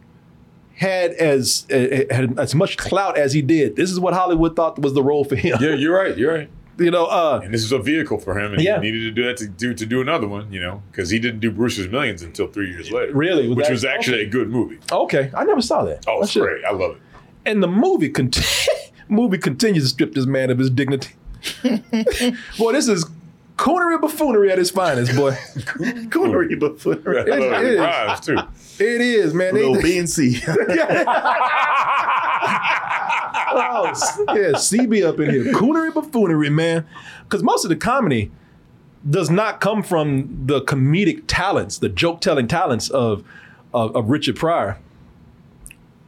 had as uh, had as much clout as he did. This is what Hollywood thought was the role for him. Yeah, you're right. You're right. You know, uh, and this is a vehicle for him, and Yeah. he needed to do that to do to do another one, you know, because he didn't do Brewster's Millions until three years later. Really? Was which that- was actually a good movie. okay, I never saw that. Oh, I it's should- great. I love it. And the movie cont- (laughs) movie continues to strip this man of his dignity. (laughs) boy, this is coonery buffoonery at its finest, boy. (laughs) Coonery buffoonery. I love it it. is. Rhymes too. It is, man. They- Little B and C. s- (laughs) yeah, CB up in here. Coonery buffoonery, man. Because most of the comedy does not come from the comedic talents, the joke telling talents of, of of Richard Pryor.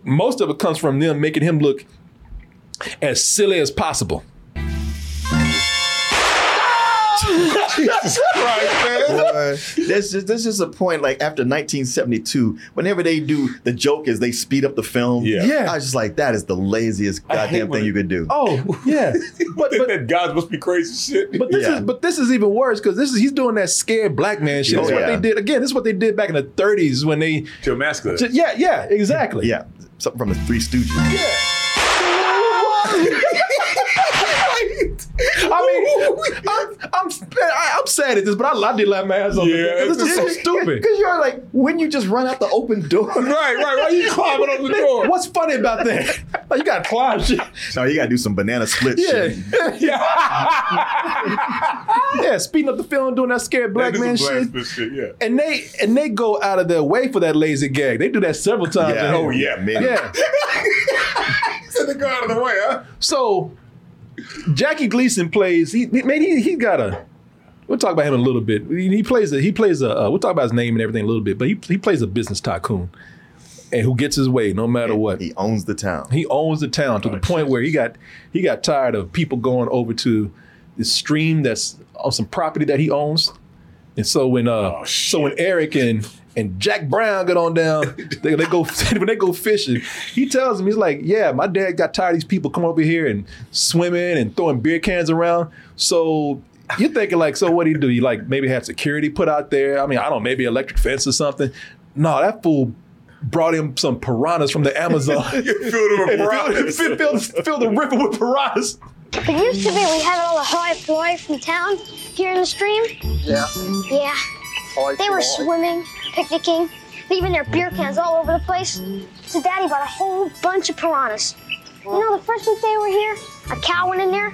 Most of it comes from them making him look as silly as possible. Jesus Christ, man. Boy, There's just, there's just a point like after 1972, whenever they do the joke is they speed up the film. Yeah. Yeah. I was just like, that is the laziest I hate goddamn when thing it- you could do. Oh, (laughs) yeah. but, but, that God must be crazy shit. but this Yeah. is but this is even worse because this is he's doing that scared black man shit. That's what oh, Yeah. they did again. This is what they did back in the 30s when they to emasculate. yeah, yeah, exactly. Yeah. Something from the Three Stooges. I mean, I'm, I'm, I- I'm sad at this, but I, I did laugh my ass off. Yeah, because this is so stupid. Because you're like, when you just run out the open door. (laughs) right, right. Why you (laughs) climbing up the door? What's funny about that? Like, (laughs) you got to climb shit. No, you gotta do some banana split Yeah, shit. yeah, yeah, speeding up the film, doing that scared black That man shit. shit. Yeah. And they and they go out of their way for that lazy gag. They do that several times. Yeah. Oh yeah, Man. yeah. So they go out of the way, huh? So Jackie Gleason plays. He he- man, he he got a. We'll talk about him in a little bit. He he plays a he plays a. Uh, we'll talk about his name and everything a little bit, but he he plays a business tycoon, and who gets his way no matter what. He owns the town. He owns the town to the point where he got he got tired of people going over to the stream that's on some property that he owns. And so when uh Oh, so when Eric and and Jack Brown get on down, (laughs) they, they go (laughs) when they go fishing. He tells him he's like, yeah, my dad got tired of these people coming over here and swimming and throwing beer cans around. So you're thinking like, so what do you do? You like maybe have security put out there? I mean, I don't know, maybe electric fence or something. No, that fool brought him some piranhas from the Amazon. (laughs) Filled him with piranhas. Fill, fill, fill the river with piranhas. It used to be we had all the high fly from town here in the stream. Yeah. Yeah. I They were swimming, picnicking, leaving their beer cans all over the place. So Daddy bought a whole bunch of piranhas. You know, the first week they were here, a cow went in there,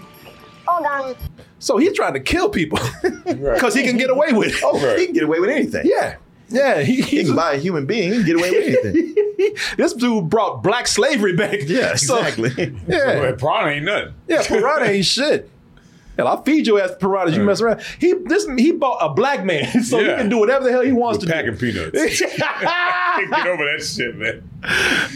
all gone. So he's trying to kill people because (laughs) he can get away with it. Oh, he can get away with anything. Yeah. Yeah. He, He he's, can buy a human being. He can get away with anything. (laughs) this dude brought black slavery back. Yeah, (laughs) So- exactly. yeah. Well, Piranha ain't nothing. Yeah, piranha ain't shit. Hell, I'll feed your ass piranhas. You mess around. He this he bought a black man, (laughs) so he can do whatever the hell he wants With to packing do. peanuts. (laughs) Can't get over that shit, man.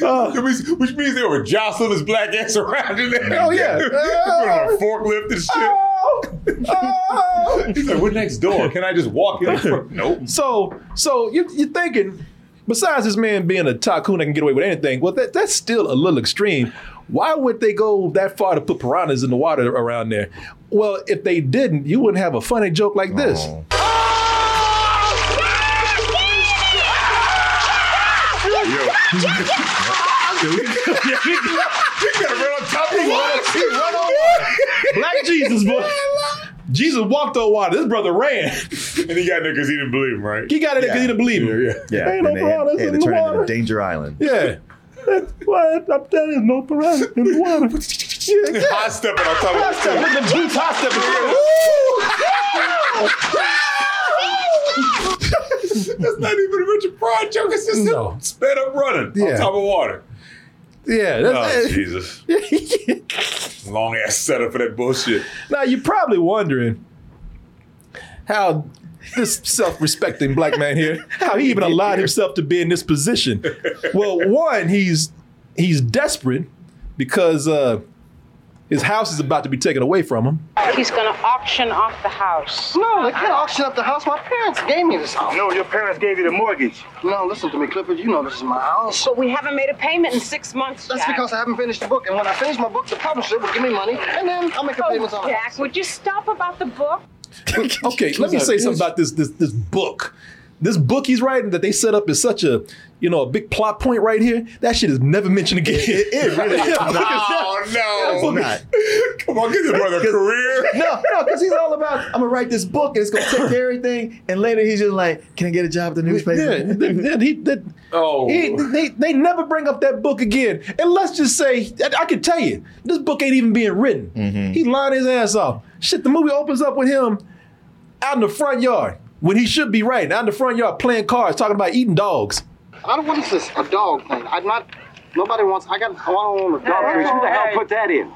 Uh, Which means, which means they were jostling his black ass around in there. Oh, yeah. (laughs) Put on a forklift and shit. oh, oh. He's like, we're next door. Can I just walk in? front?" Nope. So, so you, you're thinking, besides this man being a tycoon that can get away with anything, well, that, that's still a little extreme. Why would they go that far to put piranhas in the water around there? Well, if they didn't, you wouldn't have a funny joke like this. Oh. He run on water. Black Jesus, boy. Jesus walked on water. This brother ran. And he got there because he didn't believe him, right? He got it because he didn't believe him. Yeah, Yeah, Ain't no and they had, they in the water. into Danger Island. Yeah. That's what I'm telling you, no piranha in the water. Yeah, yeah. High stepping on top of step, the with the boots high stepping. That's not even a Richard Pryor joke. It's just No. him sped up running Yeah. on top of water. Yeah, Oh, Jesus. (laughs) Long ass setup for that bullshit. Now you're probably wondering how this self-respecting black man here, how he even allowed himself to be in this position. Well, one, he's he's desperate because uh, his house is about to be taken away from him. He's going to auction off the house. No, they can't auction up the house. My parents gave me this house. No, your parents gave you the mortgage. No, listen to me, Clifford. You know this is my house. But we haven't made a payment in six months, That's Jack. because I haven't finished the book. And when I finish my book, the publisher will give me money, and then I'll make the payments on it. Jack, would you stop about the book? (laughs) Okay, let me say something about this this this book. This book he's writing that they set up is such a you know a big plot point right here. That shit is never mentioned again. It, it really (laughs) is No, no. Not. (laughs) Come on, give this brother a career. (laughs) No, no, because he's all about I'm gonna write this book and it's gonna take care of everything. And later he's just like, Can I get a job at the newspaper? Yeah, th- th- he, that, Oh. he, they, they never bring up that book again. And let's just say, I, I can tell you, this book ain't even being written. Mm-hmm. He lying his ass off. Shit, the movie opens up with him out in the front yard when he should be right. Now in the front yard playing cards, talking about eating dogs. I don't want this a dog thing. I'm not. Nobody wants. I got. I don't want a dog. Hey, Who the hell put that in?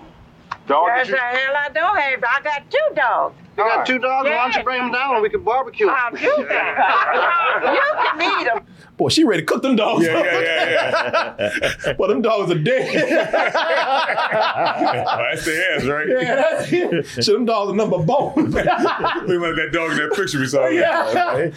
Dog. Yes, did the hell I don't have. I got two dogs. You got two dogs. Why don't you bring them down and we can barbecue? Um, you can. you can eat them. Boy, she ready to cook them dogs. Yeah, yeah, yeah, yeah. (laughs) well, them dogs are dead. Oh, that's the ass, right? yeah, that's it. Shit, them dogs are number bone. (laughs) We like that dog in that picture we saw. yeah. (laughs)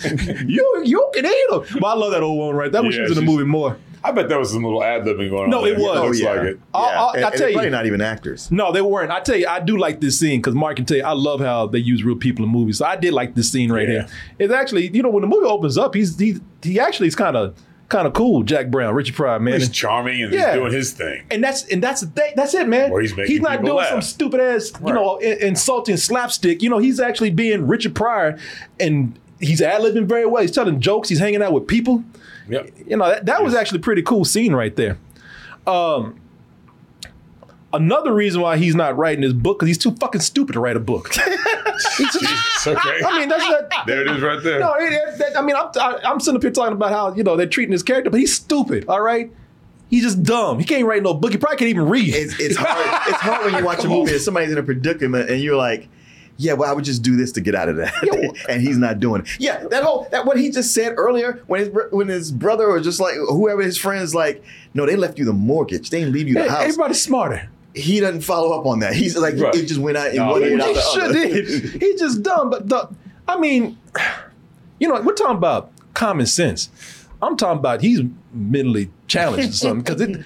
you you can eat them. But I love that old one right. That was Yeah, in the movie more. I bet that was some little ad libbing going on. No, it there. was. Oh, Looks Oh, yeah. like it. I'll- I'll- and, I tell you. probably not even actors. No, they weren't. I tell you, I do like this scene because Mark can tell you, I love how they use real people in movies. So I did like this scene right Yeah. here. It's actually, you know, when the movie opens up, he's he he actually is kind of kind of cool. Jack Brown, Richard Pryor, man. He's charming and Yeah. he's doing his thing. and that's and that's the thing. That's it, man. Or he's making he's not doing laugh. some stupid ass, you know, in- insulting slapstick. You know, he's actually being Richard Pryor, and he's ad libbing very well. He's telling jokes. He's hanging out with people. Yep. You know, that, that was actually a pretty cool scene right there. Um, another reason why he's not writing this book because he's too fucking stupid to write a book. (laughs) (laughs) Jesus, okay. I mean, that's that. there it is right there. No, it- it- that- I mean, I'm, I, I'm sitting up here talking about how you know they're treating his character, but he's stupid. All right, he's just dumb. He can't write no book. He probably can't even read. It's, it's hard. It's hard when you watch a movie (laughs) and somebody's in a predicament and you're like, yeah, well, I would just do this to get out of that, (laughs) and he's not doing it. Yeah, that whole that what he just said earlier when his when his brother or just like whoever his friends like, no, they left you the mortgage, they didn't leave you the Hey, house. Everybody's smarter. He doesn't follow up on that. He's like, Right. it just went out in No, one he ear and out He the sure other. did. (laughs) He's just dumb. But the, I mean, you know, we're talking about common sense. I'm talking about he's mentally challenged or something because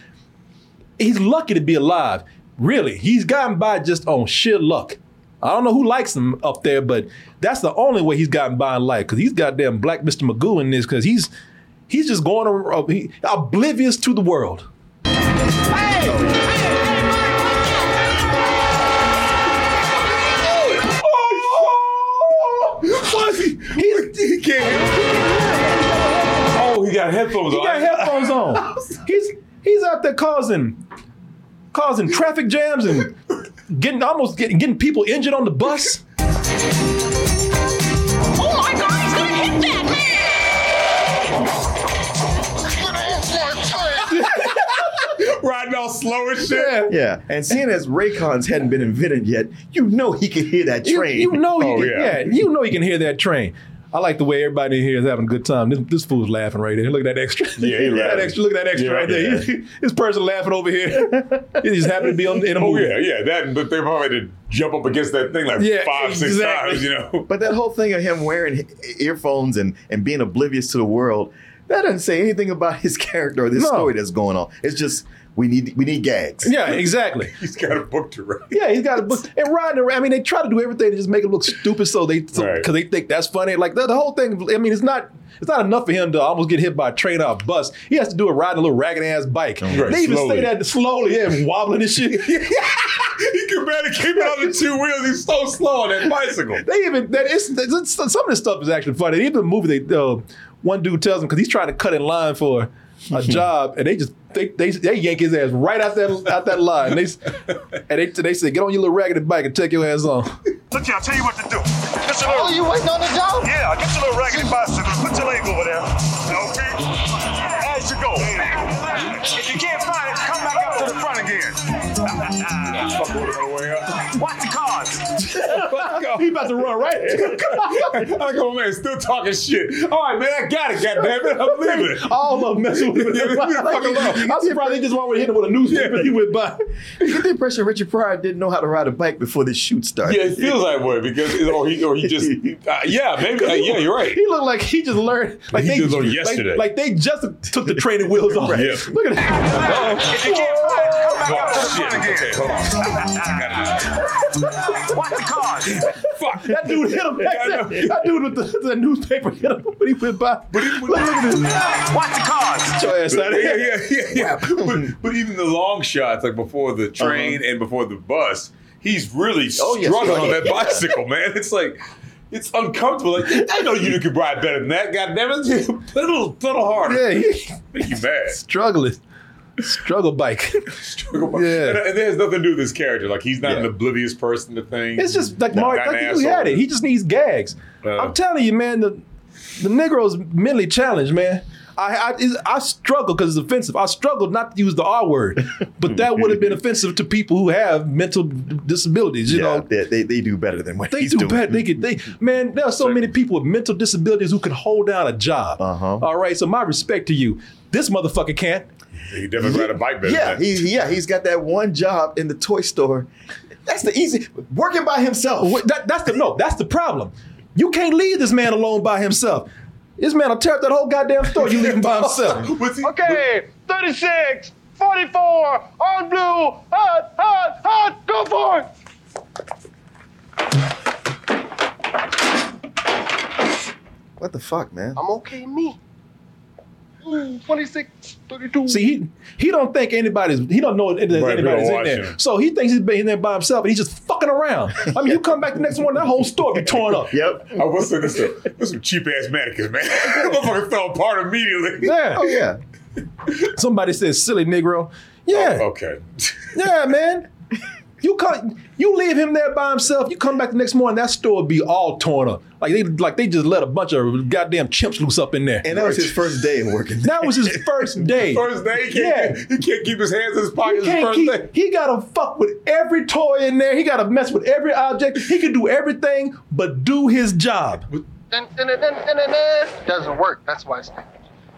(laughs) he's lucky to be alive. Really, he's gotten by just on sheer luck. I don't know who likes him up there, but that's the only way he's gotten by in life because he's goddamn black Mr. Magoo in this because he's he's just going around, he, oblivious to the world. Why is he? He's, he can't. Oh, he got headphones He on. He got headphones on. (laughs) He's he's out there causing causing traffic jams and getting almost getting, getting people injured on the bus. Oh my god, he's gonna hit that man! (laughs) Riding all slow and shit. Yeah. Yeah, and seeing as Raycons hadn't been invented yet, you know he could hear that train. you know, Oh, you, yeah. yeah. you know you can hear that train. I like the way everybody in here is having a good time. This, this fool's laughing right there. Look at that extra. Yeah, he (laughs) that extra. Look at that extra Yeah, right there. yeah. He- this person laughing over here. he just happened to be on in a oh, movie. Oh yeah, yeah. That, but they probably had to jump up against that thing like Yeah, five, six exactly. times. You know. But that whole thing of him wearing earphones and, and being oblivious to the world, that doesn't say anything about his character or this No. story that's going on. It's just we need we need gags. Yeah, exactly. (laughs) He's got a book to write. Yeah, he's got a book. And riding around, I mean, they try to do everything to just make it look stupid so they, because Right. they think that's funny. Like the, the whole thing, I mean, it's not it's not enough for him to almost get hit by a train or a bus. He has to do it riding a little ragged ass bike. Right, they even slowly. say that slowly, yeah, wobbling and shit. (laughs) he can barely keep it on the two wheels. He's so slow on that bicycle. They even that it's, it's- some of this stuff is actually funny. Even the movie, they uh, one dude tells him because he's trying to cut in line for a (laughs) job, and they just they, they they yank his ass right out that out that line. And They (laughs) and they they say, "Get on your little raggedy bike and take your ass on." Look here, I'll tell you what to do. Get your Oh, you waiting on the job? yeah, get your little raggedy bicycle. Put your leg over there. Okay? As you go. If you can't to the front again. Fuck with the way up. Watch the cards. he about to run right. (laughs) I go, man, still talking shit. All right, man, I got it, goddamn it. I'm (laughs) leaving. All of them messing with him. (laughs) Yeah, the fuck alone. I'm surprised they just want to hit him with a newspaper. He went by. You get the impression Richard Pryor didn't know how to ride a bike before this shoot started. Yeah, it feels that way because, or he, or he just, uh, yeah, maybe, uh, yeah, you're right. He looked like he just learned. Like He they just learned yesterday. Like, they just took the training wheels off. Yeah. Look at that. If you can't find it, come back up to Oh, shit. Okay, hold on. I got it. Watch the cars. Fuck. That dude hit him. That, that dude with the, the newspaper hit him when he went by. But he, look at this. Watch the cars. Get your ass out of yeah, here. yeah, yeah, yeah. but, but even the long shots, like before the uh-huh. train and before the bus, he's really Oh, yes, struggling on yeah. that bicycle, man. It's like it's uncomfortable. Like I know you could ride better than that. God damn it, put (laughs) a little, put a harder. Yeah, he Make you mad. struggling. Struggle bike. (laughs) Struggle by- Yeah. and, and it has nothing to do with his character. Like he's not an oblivious person to things. It's just like Not- Mark, not like an you had it. He just needs gags. Uh. I'm telling you, man, the the Negro's mentally challenged, man. I I, I struggle because it's offensive. I struggled not to use the R word, but that would have been (laughs) offensive to people who have mental disabilities. You yeah, know, they, they, they do better than what they he's do doing. bad. They could. They man, there are so many people with mental disabilities who can hold down a job. Uh-huh. All right, so my respect to you. This motherfucker can't. He definitely ride a bike better. Yeah, than that. he, yeah, he's got that one job in the toy store. That's the easy working by himself. Wh- That, that's the no. That's the problem. You can't leave this man alone by himself. This man will tear up that whole goddamn store. You leave him by (laughs) himself. What's he- Okay, 36, 44, on blue, hot, hot, hot, go for it. What the fuck, man? I'm okay, me. Ooh, 26, 32. See, he he don't think anybody's he don't know that Right, anybody's we don't in there. him. So he thinks he's been in there by himself and he's just fucking around. I mean, you come back the next morning, that whole store be torn up. Yep. I was saying this. There's some cheap ass mannequins, man. (laughs) Motherfucker fell apart immediately. Yeah. Oh yeah. Somebody says silly Negro. Yeah. Oh, okay. Yeah, man. You come, you leave him there by himself. You come back the next morning, that store be all torn up. Like they, like they just let a bunch of goddamn chimps loose up in there. And that was his first day of working. that was his first (laughs) day. First day, he can't, Yeah. he can't keep his hands in his He pockets. His first keep, day. he gotta fuck with every toy in there. He gotta mess with every object. He can do everything but do his job. Dun, dun, dun, dun, dun, dun, dun. Doesn't work. That's why it's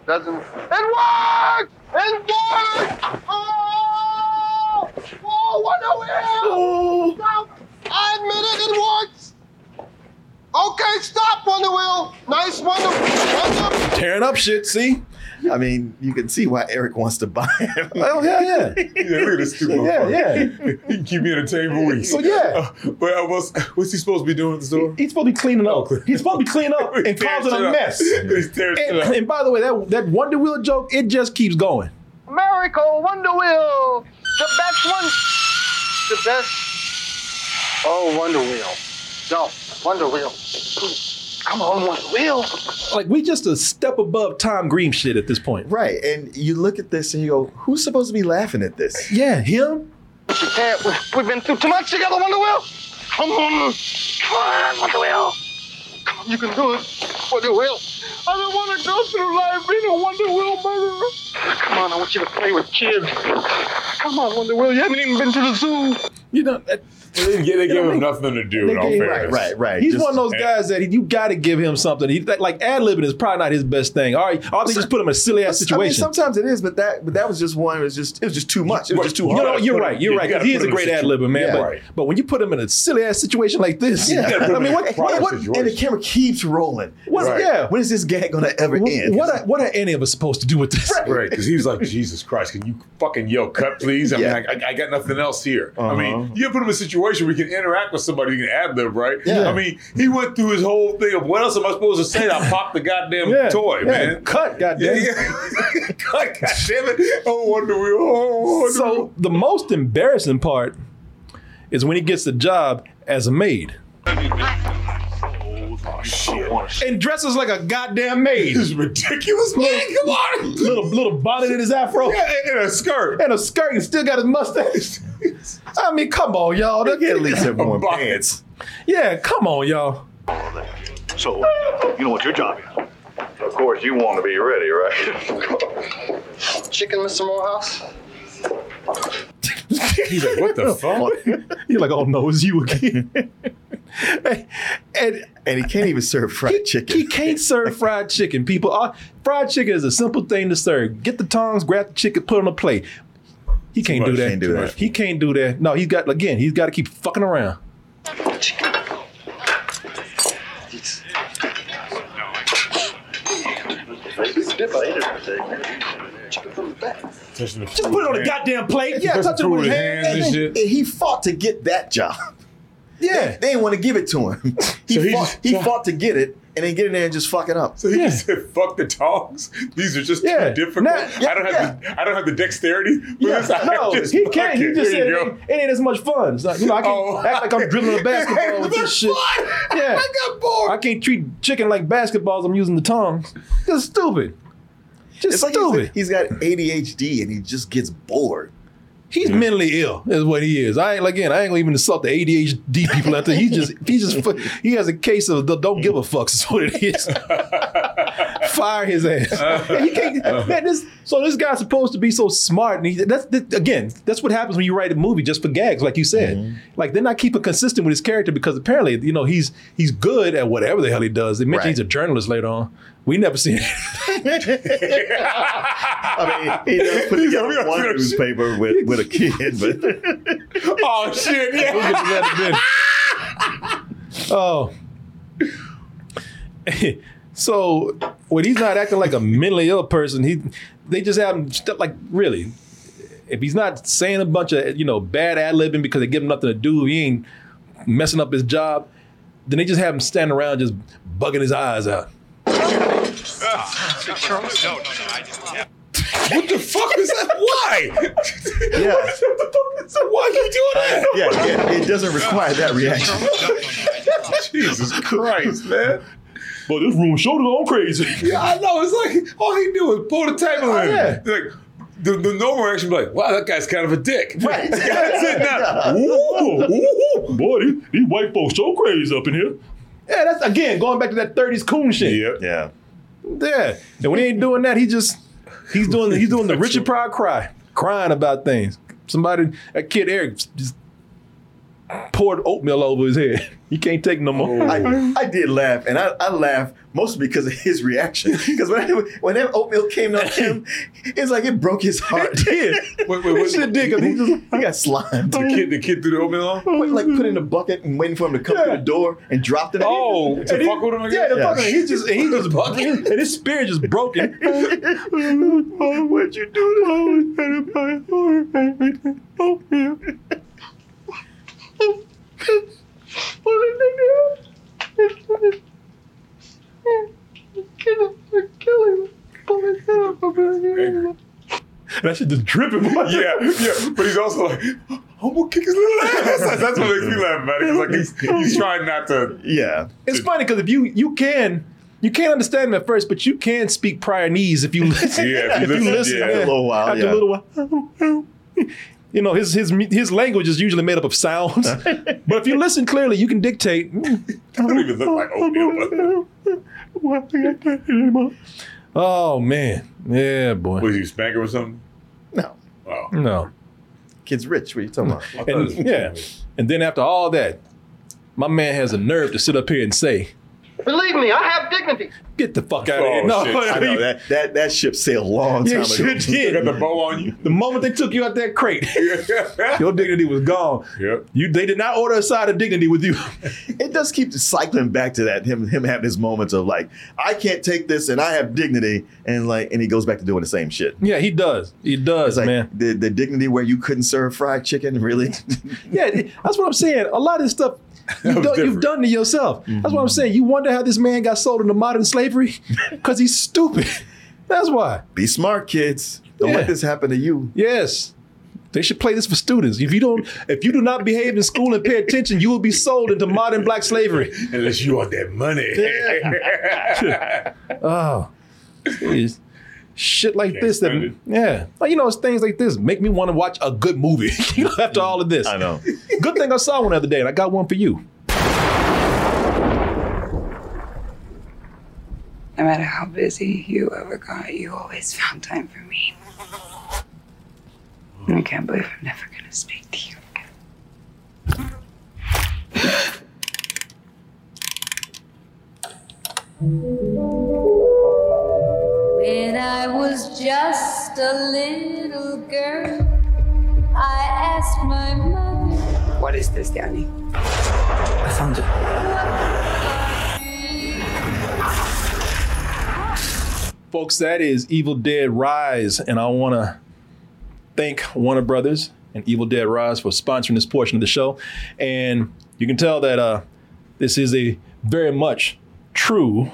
doesn't. It works. It worked! Oh! Ah! Whoa, what the hell? Stop! I admit it, it works! Okay, stop, Wonder Wheel! Nice Wonder Wonder Tearing up shit, see? I mean, you can see why Eric wants to buy him. (laughs) Oh, yeah, yeah. Yeah, look at this stupid Yeah, yeah. He can keep me entertained for weeks. Oh, yeah. Uh, but uh, what's, what's he supposed to be doing at the store? He's supposed to be cleaning up. He's supposed to be cleaning up (laughs) and causing a up. mess. (laughs) He's tearing And, up. and by the way, that, that Wonder Wheel joke, it just keeps going. Miracle Wonder Wheel! The best one! The best. Oh, Wonder Wheel. No, Wonder Wheel. Come on, Wonder Wheel. Like, we just a step above Tom Green shit at this point. Right. And you look at this and you go, who's supposed to be laughing at this? Yeah, him. We can't. we- We've been through too much together, Wonder Wheel. Come on. Come on, Wonder Wheel. Come on, you can do it. Wonder Wheel. I don't want to go through life being a Wonder Wheel murderer. Come on, I want you to play with kids. Come on, Wonder Wheel. You haven't even been to the zoo. You know, that- They, didn't get- they gave him nothing to do, They in all gave- fairness. Right, right. He's Just- one of those guys that he, you got to give him something. He, like ad libbing is probably not his best thing. All right, all they just put him in a silly ass situation. I mean, sometimes it is, but that but that was just one. It was just it was just too much. It was just too you hard. know, you're him- right. You're you right. 'cause gotta he is a great a ad libber, man. Yeah. but, Right. but when you put him in a silly ass situation like this, Yeah. I mean, in a what, what, and the camera keeps rolling. what, Right. yeah. When is this gag gonna ever end? What are, what are any of us supposed to do with this? Right, because he was like, Jesus Christ, can you fucking yell cut, please? I mean, I, I, I got nothing else here. I Uh-huh. mean, you put him in a situation where he can interact with somebody who can ad lib, right? Yeah. I mean, he went through his whole thing of what else am I supposed to say? I (laughs) popped the goddamn Yeah. toy, Yeah. man. Cut, goddamn. (laughs) yeah. God, God damn it. Oh, Wonder Wheel. Oh, Wonder Wheel. So the most embarrassing part is when he gets the job as a maid Oh, shit. and dresses like a goddamn maid. This is ridiculous, man. Come on. (laughs) little little bonnet in his afro Yeah, and a skirt. and a skirt and still got his mustache. (laughs) I mean, come on, y'all. At least have worn Box. pants. Yeah, come on, y'all. So, you know what your job is? Of course, you want to be ready, right? Chicken, Mr. Morehouse. (laughs) He's like, what the fuck? You're like, oh no, it's you again. (laughs) and And he can't even serve fried chicken. he can't serve fried chicken. People, uh, fried chicken is a simple thing to serve. Get the tongs, grab the chicken, put it on a plate. He can't do that. Can't do that. He can't do that. No, he's got again. He's got to keep fucking around. Chicken from the back. Touching the Just put it on the goddamn plate. Yeah, Touching touch it with his with hands. hands and shit. And he fought to get that job. Yeah. they, didn't want to give it to him. (laughs) He So he fought. just- he fought to get it, and then get in there and just fuck it up. So he just said, "Fuck the dogs. (laughs) These are just Yeah. too difficult. Nah, I don't have the I don't have the dexterity. for Yeah, this. No, (laughs) just he can't. He it. just There said it ain't, it ain't as much fun. It's like, you know, I can't Oh. act like I'm dribbling a basketball with this shit. Yeah, I got bored. I can't treat chicken like basketballs. I'm using the tongs. That's stupid. Just It's like stupid. he's, he's got ADHD and he just gets bored. He's mentally ill, is what he is. I ain't again. I ain't gonna even insult the ADHD people out there. He just, he just, (laughs) he has a case of the don't give a fuck. Is what it is. (laughs) (laughs) Fire his ass. (laughs) Uh, and he can't, uh. man, this, so this guy's supposed to be so smart, and he, that's that, again, that's what happens when you write a movie just for gags, like you said. Mm-hmm. Like they're not keeping consistent with his character because apparently, you know, he's he's good at whatever the hell he does. They mention Right. he's a journalist later on. We never seen it. (laughs) I mean, he does put He's- together we don't one see no newspaper with, with a kid, but Oh shit! We'll Yeah. get to that in a minute. Oh. So when he's not acting like a mentally ill person, he they just have him stuff like really. If he's not saying a bunch of you know bad ad libbing because they give him nothing to do, he ain't messing up his job. Then they just have him standing around just bugging his eyes out. What the fuck is that? Why? yeah, what the fuck is that? Why are you doing that? yeah, yeah, it doesn't require that reaction. (laughs) Jesus Christ, man. But this room showed on crazy. Yeah, I know. It's like all he do was pull the table oh, in. yeah. Like the, the normal reaction would be like, wow, that guy's kind of a dick. (laughs) Right. That's it now. Ooh, ooh, boy, these, these white folks so crazy up in here. Yeah, that's again going back to that 30s coon shit. Yep. Yeah. Yeah. And when he ain't doing that, he just he's doing he's doing the Richard Pryor cry, crying about things. Somebody that kid Eric just poured oatmeal over his head. (laughs) He can't take no more. I, I did laugh, and I, I laughed mostly because of his reaction. (laughs) Because when, when that oatmeal came out him, it's like it broke his heart. It did. (laughs) Wait, wait, It shit did, 'cause he just He got slimed. The kid, the kid threw the oatmeal on. Put- like put in a bucket and waiting for him to come to the door and dropped it. Oh, to And he- with him again. Yeah, the Yeah. fucking he just he just bucking and his spirit just broken. oh, What'd you That shit just dripping. (laughs) boy. Yeah, yeah, but he's also like, I'm gonna kick his little ass. That's what makes me laugh about it. It's like he's, he's trying not to. Yeah. It's funny because if you you can you can't understand him at first, but you can speak Pryorese (laughs) (laughs) if you listen. Yeah, if you listen, yeah. After a little while, after yeah. a little while. You know, his his his language is usually made up of sounds. (laughs) but if you listen clearly, you can dictate. (laughs) I don't even look like oatmeal. But Oh man. Yeah, boy. was he spanking or something? No. Oh, No. Kid's rich. What are you talking about? (laughs) I thought it was- And yeah. And then after all that, my man has a nerve to sit up here and say, Believe me, I have dignity. Get the fuck out of Oh, here. No, shit. I know that that that ship sailed a long Yeah, time it ago. sure did. (laughs) Got the bow on you. The moment they took you out that crate, (laughs) (laughs) your dignity was gone. Yep. You they did not order a side of dignity with you. It does keep cycling back to that him him having his moments of like I can't take this and I have dignity and like and he goes back to doing the same shit. yeah, he does. He does, It's like man. the the dignity where you couldn't serve fried chicken really. Yeah, that's what I'm saying. A lot of this stuff (laughs) you was done, you've done to yourself. That's what I'm mm-hmm. saying. You wonder how this man got sold into modern slavery? (laughs) Because he's stupid. That's why. Be smart, kids. Don't Yeah. let this happen to you. Yes. They should play this for students. If you don't, if you do not behave in school and pay attention, you will be sold into modern black slavery. (laughs) Unless you want that money. Oh, jeez. Shit like Can't this that it. yeah, well, you know, it's things like this make me want to watch a good movie. (laughs) you know, after all of this, I know. Good thing I saw one the other day, and I got one for you. No matter how busy you ever got, you always found time for me. And I can't believe I'm never gonna speak to you again. (laughs) When I was just a little girl, I asked my mother. What is this, Danny? I found it. Folks, that is Evil Dead Rise, and I want to thank Warner Brothers and Evil Dead Rise for sponsoring this portion of the show. And you can tell that uh, this is a very much true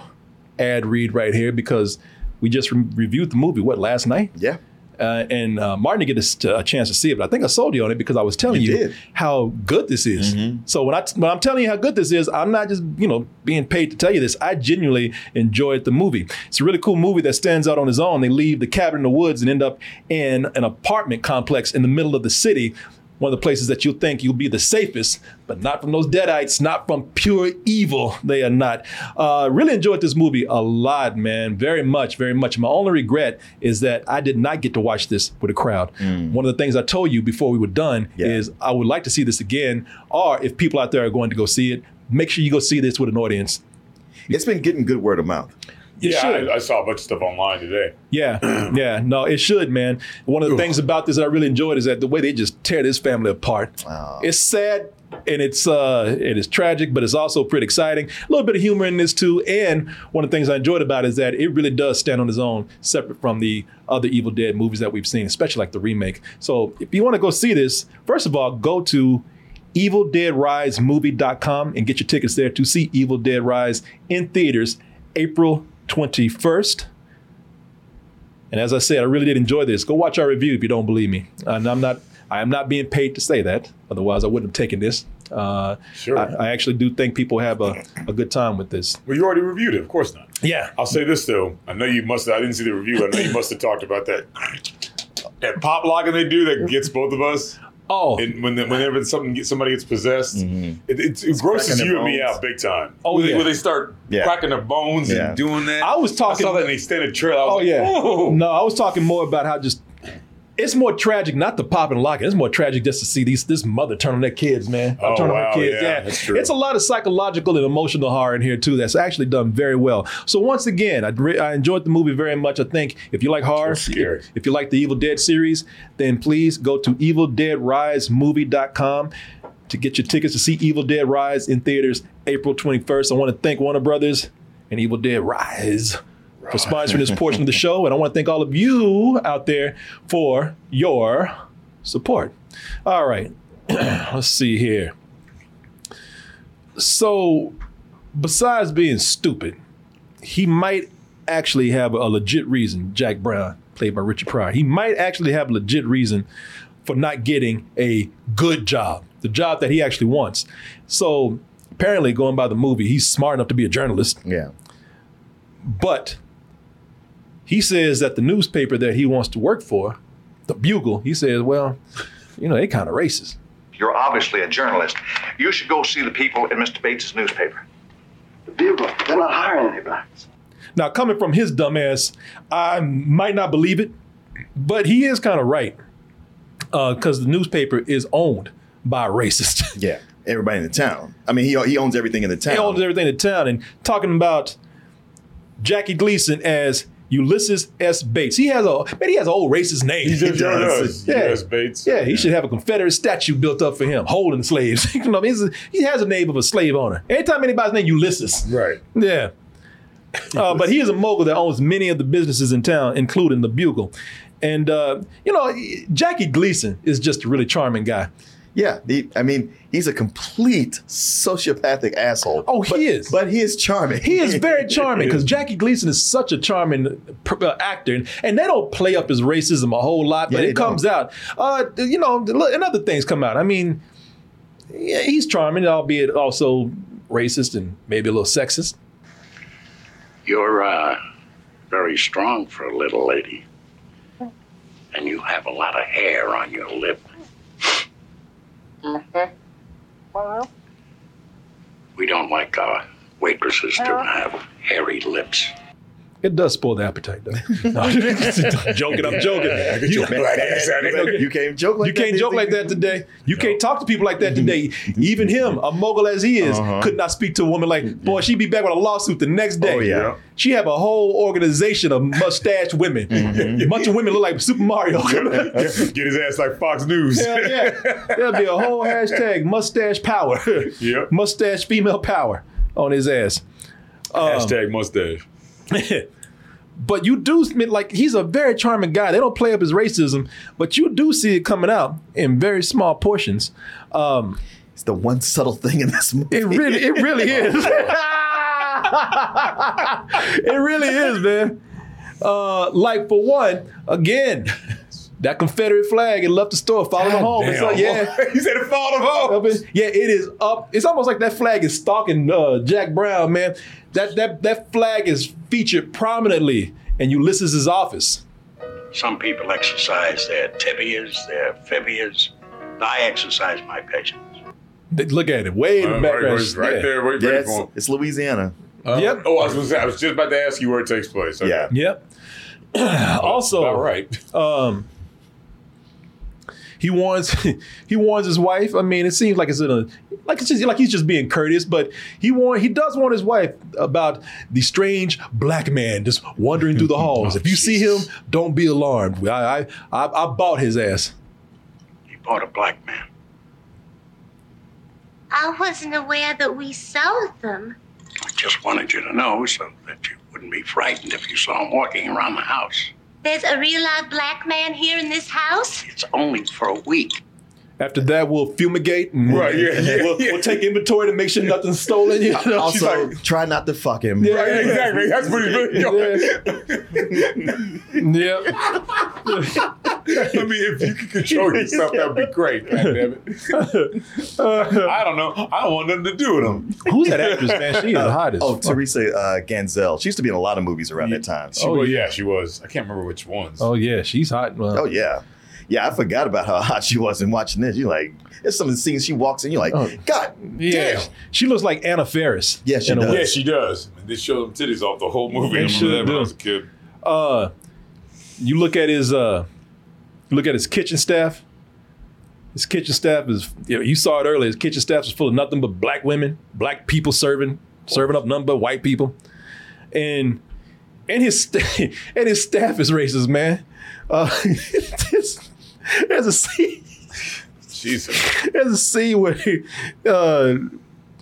ad read right here because we just re- reviewed the movie, what, last night? Yeah. Uh, and uh, Martin didn't get a, a chance to see it, but I think I sold you on it because I was telling you, You how good this is. So when I when I'm telling you how good this is, I'm not just you know being paid to tell you this. I genuinely enjoyed the movie. It's a really cool movie that stands out on its own. They leave the cabin in the woods and end up in an apartment complex in the middle of the city. One of the places that you'll think you'll be the safest, but not from those deadites, not from pure evil. They are not. Uh, really enjoyed this movie a lot, man. Very much, very much. My only regret is that I did not get to watch this with a crowd. One of the things I told you before we were done is I would like to see this again, or if people out there are going to go see it, make sure you go see this with an audience. It's been getting good word of mouth. It yeah, should. I, I saw a bunch of stuff online today. Yeah, (clears throat) yeah, no, it should, man. One of the things about this that I really enjoyed is that the way they just tear this family apart. It's sad and it's uh it is tragic, but it's also pretty exciting. A little bit of humor in this too. And one of the things I enjoyed about it is that it really does stand on its own, separate from the other Evil Dead movies that we've seen, especially like the remake. So if you want to go see this, first of all, go to evildeadrisemovie.com and get your tickets there to see Evil Dead Rise in theaters April 21st. And as I said, I really did enjoy this. Go watch our review if you don't believe me. And I'm not I am not being paid to say that. Otherwise, I wouldn't have taken this. Uh, Sure. I, I actually do think people have a, a good time with this. Well, you already reviewed it, of course not. Yeah. I'll say this though. I know you must. I didn't see the review. I know you must have talked about that. That pop locking they do that gets both of us. Oh, and when the, whenever something gets, somebody gets possessed, mm-hmm. it, it, it grosses cracking their you and me out big time. Oh, where they, yeah. where they start Yeah. cracking their bones Yeah. and doing that. I was talking- I saw that in the extended trailer. I was Oh like, yeah. Whoa. No, I was talking more about how just it's more tragic, not the pop and lock. It's more tragic just to see these this mother turn on their kids, man. Oh, turn on wow, her kids. yeah, that's true. It's a lot of psychological and emotional horror in here too. That's actually done very well. So once again, I, re- I enjoyed the movie very much. I think if you like horror, if, if you like the Evil Dead series, then please go to evildeadrisemovie.com to get your tickets to see Evil Dead Rise in theaters April 21st. I want to thank Warner Brothers and Evil Dead Rise for sponsoring this portion of the show. And I want to thank all of you out there for your support. All right, (clears throat) let's see here. So, besides being stupid, he might actually have a legit reason, Jack Brown, played by Richard Pryor. He might actually have a legit reason for not getting a good job, the job that he actually wants. So, apparently, going by the movie, he's smart enough to be a journalist. Yeah. But he says that the newspaper that he wants to work for, the Bugle, he says, well, you know, they kind of racist. You're obviously a journalist. You should go see the people in Mr. Bates' newspaper. The Bugle, they're not hiring any blacks. Now, coming from his dumbass, I might not believe it, but he is kind of right uh, because the newspaper is owned by a racist. (laughs) Yeah. Everybody in the town. I mean, he, he owns everything in the town. He owns everything in the town. And talking about Jackie Gleason as Ulysses S. Bates. He has a man, he has an old racist name. He just (laughs) does. Yeah. U.S. Bates. Yeah, he should have a Confederate statue built up for him, holding slaves. (laughs) you know, he's a- he has a name of a slave owner. Anytime anybody's named Ulysses. Right. Yeah. Uh, (laughs) but he is a mogul that owns many of the businesses in town, including the Bugle. And, uh, you know, Jackie Gleason is just a really charming guy. Yeah, he, I mean, he's a complete sociopathic asshole. Oh, he is. But he is charming. He is very (laughs) charming because Jackie Gleason is such a charming uh, actor, and, and they don't play up his racism a whole lot, but Yeah, it comes out. Uh, you know, and other things come out. I mean, yeah, he's charming, albeit also racist and maybe a little sexist. You're uh, very strong for a little lady. And you have a lot of hair on your lip. Mm-hmm. Well, We don't like our waitresses to have hairy lips. It does spoil the appetite, though. (laughs) No, I'm joking, I'm joking. You, (laughs) you can't joke like you that. can't joke like that today. You can't talk to people like that today. (laughs) Even him, a mogul as he is, Uh-huh. could not speak to a woman like, boy, she'd be back with a lawsuit the next day. Oh, yeah. She have a whole organization of mustache women. A bunch of women look like Super Mario. Get his ass like Fox News. Hell yeah. There'll be a whole hashtag mustache power. Yep. Mustache female power on his ass. Um, Hashtag mustache. But you do like he's a very charming guy. They don't play up his racism, but you do see it coming out in very small portions. Um, it's the one subtle thing in this movie. It really, it really (laughs) is. (laughs) it really is, man. Uh, like for one, again, that Confederate flag it left the store, followed him home. It's like, yeah, (laughs) He said it followed him home. Yeah, it is up. It's almost like that flag is stalking uh, Jack Brown, man. That that that flag is featured prominently in Ulysses' office. Some people exercise their tibias, their fibias. I exercise my patience. Look at it, way in the Uh, background. right, right Yeah. there, right, Yeah, right it's, it's Louisiana. Uh, Yep. Oh, I was, gonna say, I was just about to ask you where it takes place. Okay. Yeah. Yep. (clears throat) also, All right. um, he warns (laughs) he warns his wife. I mean, it seems like it's in a like it's just like he's just being courteous, but he warn he does warn his wife about the strange black man just wandering through the halls. if you see him, don't be alarmed. I I I, I bought his ass. He bought a black man. I wasn't aware that we sold them. I just wanted you to know so that you wouldn't be frightened if you saw him walking around the house. There's a real live black man here in this house? It's only for a week. After that, we'll fumigate and Right, yeah, yeah, we'll, yeah. we'll take inventory to make sure nothing's stolen. You (laughs) know? Also, try not to fuck him. Yeah, Right, exactly. That's what he's really doing. Yep. I mean, if you could control yourself, that would be great. God damn it. (laughs) I don't know. I don't want nothing to do with him. Who's that actress, man? She is the hottest. Oh, Teresa uh, Ganzel. She used to be in a lot of movies around that time. She was, yeah, she was. I can't remember which ones. Oh yeah, she's hot. Well, Oh yeah, yeah. I forgot about how (laughs) hot she was in watching this. You're like, there's some of the scenes she walks in. You're like, Oh. God, yeah, damn. she looks like Anna Faris. Yeah, she does. way. Yeah, she does. They show them titties off the whole movie. They I remember sure that when. I was a kid. uh you look at his uh look at his kitchen staff his kitchen staff is you know you saw it earlier his kitchen staff is full of nothing but black women black people serving serving up nothing but white people and and his sta- (laughs) and his staff is racist man uh (laughs) there's, (laughs) there's a scene Jesus. there's a scene where uh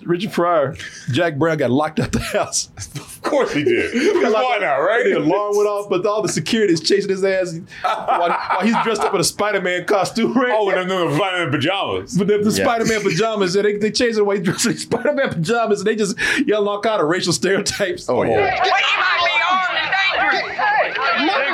Richard Pryor, Jack Brown got locked out the house. Of course he did. (laughs) Because why not, right? The alarm went off, but all the security is chasing his ass while, while he's dressed up in a Spider-Man costume. Right? Oh, and then they're finding in pajamas. But the, the Yeah. Spider-Man pajamas, and they, they chase him while he's dressed in Spider-Man pajamas, and they just yell all kind of racial stereotypes. Oh yeah. Well, you might be armed and dangerous. Negro,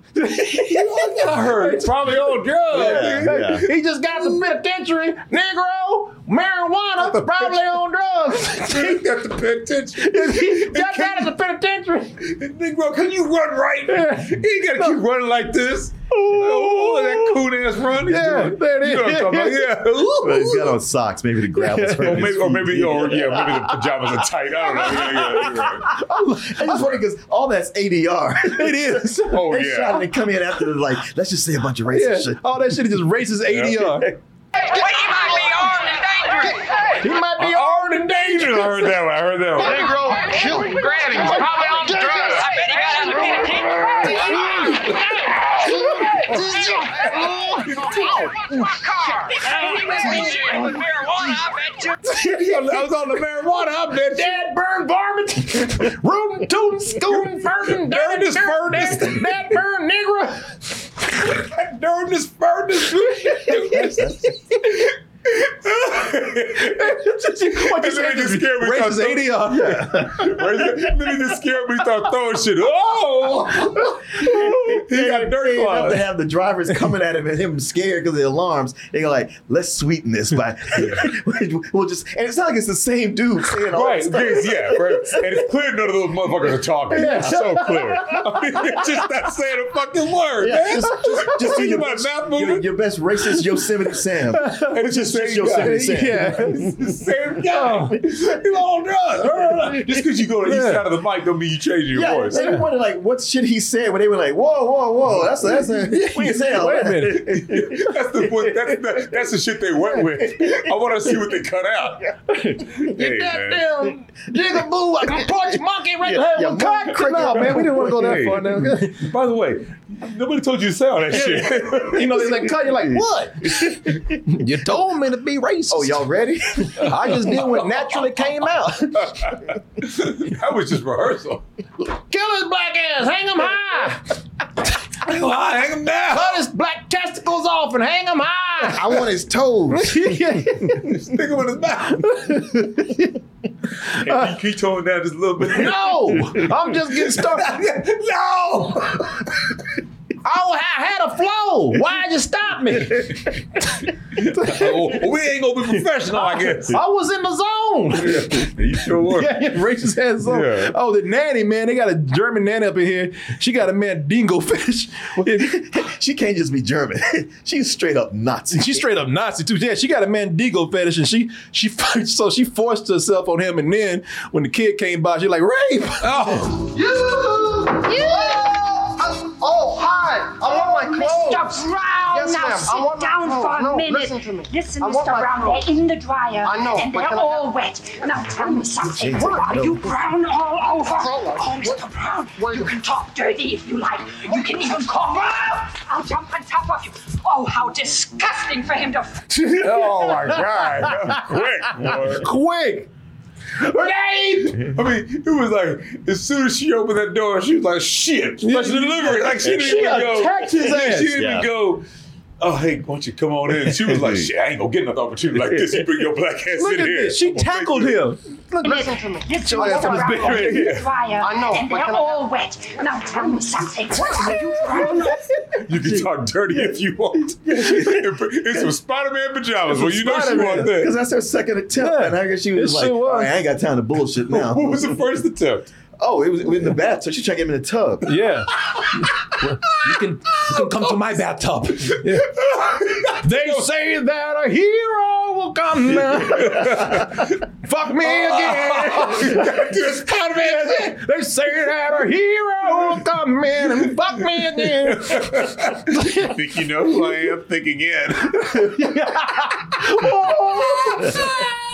(laughs) heard. Probably on drugs. Yeah, yeah. He just got the penitentiary, Negro, marijuana, probably on drugs. (laughs) He got the penitentiary. (laughs) he got that at the penitentiary. Negro, can you run right? You ain't gotta keep running like this. Oh, that coon ass run. He's Yeah, doing- there you know what I'm talking about. Yeah. Well, he's got on socks. Maybe the gravel's Or hurting maybe, his or feet. maybe, or yeah, maybe the pajamas are tight. I don't know. Yeah, yeah, you're right. I just wonder because all that's ADR. It is. Oh they yeah. Shot and they come in after like, let's just say a bunch of racist Yeah, shit. all that shit is just racist ADR. Well, you might be armed and dangerous. He might be Armed and dangerous. I heard that one. I heard that one. Negro, shoot, grab him. Probably on drugs. I bet he got out of I was on the marijuana. I bet. Dad burn varmint, rootin' tootin' scootin' furtin' Dirty as furnace. Dad burn nigger. This furnace. What you say? just scared me. Racist start ADR. throwing- (laughs) Then he just scared me. Start throwing shit. Oh, (laughs) he got dirt They have to have the drivers coming at him and him scared because of the alarms. They go like, let's sweeten this by (laughs) we'll just and it's not like it's the same dude saying all Right, stuff. yeah, right. And it's clear none of those motherfuckers are talking. Yeah. It's so clear. I mean, just not saying a fucking word, Yeah, man. just, just, just your my best, mouth your, moving. your best racist Yosemite Sam. And it's just Just same guy. Yeah. Same guy. He's on drugs. Just because you go to the east side of the mic don't mean you change your Yeah, voice. they wonder like what shit he said when they were like, whoa, whoa, whoa. That's that's a, (laughs) we ain't say Wait a minute. (laughs) that's the one, that's, the, that's the shit they went with. I want to see what they cut out. (laughs) Hey, man. Damn, jigaboo! I can punch monkey right Yeah, yeah, monkey cricket. No, man, we didn't want to go that far now. (laughs) By the way, nobody told you to say all that shit. you know, they like cut. You're like, (laughs) what? you told me to be racist. Oh, y'all ready? I just did what naturally came out. (laughs) that was just rehearsal. Kill his black ass. Hang him high. Hang him high, hang him down. Cut his black testicles off and hang him high. I want his toes. Stick him in his mouth. Hey, can you tone it down just a little bit? No, I'm just getting (laughs) started. no. Oh, I had a flow. Why'd you stop me? Oh, we ain't gonna be professional, I guess. I was in the zone. (laughs) you sure were. Yeah, yeah, racist ass zone. Yeah. Oh, the nanny, man. They got a German nanny up in here. She got a man dingo fish. (laughs) she can't just be German. (laughs) She's straight up Nazi. She's straight up Nazi too. Yeah, she got a Mandingo fetish, and she she so she forced herself on him. And then when the kid came by, she like rape. Oh, You! You! Oh, hi! I want my clothes. Mr. Brown, Yes, now ma'am. I sit want down clothes. for a No, minute. listen to me. Listen, Mr. Brown, clothes. they're in the dryer. I know, And they're can I all wet. Now tell me something. Are you brown all over? Fella, Oh, Mr. Brown, you can talk dirty if you like. You can even call me out. I'll jump on top of you. Oh, how disgusting for him to. (laughs) oh my God. (laughs) Quick, boy. Quick. Rape! I mean, it was like as soon as she opened that door, she was like, "Shit!" Special delivery. Like she didn't She even go. attacked his ass. She didn't Yeah. even go. Oh, hey, why don't you come on in? She was like, (laughs) "Shit, I ain't gonna get another opportunity like this. You bring your black ass Look in at here." this. She tackled him. Look, Listen to me. Listen, Your ass Mr. on his Brown, bed they're in right the dryer. I know, And they're can I- all wet. Now tell me something. Are you brown? You can talk dirty if you want. (laughs) it's some Spider-Man pajamas. Well, you know she want Because that's her second attempt. Yeah. And I guess she was It like, sure was. "All right, I ain't got time to bullshit (laughs) now. What was the first attempt? Oh, it was, it was in the bathtub. She trying to get him in the tub. Yeah. you can you can come to my bathtub. Yeah. They say that a hero will come now. Fuck me again. Just (laughs) Spider-Man. They say that a hero will come in and fuck me again. Think you know who I am? Think again. (laughs) (laughs)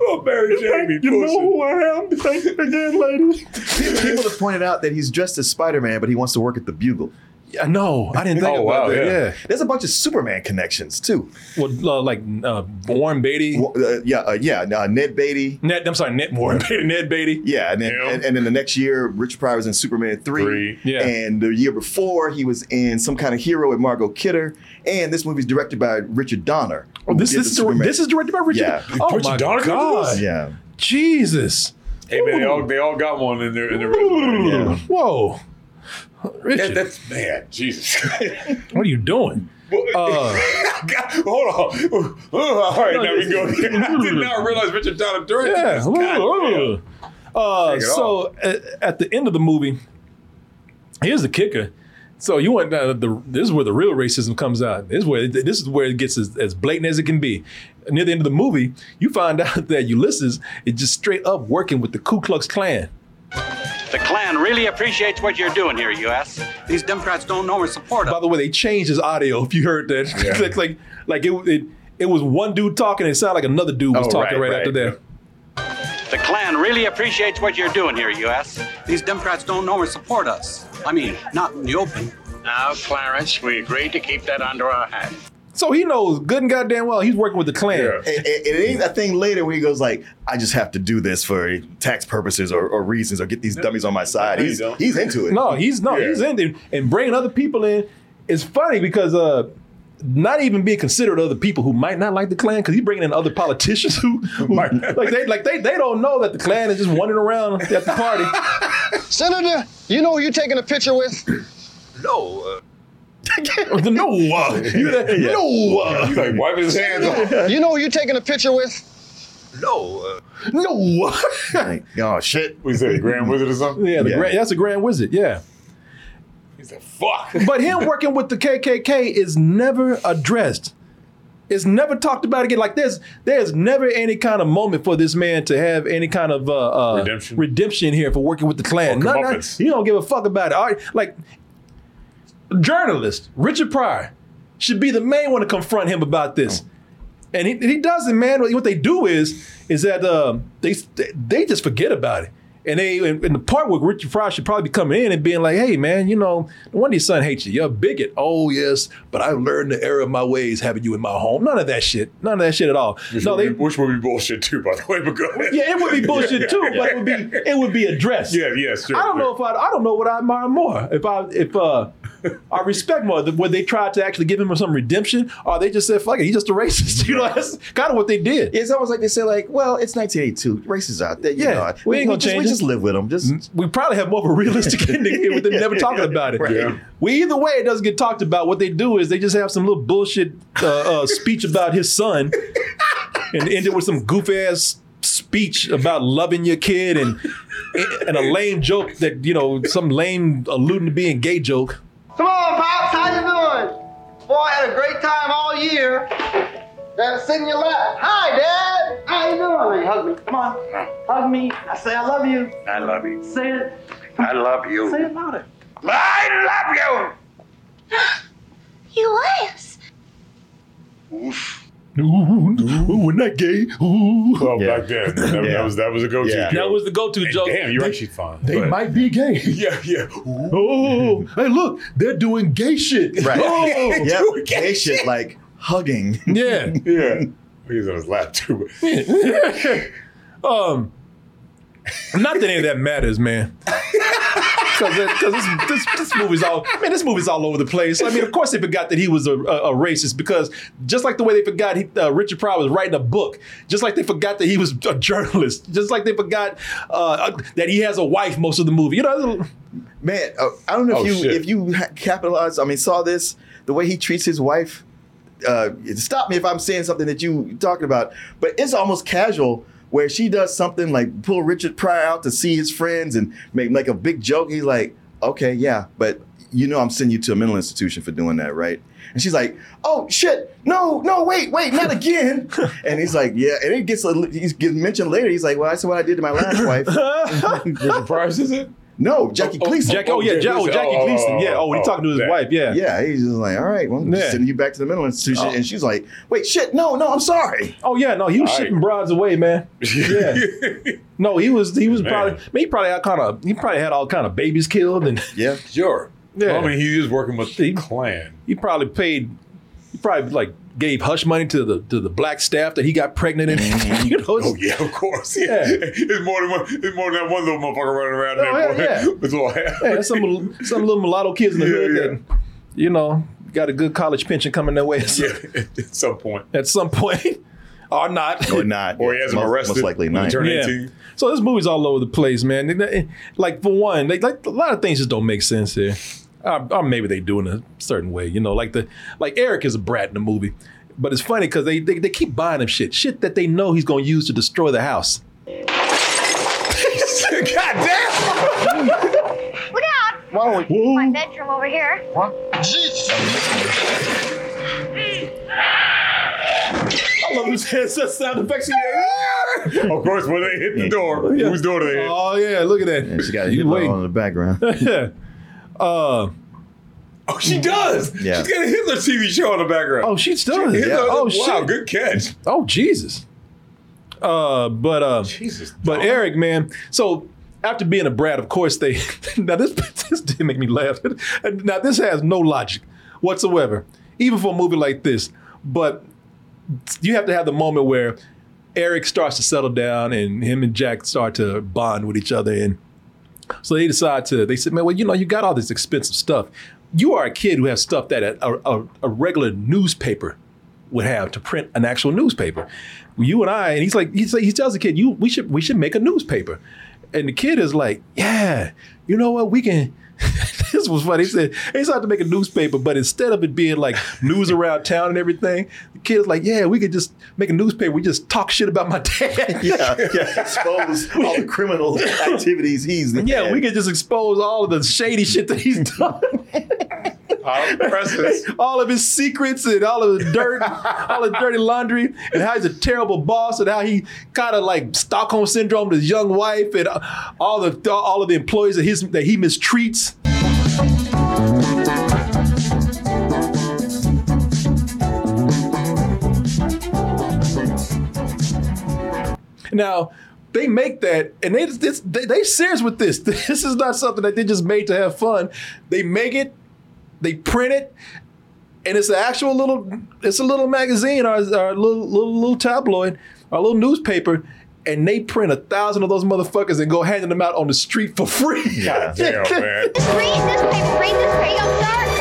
oh, Mary Jane. you know who I am. Thank again, lady. People have pointed out that he's dressed as Spider Man, but he wants to work at the Bugle. Yeah, no, I didn't think Oh, about wow, that. yeah. Yeah. There's a bunch of Superman connections too. Well, uh, like uh, Warren Beatty. Well, Uh, yeah, uh, yeah. Uh, Ned Beatty. Ned, I'm sorry, Ned Warren Beatty. Ned Beatty. Yeah, and then, Yeah. and, and then the next year, Richard Pryor was in Superman 3. Three. Yeah. And the year before, he was in some kind of hero with Margot Kidder. And this movie is directed by Richard Donner. Oh, this did this the is Superman- this is directed by Richard. Yeah. Oh Richard my Donner God. Yeah. Jesus. Hey man, they all they all got one in their in their resume. Yeah. Whoa. That, Richard, that's man, Jesus. what are you doing? Uh, God, (laughs) hold on. all right, now we go. I did not realize Richard Donner directed yeah. this. God. Uh, so at, at the end of the movie, here's the kicker. So you want uh, the this is where the real racism comes out. This is where this is where it gets as, as blatant as it can be. Near the end of the movie, you find (laughs) out that Ulysses is just straight up working with the Ku Klux Klan. The Klan really appreciates what you're doing here, U.S. These Democrats don't know or support By the way, they changed his audio. If you heard that, Yeah. (laughs) like like like it, it it was one dude talking. It sounded like another dude was Oh, talking right, right, after that. The Klan really appreciates what you're doing here, U.S. These Democrats don't know or support us. I mean, not in the open. Now, Clarence, we agreed to keep that under our hat. So he knows good and goddamn well he's working with the Klan. Yeah. And, and it ain't a thing later where he goes like, I just have to do this for tax purposes or, or reasons or get these dummies on my side. He's, he's into it. No, he's no, Yeah. he's in there. And bringing other people in is funny because uh not even being considered other people who might not like the Klan because he's bringing in other politicians who, who like they like they they don't know that the Klan is just wandering around at the party. (laughs) Senator, (laughs) you know who you're taking a picture with? no, uh, no, uh, you that, no, uh, He's like wiping his hands off. You know who you're taking a picture with? no, uh, no. Oh, shit. We said Grand Wizard or something. yeah, the Yeah. Grand, that's a Grand Wizard. Yeah. He said, "Fuck." (laughs) But him working with the KKK is never addressed. It's never talked about again. Like there's there's never any kind of moment for this man to have any kind of uh, uh, Redemption. redemption here for working with the Klan. None- none- he don't give a fuck about it. All right, like journalist Richard Pryor should be the main one to confront him about this. And he, he doesn't, man. What they do is is that uh, they they just forget about it. And they in, the part where Richard Pryor should probably be coming in and being like, "Hey, man, you know, no wonder your son hates you. You're a bigot." Oh yes, but I learned the error of my ways having you in my home. None of that shit. None of that shit at all. Which, no, would they. be, which would be bullshit too, by the way. But go ahead. Yeah, it would be (laughs) bullshit too, but it would be it would be addressed. Yeah, yeah, sure. I don't know if I I don't know what I admire more. If I if uh I respect more would they try to actually give him some redemption, or they just said fuck it, he's just a racist. (laughs) You know, that's kind of what they did. It's almost like they say, like, well, it's 1982. Races out there. You Yeah, know, we ain't gonna just, change We it. just live with them. Just We probably have more of a realistic (laughs) ending here with them never talking about it. Right. Yeah. We either way it doesn't get talked about. What they do is they just have some little bullshit uh, uh, speech about his son, (laughs) and end it with some goof ass speech about loving your kid and and a lame joke that you know some lame alluding to being gay joke. Come on, Pops, how you doing? Boy, I had a great time all year. Dad, sit in your lap. Hi, Dad. How you doing? Hug me. Come on. Hug me. I say I love you. I love you. Say it. I love you. Say it louder. I love you. (gasps) U.S. Ooh, ooh, we're not gay. Ooh. Well, Yeah. back then, that, Yeah. that was that was a go-to. Yeah. joke. That was the go-to And joke. Damn, you're They- actually fine. They But- might be gay. (laughs) Yeah, yeah. Oh, hey, look, they're doing gay shit. right. (laughs) Oh, yeah, gay shit like hugging. (laughs) yeah. Yeah. He's on his lap too. um, not that any of that matters, man. Because this, this, this movie's all man, this movie's all over the place. I mean, of course they forgot that he was a, a, a racist because just like the way they forgot he, uh, Richard Pryor was writing a book, just like they forgot that he was a journalist, just like they forgot uh, that he has a wife most of the movie. You know, Man, uh, I don't know if Oh, you shit. if you capitalized. I mean, saw this the way he treats his wife. Uh, stop me if I'm saying something that you talking about, but it's almost casual where she does something like pull Richard Pryor out to see his friends and make like a big joke. He's like, okay, yeah, but you know I'm sending you to a mental institution for doing that, right? And she's like, oh shit, no, no, wait, wait, not again. (laughs) and he's like, yeah, and it gets he gets mentioned later. He's like, well, that's what I did to my last wife. (laughs) Richard is it? No, Jackie Oh, oh, Gleason. Jackie, oh yeah, oh, Ja- oh, Jackie Oh, Gleason, yeah. Oh, he oh, oh, talking to his that. wife, yeah. Yeah, he's just like, all right, well, I'm Yeah. sending you back to the mental institution. Oh. And she's like, wait, shit, no, no, I'm sorry. Oh yeah, no, he was All right. shipping broads away, man. (laughs) Yeah. No, he was he was Man. probably I mean, he probably had kind of he probably had all kind of babies killed and Yeah. Sure. Yeah. Well, I mean, he is working with the Klan. he probably paid he probably like gave hush money to the to the black staff that he got pregnant in. Mm-hmm. (laughs) you know, Oh yeah, of course. Yeah. it's more than one. It's more than that one little motherfucker running around Oh, there yeah, boy, (laughs) yeah. with little hair. yeah, some little- some little mulatto kids in the Yeah, hood yeah. that you know got a good college pension coming their way (laughs) Yeah, at some point. at some point or not. Or not. Or he has him most, arrested. Most likely not. Turn Yeah. 18. So this movie's all over the place, man. It- it- Like for one, they, like a lot of things just don't make sense here. Or, or maybe they do in a certain way, you know. Like the like Eric is a brat in the movie, but it's funny because they, they they keep buying him shit, shit that they know he's gonna use to destroy the house. (laughs) God damn! Look out! Why don't Whoa, My bedroom over here. what? Jesus. I love those headset sound effects. Of course, when they hit the door, Yeah. whose door do they hit? Oh yeah, look at that. And she got a You Hitler on in the background. (laughs) (laughs) yeah. Uh, Oh, she does. Yeah. She's got a Hitler TV show in the background. oh, she still is. Hitler, Oh wow, shit. good catch. Oh Jesus. Uh, but uh, Jesus. But dog. Eric, man, so after being a brat, of course they (laughs) now this (laughs) this did make me laugh. now this has no logic whatsoever, even for a movie like this. But you have to have the moment where Eric starts to settle down and him and Jack start to bond with each other and so they decide to they said, man, well, you know, you got all this expensive stuff. You are a kid who has stuff that a, a, a regular newspaper would have to print an actual newspaper. You and I, and he's like, he, he tells the kid, you we should we should make a newspaper. And the kid is like, yeah, you know what, we can. (laughs) this was funny. He said he started to make a newspaper, but instead of it being like news around town and everything, the kid's like, yeah, we could just make a newspaper. We just talk shit about my dad. (laughs) yeah, yeah. Expose (laughs) all the criminal activities he's the Yeah, we could just expose all of the shady shit that he's done. all of his secrets and all of the dirt, all the dirty laundry, and how he's a terrible boss, and how he kind of like Stockholm syndrome to his young wife, and all the all of the employees that his that he mistreats. Now they make that, and they this, they they serious with this. (laughs) This is not something that they just made to have fun. They make it, they print it, and it's an actual little it's a little magazine or, or a little, little little tabloid or a little newspaper. And they print a thousand of those motherfuckers and go handing them out on the street for free. God damn, (laughs) man. Read this paper, read this paper. Yo,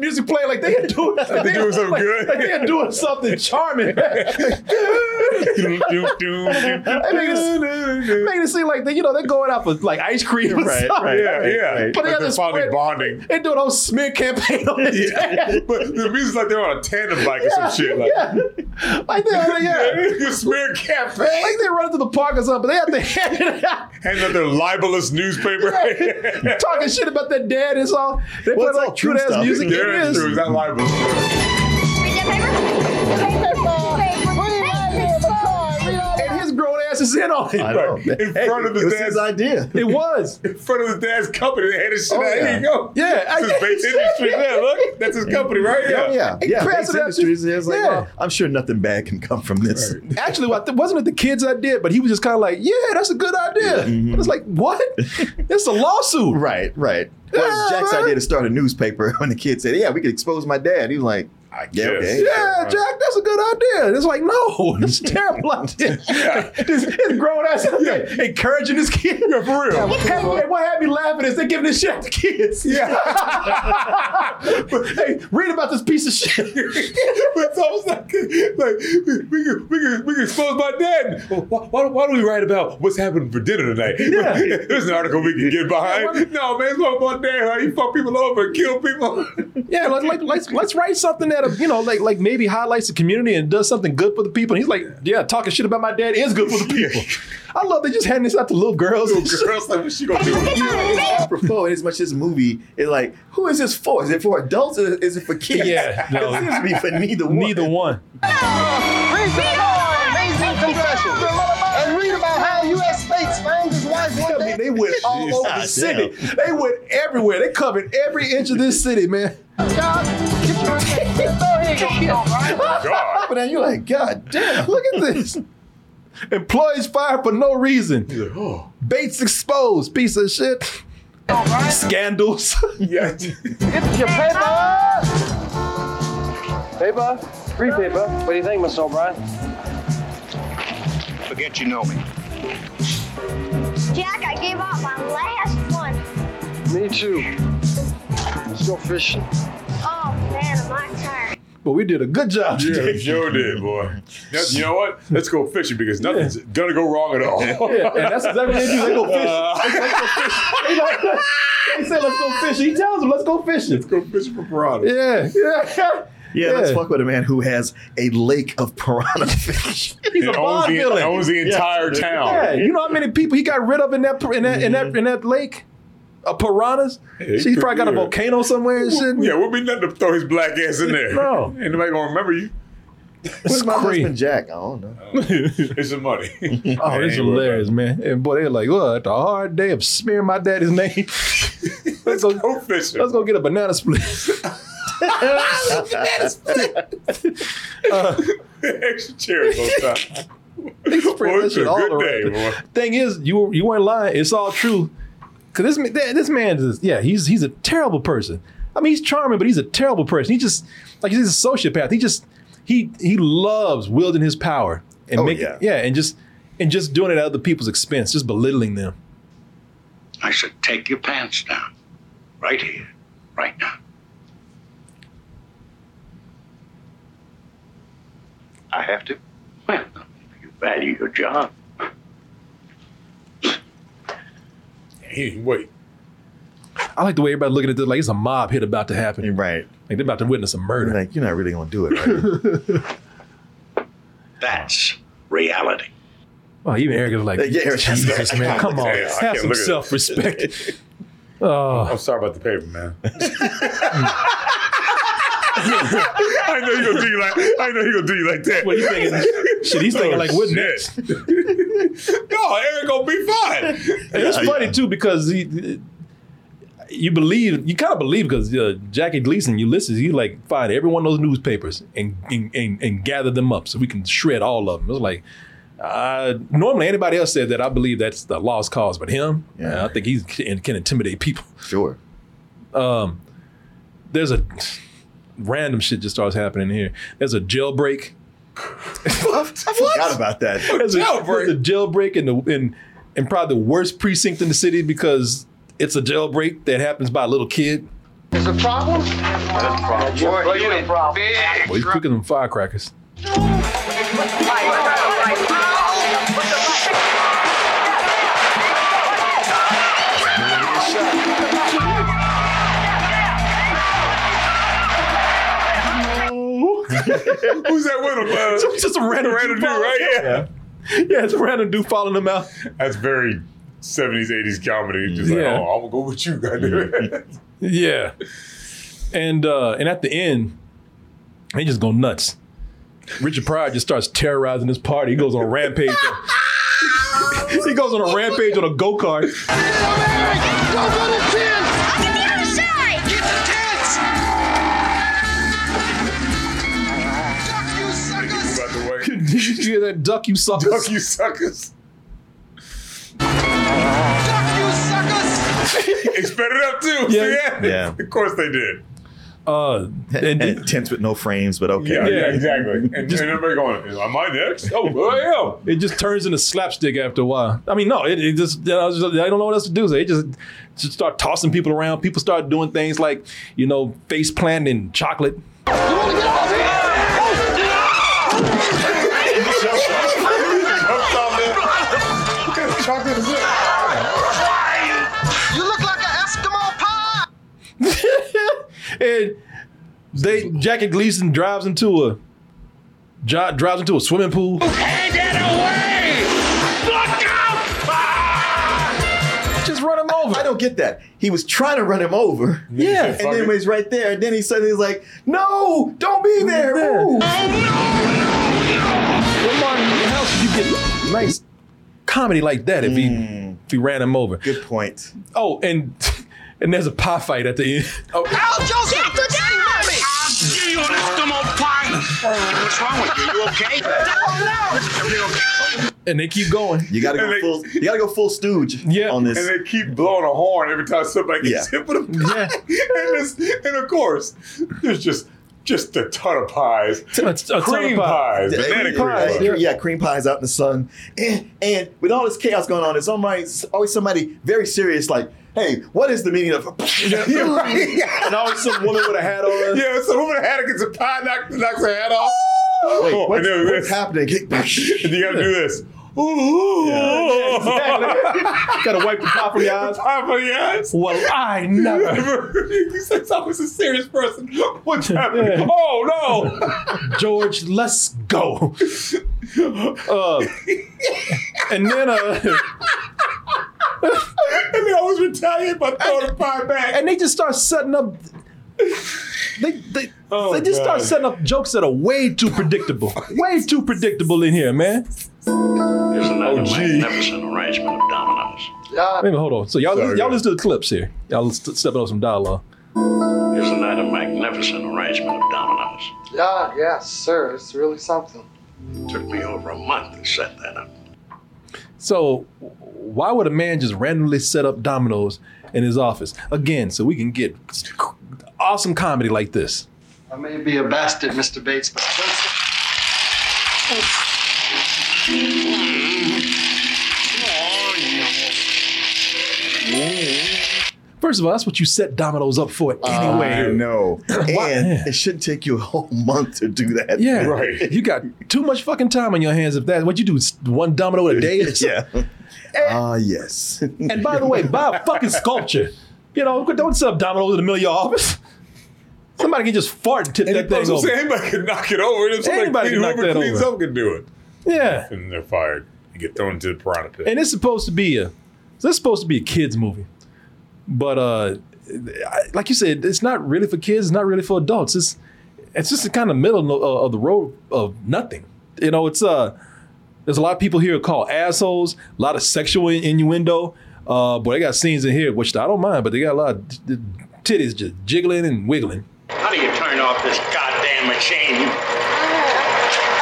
music playing like they are (laughs) doing, like They doing something like, good. Like they are doing something charming. they make it, make it seem like they, you know, they're going out for like ice cream. or Right, something. right, Yeah, yeah. right. But they Like they're finally spread- bonding. They do a whole smear campaign on this. Yeah. But the music's like they're on a tandem bike or some shit. Like, yeah. Like they, yeah. You smear campaign. Like they run to the park or something, but they have to (laughs) hand it out. Handing out their libelous newspaper. Talking shit about their dad and all. They Well, put all like true cute ass music. Yeah, It it's is. true. It's not libelous. And his grown in on it. I know. In Hey, front of his it dad's his idea. It was. in front of his dad's company. They had his shit Oh, out. yeah. Here you go. Yeah, I- This is Bates (laughs) Industries. Yeah, look. That's his company, right? Yeah, yeah, He yeah. pressed Bates Industries is like, Yeah. well, I'm sure nothing bad can come from this. (laughs) Actually, what wasn't it the kids I did, but he was just kind of like, "Yeah, that's a good idea." I was like, "What? (laughs) it's a lawsuit." Right, right. Well, it's Jack's idea to start a newspaper when the kid said, "Yeah, we could expose my dad." He was like, I "Yeah, guess. okay." Yeah, Jack, that's a good idea. It's like, no, (laughs) oh, it's a terrible idea. (laughs) his, his grown ass out there encouraging his kid. Yeah, for real. Hey, what had me laughing is they're giving this shit out to kids. Yeah. (laughs) But, hey, read about this piece of shit. but it's almost like, like we can we can we can expose my dad. Why, why, why do we write about what's happening for dinner tonight? Yeah. There's an article we can get behind. No, man, it's about my dad. How he fuck people over and kill people. Yeah, like, like let's let's write something that uh, you know, like like maybe highlights the community and does something good for the people. And he's like, yeah, talking shit about my dad is good for the people. (laughs) I love they just handing this out to little girls. and shit. Girls, like, what she gonna do? It's apropos, and as much as this movie is like, who is this for? Is it for adults or is it for kids? Yeah, (laughs) no. it seems to be for neither one. Neither one. Read amazing. And read about how U.S. States found his wife I one mean, day. they went (laughs) all over the God city. They went everywhere. They covered every inch of this city, man. Oh, God, get your Go ahead, get killed, right? God. But then you're like, God damn. Look at this. Employees fired for no reason. Oh. Bates exposed. Piece of shit. Scandals. Yeah. Get your paper. Paper? Free paper. What do you think, Mr. O'Brien? Forget you know me. Jack, I gave up my last one. Me too. Let's go fishing. Oh man, am I tired. but we did a good job Yeah, today. Joe did, boy. Now, You know what? Let's go fishing because nothing's gonna go wrong at all. Yeah, and that's exactly what they do. They go fish. Uh, they, go fish. They, like, they say, let's go fishing. He tells them, let's go fishing. Let's go fishing for piranhas. Yeah, yeah. Yeah, let's fuck with a man who has a lake of piranha (laughs) fish. He's a owns Bond the, villain. owns the entire Yeah, town. you know how many people he got rid of in that in that in that, in that lake? Of piranhas. he She's probably got a yeah. volcano somewhere and shit. Yeah, would be nothing to throw his black ass in there. No. Ain't nobody gonna remember you. Where's my crazy. husband Jack? I don't know. (laughs) It's some money. Oh, it's hilarious, man. And boy, they're like, well, after a hard day of smearing my daddy's name, (laughs) let's go Go fishing. let's go get a banana split. uh, (laughs) Extra cherries on top. they spread Boy, that it's shit a all good around. day, boy. Thing is, you you weren't lying. It's all true. Cause this this man is yeah, he's he's a terrible person. I mean, he's charming, but he's a terrible person. He just like he's a sociopath. He just he he loves wielding his power and Oh, making yeah. yeah, and just and just doing it at other people's expense, just belittling them. I should take your pants down. Right here. Right now. I have to. Well, you value your job. He, wait. I like the way everybody looking at this like it's a mob hit about to happen. Right. Like they're about to witness a murder. Like, you're not really gonna do it, right? (laughs) That's reality. Oh, even Eric was like, (laughs) Yeah, Eric- Jesus, man, come on, Yeah, I have some look at it. self-respect. (laughs) Oh. I'm sorry about the paper, man. I know you gonna do you like. I know you gonna do you like that. What he thinking? Shit, he's thinking like, what shit. next? (laughs) no, Eric gonna be fine. And it's funny too because he, you believe you kind of believe because uh, Jackie Gleason, Ulysses, he like find every one of those newspapers and and, and and gather them up so we can shred all of them. It was like. Uh, normally, anybody else said that. I believe that's the lost cause, but him, Yeah. I think he can, can intimidate people. Sure. Um, there's a random shit just starts happening here. There's a jailbreak. I forgot about that. There's a jailbreak, there's a jailbreak in the in in probably the worst precinct in the city because it's a jailbreak that happens by a little kid. There's a problem? There's a problem. Boy, you in big Boy, he's quicker than firecrackers. (laughs) Who's that with him? Uh, (laughs) Just- just a random random dude dude, right? following- Yeah. Yeah, it's a random dude following him out. That's very 70s, 80s comedy. Just Yeah. like, oh, I'm gonna go with you, goddamn. Yeah. And uh and at the end, he just go nuts. Richard Pryor just starts terrorizing this party. He goes on a rampage. (laughs) he goes on a rampage on a go-kart. You hear that duck you suckers? Duck you suckers. They sped it up too. Yeah. Yeah. Yeah. Of course they did. Uh And, and tents with no frames, but okay. Yeah, yeah, exactly. And, and everybody going, am I next? Oh, I am. it just turns into slapstick after a while. I mean, no, it, it just, I just- I don't know what else to do. So they just, just start tossing people around. People start doing things like, you know, face planting chocolate. What and they Jackie Gleason drives into a dri- drives into a swimming pool. Just run him over. I don't get that. He was trying to run him over. Yeah. And then when he's right there, and then he suddenly was like, no, don't be there. Ooh. Well, Martin, how else would you get nice comedy like that if he mm. if he ran him over? Good point. Oh, and and there's a pie fight at the end. (laughs) Oh, Al Joseph! Save mommy! Give you an Eskimo pie. What's wrong with you? You okay? (laughs) Everything okay? and they keep going. You gotta go they- full. You gotta go full stooge. Yeah. On this. And they keep blowing a horn every time somebody gets Yeah. hit with a pie. and, this, and of course, there's just just a ton of pies. A- a ton of cream pie. pies, banana cream cream pies, pies. yeah. cream pies out in the sun, and and with all this chaos going on, there's always always somebody very serious, like, "Hey, what is the meaning of?" (laughs) Yeah, right. (laughs) And always some woman with a hat on. (laughs) Yeah, so woman had to get some pie, knock, knocks her hat off. Wait, Oh, what's, what's this. happening? And you gotta do this. Ooh Gotta wipe the pie from your eyes. Pie from your eyes. Well, I never. you say someone's a serious person. What's happening? Oh no! George, let's go. Uh, and then uh, and they always retaliate by throwing the pie back. and they just start setting up. They they, Oh, they just start setting up jokes that are way too predictable. way too predictable in here, man. Isn't that Oh, magnificent arrangement of dominoes? Yeah, Wait a minute, hold on. So y'all Sorry, y'all guys. listen to the clips here. Y'all st- stepping on some dialogue. Isn't that a magnificent arrangement of dominoes? Yeah, yes, sir. It's really something. Took me over a month to set that up. So why would a man just randomly set up dominoes in his office again so we can get awesome comedy like this? I may be a bastard, Mr. Bates, but I First of all, that's what you set dominoes up for anyway. I know, (laughs) and it shouldn't take you a whole month to do that. Yeah, (laughs) Right. You got too much fucking time on your hands. If that, what you do, is one domino a day. (laughs) yeah. Ah, yes. And by the way, buy a fucking sculpture. You know, don't set up dominoes in the middle of your office. Somebody can just fart and tip And that thing over. Anybody can knock it over. If somebody Anybody clean, can knock whoever that cleans over. up can do it. Yeah, And they're fired. You get thrown into the piranha pit. and it's supposed to be a. It's supposed to be a kids movie, But uh, I- like you said, it's not really for kids. It's not really for adults. It's it's just the kind of middle of, of the road of nothing. You know, it's uh, there's a lot of people here called assholes. A lot of sexual innuendo. Uh, but they got scenes in here which I don't mind, but they got a lot of titties just jiggling and wiggling. How do you turn off this goddamn machine?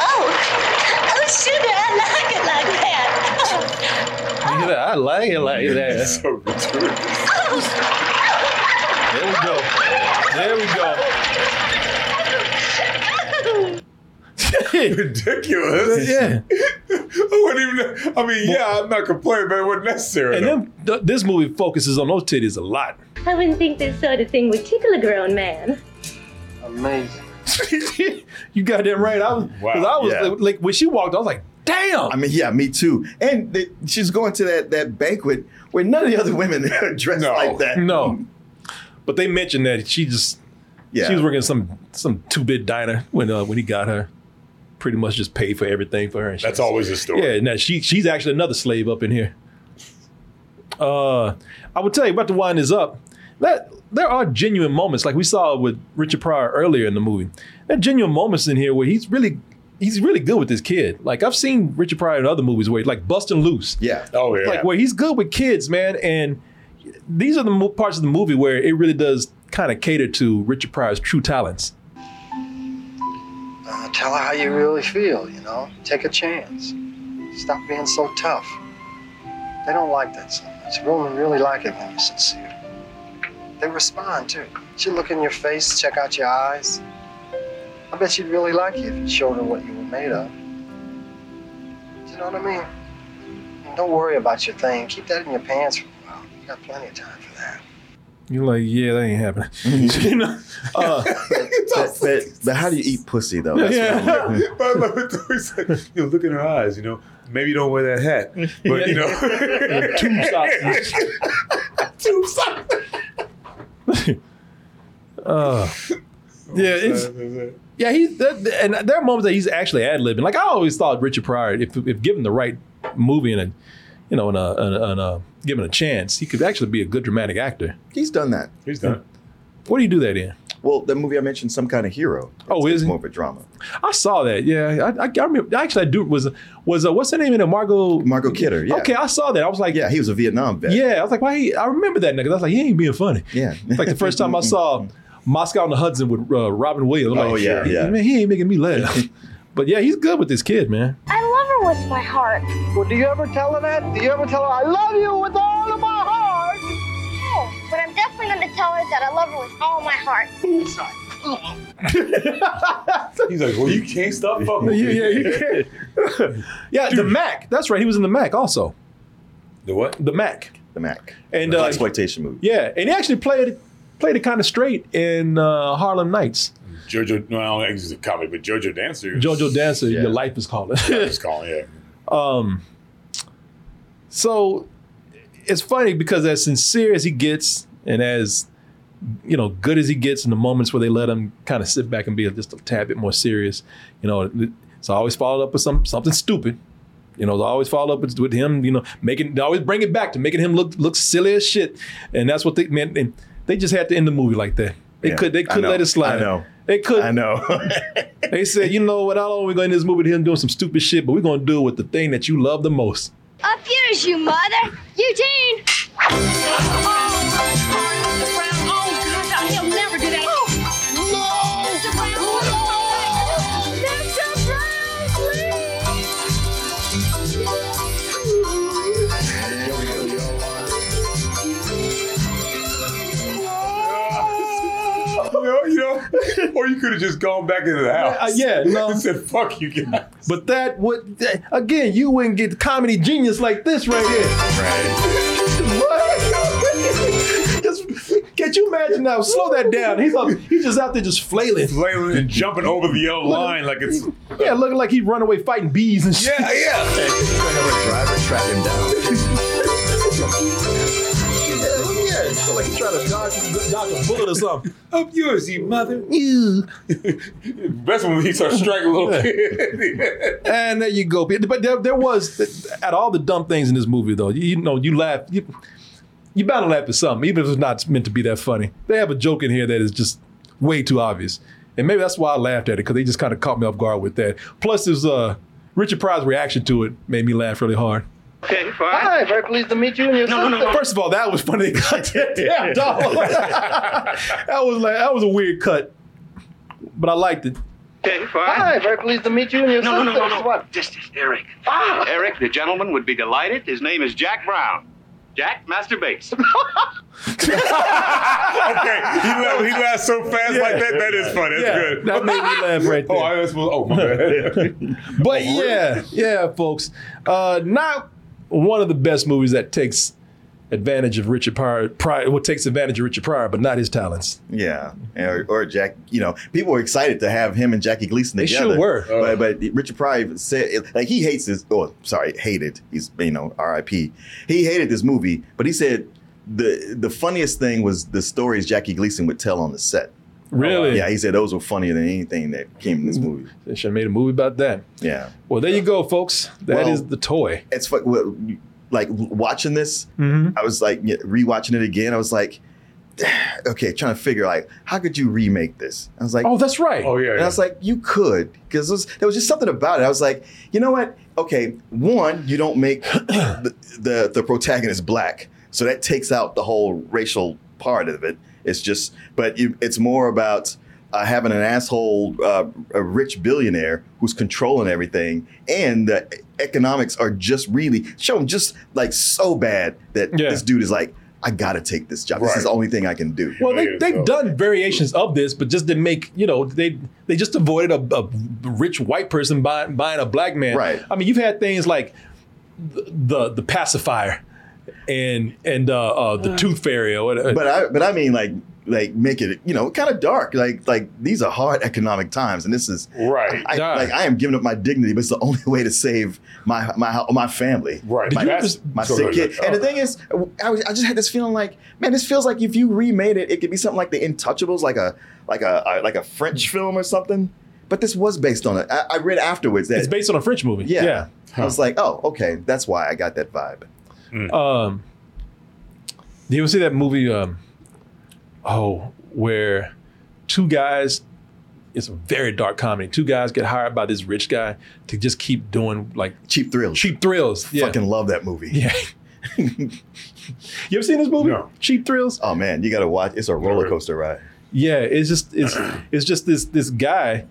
Oh, oh, sugar, I like it like that. Look at that. I like it like (laughs) that. so gratuitous. There we go. There we go. (laughs) Ridiculous. Yeah. (laughs) I wouldn't even. I mean, yeah, I'm not complaining, but it wasn't necessary. And then th- this movie focuses on those titties a lot. I wouldn't think this sort of thing would tickle a grown man. Amazing. (laughs) you got that right. I was, 'cause I was Yeah. like, when she walked, I was like, damn. I mean, yeah, me too. And th- she's going to that that banquet where none of the other women (laughs) are dressed like that. No. (laughs) But they mentioned that she just Yeah. she was working some some two bit diner when uh, when he got her. Pretty much just paid for everything for her. And she- That's always the story. Yeah, and that she she's actually another slave up in here. Uh, I would tell you about to wind this up. That there are genuine moments, like we saw with Richard Pryor earlier in the movie. There are genuine moments in here where he's really he's really good with this kid. Like I've seen Richard Pryor in other movies where like Busting Loose. Yeah. Oh yeah. Like where he's good with kids, man. And these are the mo- parts of the movie where it really does kind of cater to Richard Pryor's true talents. Uh, tell her how you really feel, you know? Take a chance. Stop being so tough. They don't like that so much. Women really like it when you're sincere. They respond too. She'd look in your face, check out your eyes. I bet she'd really like you if you showed her what you were made of. You know what I mean? And don't worry about your thing. Keep that in your pants for a while. You got plenty of time for that. You're like, yeah, that ain't happening. (laughs) (laughs) you know? Uh, (laughs) But, but, but how do you eat pussy though? That's Yeah. what I'm- But I love it though. He said, you know, look in her eyes, you know, maybe don't wear that hat. But you know Tube socks. Tube socks. Uh, yeah, it's yeah. He that, and there are moments that he's actually ad libbing. Like I always thought Richard Pryor, if if given the right movie and a you know and a, and a, and a given a chance, he could actually be a good dramatic actor. He's done that. He's done. What do you do that in? Well, the movie I mentioned, Some Kind of Hero. Oh, it's is he? more of a drama. I saw that. Yeah, I, I, I remember. Actually, I do. Was was uh, what's her name in it? Margot. Margot Kidder. Yeah. Okay, I saw that. I was like, Yeah, he was a Vietnam vet. yeah. I was like, why? He, I remember that nigga. I was like, he ain't being funny. Yeah. Like the first (laughs) time I saw Moscow on the Hudson with uh, Robin Williams. I'm Oh, like, yeah, yeah. Man, he ain't making me laugh. (laughs) but yeah, he's good with this kid, man. I love her with my heart. Well, do you ever tell her that? Do you ever tell her, I love you with all of my heart? No, but I'm definitely going to tell her that I love her with all my heart. (laughs) He's like, well, you can't stop fucking with (laughs) yeah, me. yeah, you can't. yeah, the Mack. That's right. He was in the Mack also. The what? The Mack. The Mack. And The uh, exploitation movie. yeah, and he actually played played it kind of straight in uh, Harlem Nights. Jojo, no, I don't think he's a comedy, but Jojo Dancer. Jojo Dancer, Yeah. Your Life is Calling. He's (laughs) calling, yeah. Um, so it's funny because as sincere as he gets, and as you know, good as he gets in the moments where they let him kind of sit back and be just a tad bit more serious, you know, it's always followed up with some something stupid. You know, they always follow up with, with him, you know, making they always bring it back to making him look look silly as shit. And that's what they meant. And they just had to end the movie like that. They Yeah, could they could let it slide. I know. They could I know. (laughs) they said, you know what, not only are we going to this movie to him doing some stupid shit, but we're going to do it with the thing that you love the most. Up yours, you mother. Eugene! He'll (laughs) or you could have just gone back into the house. Uh, yeah, no. and said, "Fuck you guys." But that would, that- again, you wouldn't get the comedy genius like this right here. What? (laughs) Just- Can't you imagine now? Slow that down. He's up, he's just out there just flailing. Flailing and jumping over the yellow line like it's Yeah, looking like he's run away fighting bees and shit. yeah, yeah. driver track him down. (laughs) It's like he's trying to dodge, dodge a bullet or something. Up yours, you mother. You. Best when he starts striking a little kid. (laughs) And there you go. But there, there was, at all the dumb things in this movie, though, you, know, you laugh. You, you bound to laugh at something, even if it's not meant to be that funny. They have a joke in here that is just way too obvious, and maybe that's why I laughed at it because they just kind of caught me off guard with that. Plus, there's uh, Richard Pryor's reaction to it made me laugh really hard. Okay, fine. Hi, very pleased to meet you and your sister. No, no, First of all, that was funny. They that damn dog. that was like that was a weird cut, but I liked it. Okay, fine. Hi, very pleased to meet you and your No, no, sister. no, no, no. What? This is Eric. Ah! Eric, the gentleman would be delighted. His name is Jack Brown. Jack Master Bates. (laughs) okay, he laughed, he laughed so fast like that. That is funny. That's Yeah, good. that made me laugh right there. (laughs) Oh, I was, supposed, oh my bad. (laughs) But yeah, yeah, folks. Uh, not one of the best movies that takes advantage of Richard Pryor. Pryor what takes advantage of Richard Pryor, but not his talents. Yeah, or, or Jack. You know, people were excited to have him and Jackie Gleason together. They sure were. But, but Richard Pryor said, like, he hates this. Oh, sorry, hated. He's you know, R.I.P. He hated this movie, but he said the the funniest thing was the stories Jackie Gleason would tell on the set. Really? Yeah, he said those were funnier than anything that came in this movie. They should have made a movie about that. Yeah. Well, there you go, folks. That is Well, the toy. It's fu- well, like watching this. Mhm. I was like rewatching it again. I was like, (sighs) okay, trying to figure like how could you remake this? I was like, Oh, that's right. Oh yeah. and I was like, you could, because there was just something about it. I was like, you know what? Okay, one, you don't make (clears throat) the, the the protagonist black, so that takes out the whole racial part of it. It's just, but you, it's more about uh, having an asshole, uh, a rich billionaire who's controlling everything, and the economics are just really showing just like so bad that Yeah. this dude is like, I gotta take this job. This is the only thing I can do. Well, they, they've done variations of this, but just to make you know they they just avoided a, a rich white person buying buying a black man. Right. I mean, you've had things like the the, the pacifier and and uh, uh, the tooth fairy or whatever. but I but I mean like like make it you know kind of dark like like these are hard economic times and this is Right. I, Yeah. like I am giving up my dignity but it's the only way to save my my my family Right. my, That's- my sick good. kid and the thing is I, was, I just had this feeling like man this feels like if you remade it it could be something like the Intouchables like a like a, a like a French film or something but this was based on it I, I read afterwards that it's based on a French movie. yeah, yeah. I was like oh okay that's why I got that vibe Um, do you ever see that movie? Um, oh, where two guys. It's a very dark comedy. Two guys get hired by this rich guy to just keep doing like cheap thrills cheap thrills. Yeah. fucking love that movie Yeah. (laughs) you ever seen this movie? No. Cheap Thrills? oh man you gotta watch it's a roller coaster ride Yeah, it's just it's (clears throat) it's just this this guy.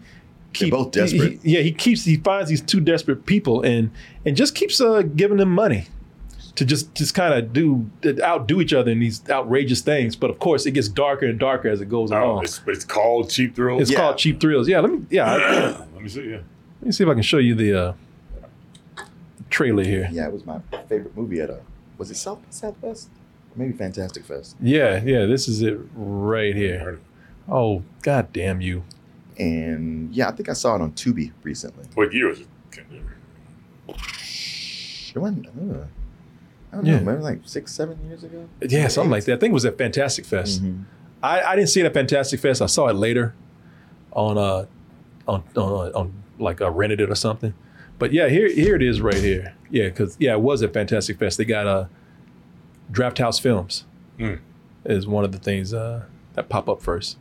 They're both desperate. he- he- yeah, he keeps he finds these two desperate people and and just keeps uh, giving them money to just just kind of do outdo each other in these outrageous things. But of course, it gets darker and darker as it goes Oh, along. it's, it's called Cheap Thrills. It's Yeah. called Cheap Thrills. Yeah, let me yeah. (clears throat) Let me see. Yeah. let me see if I can show you the uh, trailer here. Yeah, it was my favorite movie at a. Was it South Southwest? Maybe Fantastic Fest. Yeah, yeah. This is it right here. Oh, god damn you! And yeah, I think I saw it on Tubi recently. What year was it? It wasn't. Uh, I don't Yeah. know, maybe like six, seven years ago. Yeah, something like that. I think it was at Fantastic Fest. Mhm. I, I didn't see it at Fantastic Fest. I saw it later on uh on on, on like I rented it or something. But yeah, here here it is right here. Yeah, because yeah, it was at Fantastic Fest. They got uh Drafthouse Films Hmm. is one of the things uh, that pop up first.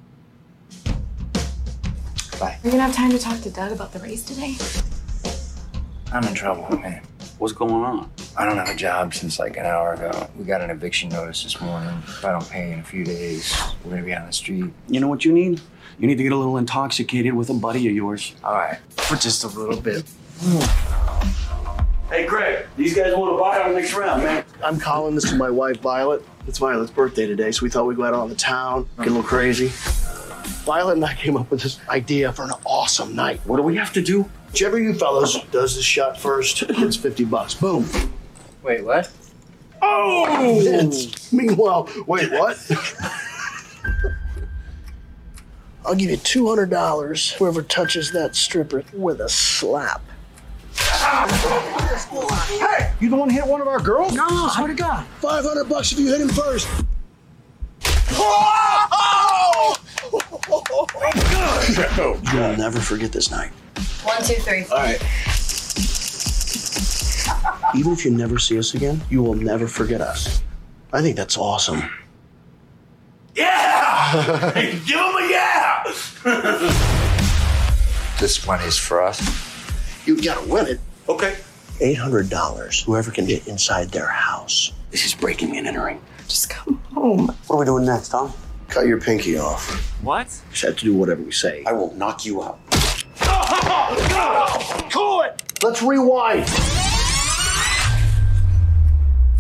Are you gonna have time to talk to Doug about the race today? I'm in trouble, man. What's going on? I don't have a job since like an hour ago. We got an eviction notice this morning. If I don't pay in a few days, we're gonna be on the street. You know what you need? You need to get a little intoxicated with a buddy of yours. All right, for just a little bit. Hey, Craig, these guys want to buy our next round, man. I'm calling this to my wife, Violet. It's Violet's birthday today, so we thought we'd go out on the town, get a little crazy. Violet and I came up with this idea for an awesome night. What do we have to do? Whichever you fellas does this shot first gets 50 bucks. Boom. Wait, what? Oh! (laughs) Meanwhile, wait, what? I'll give you $200 whoever touches that stripper with a slap. Hey, you don't want to hit one of our girls? No, no, swear to God. 500 bucks if you hit him first. (laughs) Oh, You'll never forget this night. One, two, three. All right. Even if you never see us again, you will never forget us. I think that's awesome. Yeah! Give him a yeah! (laughs) This money's for us. You gotta win it. Okay. $800. Whoever can get inside their house. This is breaking and entering. Just come home. What are we doing next, Tom? Cut your pinky off. What? Just have to do whatever we say. I will knock you out. Cool it! Let's rewind.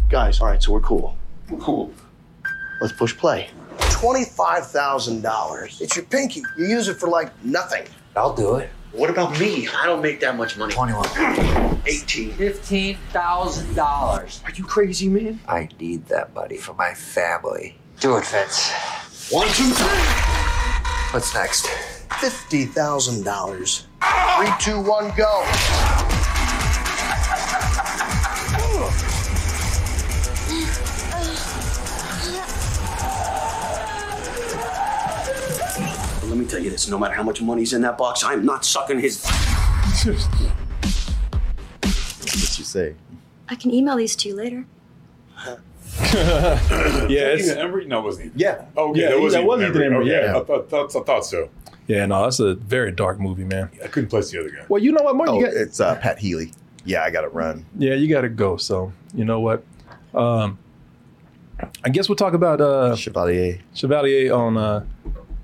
Guys, all right, so we're cool. We're cool. Let's push play. $25,000. It's your pinky. You use it for like nothing. I'll do it. What about me? I don't make that much money. 21. 18. $15,000. Are you crazy, man? I need that money for my family. Do it, Fitz. One, two, three. What's next? $50,000. Three, two, one, go. Let me tell you this no matter how much money's in that box, I'm not sucking his. What you say? I can email these to you later. (laughs) yeah, it's, Ethan Embry? No, it wasn't Ethan. Yeah. Oh, okay. Yeah, that was that was Ethan Embry, Okay, yeah. I thought, thought, I thought so. yeah, no, that's a very dark movie, man. I couldn't place the other guy. Well, you know what, Mark? Oh, You got, it's uh, Pat Healy. Yeah, I got to run. yeah, you got to go. So you know what? Um, I guess we'll talk about uh, Chevalier. Chevalier on uh,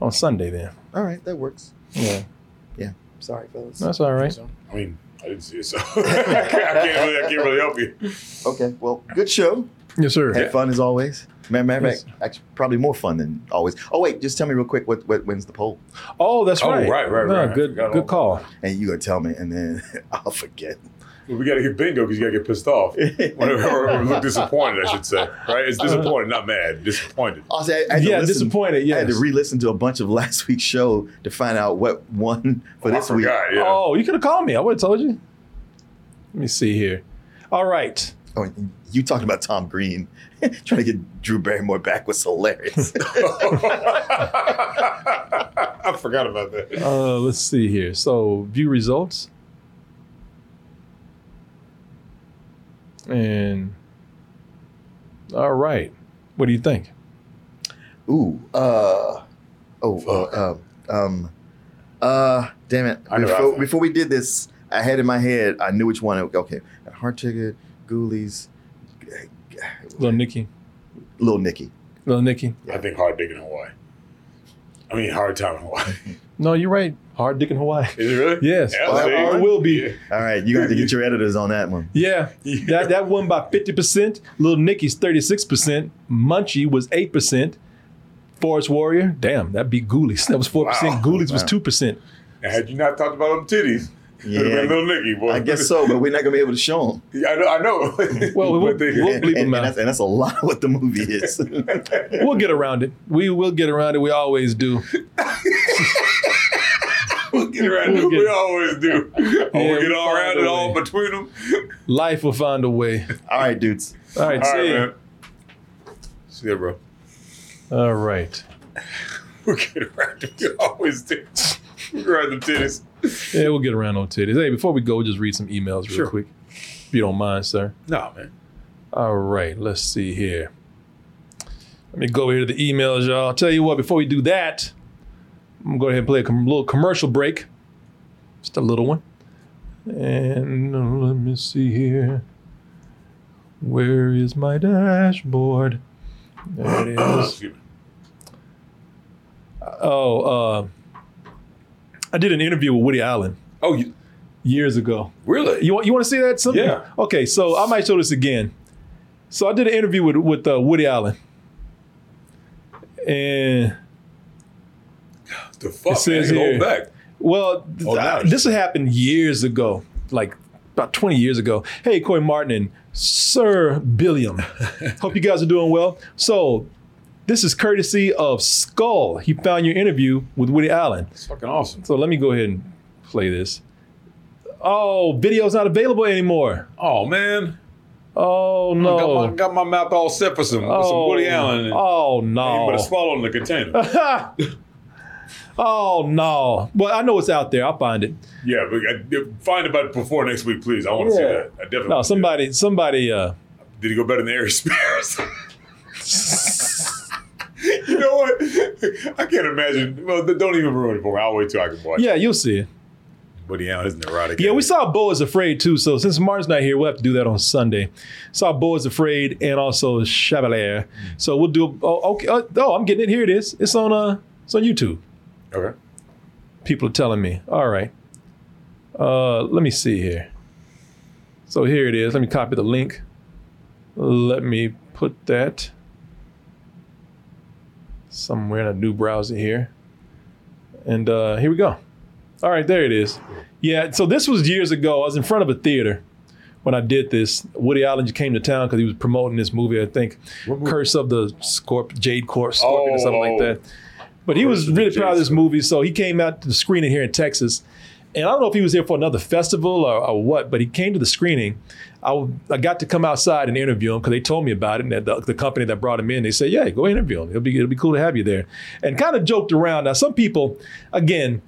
on Sunday then. All right, that works. Yeah, Yeah. Sorry, fellas. that's all right. I mean, I didn't see it, so I (laughs) can't, I can't really, I can't really help you. Okay, well, good show. Yes, sir. Had fun as always. Matter matter of Yes. fact, actually, probably more fun than always. Oh wait, just tell me real quick what, what when's the poll? Oh, that's right. Oh, right. right, right, No, right. Good, good call. And you gonna tell me, and then (laughs) I'll forget. Well, we got to get bingo because you got to get pissed off. (laughs) Whenever, (laughs) or look disappointed, I should say. Right? It's disappointed, not mad. Disappointed. I'll say, I had to Yeah, listen- disappointed, I had to re-listen to a bunch of last week's show to find out what won for oh, I this week. forgot, yeah. Oh, you could have called me. I would have told you. Let me see here. All right. Oh, and you talked about Tom Green (laughs) trying to get Drew Barrymore back was hilarious. (laughs) I forgot about that. Uh, let's see here. So view results. And all right. What do you think? Ooh, uh, oh, uh, um, um, uh, damn it! Before, before we did this, I had in my head, I knew which one. Okay, Hard Ticket, Ghoulies, Little Nicky. Little Nicky. Little Nicky. I think hard digging in Hawaii. I mean, hard time in Hawaii. (laughs) No, you're right. Hard dick in Hawaii. Is it really? Yes. Yeah, or, see? will be. All right, you got to get your editors on that one. Yeah. That that won by 50%. Little Nicky's 36%. Munchie was 8%. Forest Warrior, damn, that beat Ghoulies. That was 4%. Wow. Ghoulies was 2%. Now, had you not talked about them titties, yeah. Yeah, little Nicky, boy. I guess so, but we're not gonna be able to show them. (laughs) Yeah, I know. I know. (laughs) Well, we'll, But we'll bleep and, them and out. that's, and that's a lot of what the movie is. (laughs) We'll get around it. We will get around it. We always do. we'll get around We'll it. get- we always do. Oh, Yeah, we we get all find around it all between them. Life will find a way. All right, dudes. All right, All see right, ya. man. See ya, bro. All right. We'll get around it. We always do. (laughs) Around them titties. Yeah, we'll get around on titties. Hey, before we go, just read some emails real Sure. quick. If you don't mind, sir. No, man. All right, let's see here. Let me go over here to the emails, y'all. I'll tell you what, before we do that, I'm gonna go ahead and play a com- little commercial break. Just a little one. And uh, let me see here. Where is my dashboard? There it is. (coughs) Oh, uh, I did an interview with Woody Allen Oh, you, years ago. really? You want you want to see that? Something? Yeah. Okay, so I might show this again. So I did an interview with with uh, Woody Allen, and the fuck, It says man? here- back. well, Oh, uh, this happened years ago, like about twenty years ago. Hey, Korey Martin and Sir Billiam, (laughs) hope you guys are doing well. So. This is courtesy of Skull. He found your interview with Woody Allen. It's fucking awesome. So let me go ahead and play this. Oh, video's not available anymore. Oh, man. Oh no. Got, my, got my mouth all set for some, with some Woody Allen. And, Oh no. but a swallow in the container. (laughs) oh no. Well, I know it's out there. I'll find it. yeah, but uh, find about it before next week, please. I want to see Yeah. that. I definitely. No, somebody, somebody. Uh. Did he go better than Aries (laughs) Spears? Know what? (laughs) I can't imagine. Well, don't even ruin it for me. I'll wait till I can watch. Yeah, you'll see it. Woody Allen is neurotic. Yeah, we saw Beau is Afraid too. So since Martin's not here, we'll have to do that on Sunday. Saw Beau is Afraid and also Chevalier. So we'll do. Oh, okay. Oh, oh, I'm getting it. Here it is. It's on. Uh, it's on YouTube. Okay. People are telling me. All right. Uh, let me see here. So here it is. Let me copy the link. Let me put that somewhere in a new browser here. And uh, here we go. All right, there it is. Yeah, so this was years ago. I was in front of a theater when I did this. Woody Allen came to town because he was promoting this movie, I think, Curse of the Scorp- Jade Corp Scorpion or something like Oh. that. But he was really proud of this movie, so he came out to the screening here in Texas. And I don't know if he was there for another festival or, or what, but he came to the screening. I, got to come outside and interview him because they told me about it. And the, the company that brought him in, they said, "Yeah, go interview him. It'll be it'll be cool to have you there." And kind of joked around. Now, some people, again,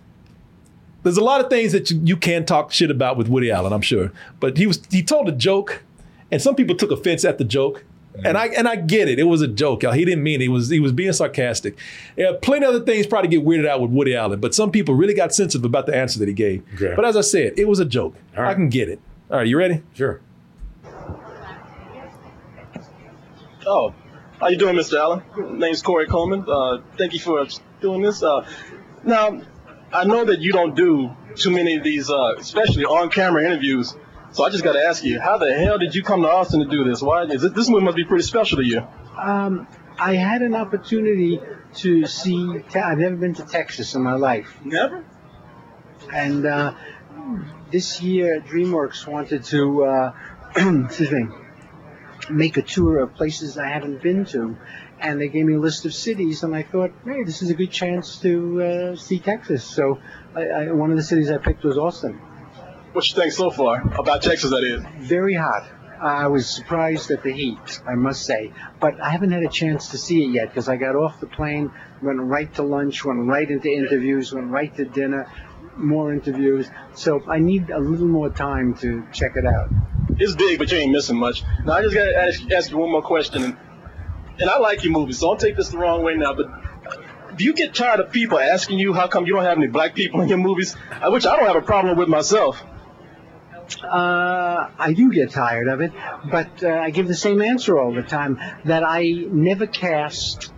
there's a lot of things that you, you can talk shit about with Woody Allen, I'm sure. But he was he told a joke, and some people took offense at the joke. And I and I get it. It was a joke, y'all. He didn't mean it. He was he was being sarcastic. Yeah, plenty of other things probably get weirded out with Woody Allen, but some people really got sensitive about the answer that he gave. Okay. But as I said, it was a joke. I can get it. All right, you ready? Sure. Oh, how you doing, Mr. Allen? My Name's Korey Coleman. Uh, thank you for doing this. Uh, now, I know that you don't do too many of these, uh, especially on-camera interviews. So I just got to ask you, how the hell did you come to Austin to do this? Why is it, this movie must be pretty special to you? Um, I had an opportunity to see. Te- I've never been to Texas in my life. Never. And uh, this year, DreamWorks wanted to, uh, (clears throat) excuse me, make a tour of places I haven't been to, and they gave me a list of cities, and I thought, hey, this is a good chance to uh, see Texas. So, I, I, one of the cities I picked was Austin. What you think so far about Texas? That is. Very hot. I was surprised at the heat, I must say. But I haven't had a chance to see it yet because I got off the plane, went right to lunch, went right into interviews, went right to dinner, more interviews. So I need a little more time to check it out. It's big, but you ain't missing much. Now I just got to ask, ask you one more question, and, and I like your movies, so don't take this the wrong way now. But do you get tired of people asking you how come you don't have any black people in your movies? Which I don't have a problem with myself. Uh, I do get tired of it, but uh, I give the same answer all the time that I never cast,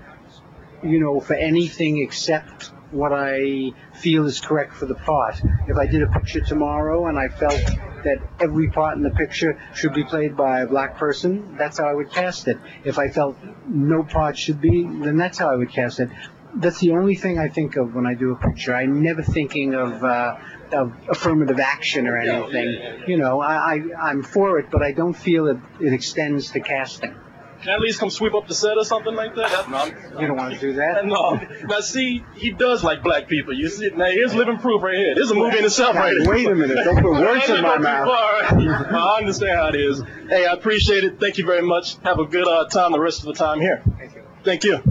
you know, for anything except what I feel is correct for the part. If I did a picture tomorrow and I felt that every part in the picture should be played by a black person, that's how I would cast it. If I felt no part should be, then that's how I would cast it. That's the only thing I think of when I do a picture. I'm never thinking of, uh, of affirmative action or anything. You know, I, I, I'm for it, but I don't feel it, it extends to casting. Can I at least come sweep up the set or something like that? That's, no, You don't want to do that? no. Now see, he does like black people. You see, now here's living proof right here. This is a movie in itself Now, right here. wait a minute. Don't put words in my Don't go too mouth. (laughs) far. I understand how it is. Hey, I appreciate it. Thank you very much. Have a good uh, time the rest of the time here. Thank you. Thank you.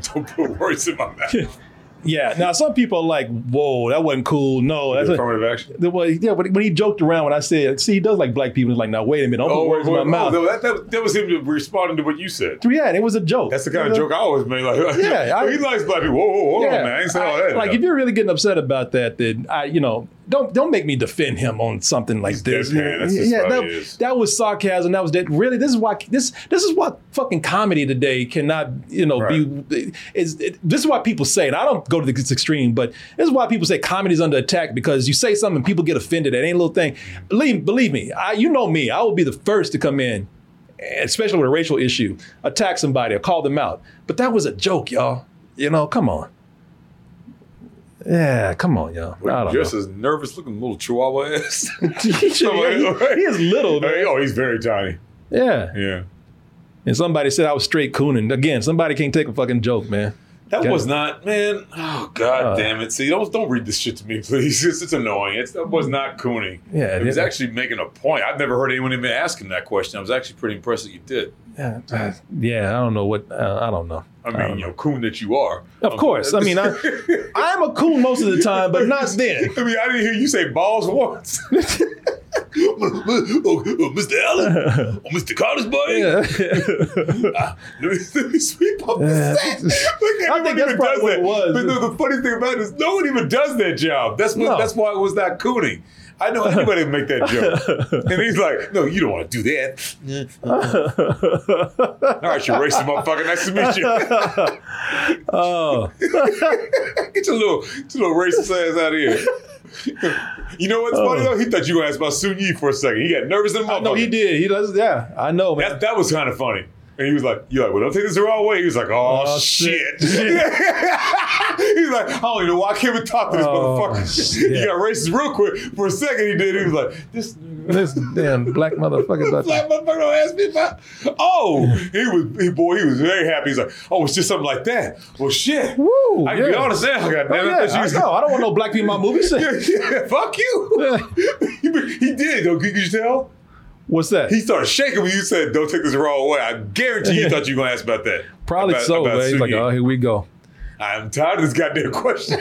(laughs) Don't put words in my mouth. (laughs) Yeah. Now some people are like, "Whoa, that wasn't cool." No, that's affirmative action. Well, yeah, but when he joked around when I said, "See, he does like black people," he's like, "Now wait a minute, don't put oh, words in my oh, mouth." no, that, that, that was him responding to what you said. Yeah, and it was a joke. That's the kind of joke I always make. Like, (laughs) Yeah, I- he likes black people. Whoa, whoa, hold on, man. I ain't saying all that. Like if you're really getting upset about that, then I, you know, don't don't make me defend him on something like this. That's just how that, that was sarcasm. That was that. Really, this is why this this is what fucking comedy today cannot, you know, be. Is it, this is why people say, and I don't go to this extreme, but this is why people say comedy is under attack because you say something, people get offended. That ain't a little thing. Believe believe me, I, you know me. I will be the first to come in especially with a racial issue, attack somebody or call them out. But that was a joke, y'all. You know, come on. Yeah, come on, y'all. I don't just know. as nervous looking little chihuahua ass. he, (laughs) (laughs) he- is little, man. Oh, he's very tiny. Yeah. Yeah. And somebody said I was straight cooning. Again, somebody can't take a fucking joke, man. That Okay. was not, man. Oh God Uh. damn it! See, don't don't read this shit to me, (laughs) please. It's, it's annoying. It's, that was not cooning. Yeah, it was yeah. actually making a point. I've never heard anyone even ask him that question. I was actually pretty impressed that you did. Yeah, uh, yeah, I don't know what. Uh, I don't know. I mean, you know, coon that you are. Of course. I mean, I, (laughs) I'm a coon most of the time, but not then. I mean, I didn't hear you say balls once. (laughs) oh, oh, Mr. Allen, oh, Mr. Carter's boy. (laughs) Ah, let, me, let me sweep up the set. Like, I think that's probably what it was. But the, the funny thing about it is, no one even does that job. That's what, No. that's why it was not cooning. I know anybody would make that joke. (laughs) and he's like, no, you don't want to do that. (laughs) All right, you racist motherfucker. Nice to meet you. (laughs) oh, Get your little, get your little racist ass out of here. You know what's funny oh. though? He thought you were going to ask about Soon-Yi for a second. He got nervous in the I No, he did. He does. Yeah, I know, man. That, that was kind of funny. And he was like, "You like, well, don't take this the wrong way." He was like, "Oh, Oh, shit!" shit. (laughs) He's like, "I don't even know why I came and talk to this Oh, motherfucker." shit. he got racist real quick. For a second, he did. He was like, "This This damn black motherfucker. (laughs) Black motherfucker don't ask me about." Oh, he was, he boy, he was very happy. He's like, "Oh, it's just something like that." Well, shit. Woo, I can be honest now. God Oh, damn it. yeah, I know. I don't want no black people in my movies. (laughs) yeah, yeah, fuck you. he, he did though. Could you tell? What's that? He started shaking when you said, "Don't take this the wrong way." I guarantee you thought you were gonna ask about that. Probably About- so, about man. He's like, oh, here we go. I'm tired of this goddamn question.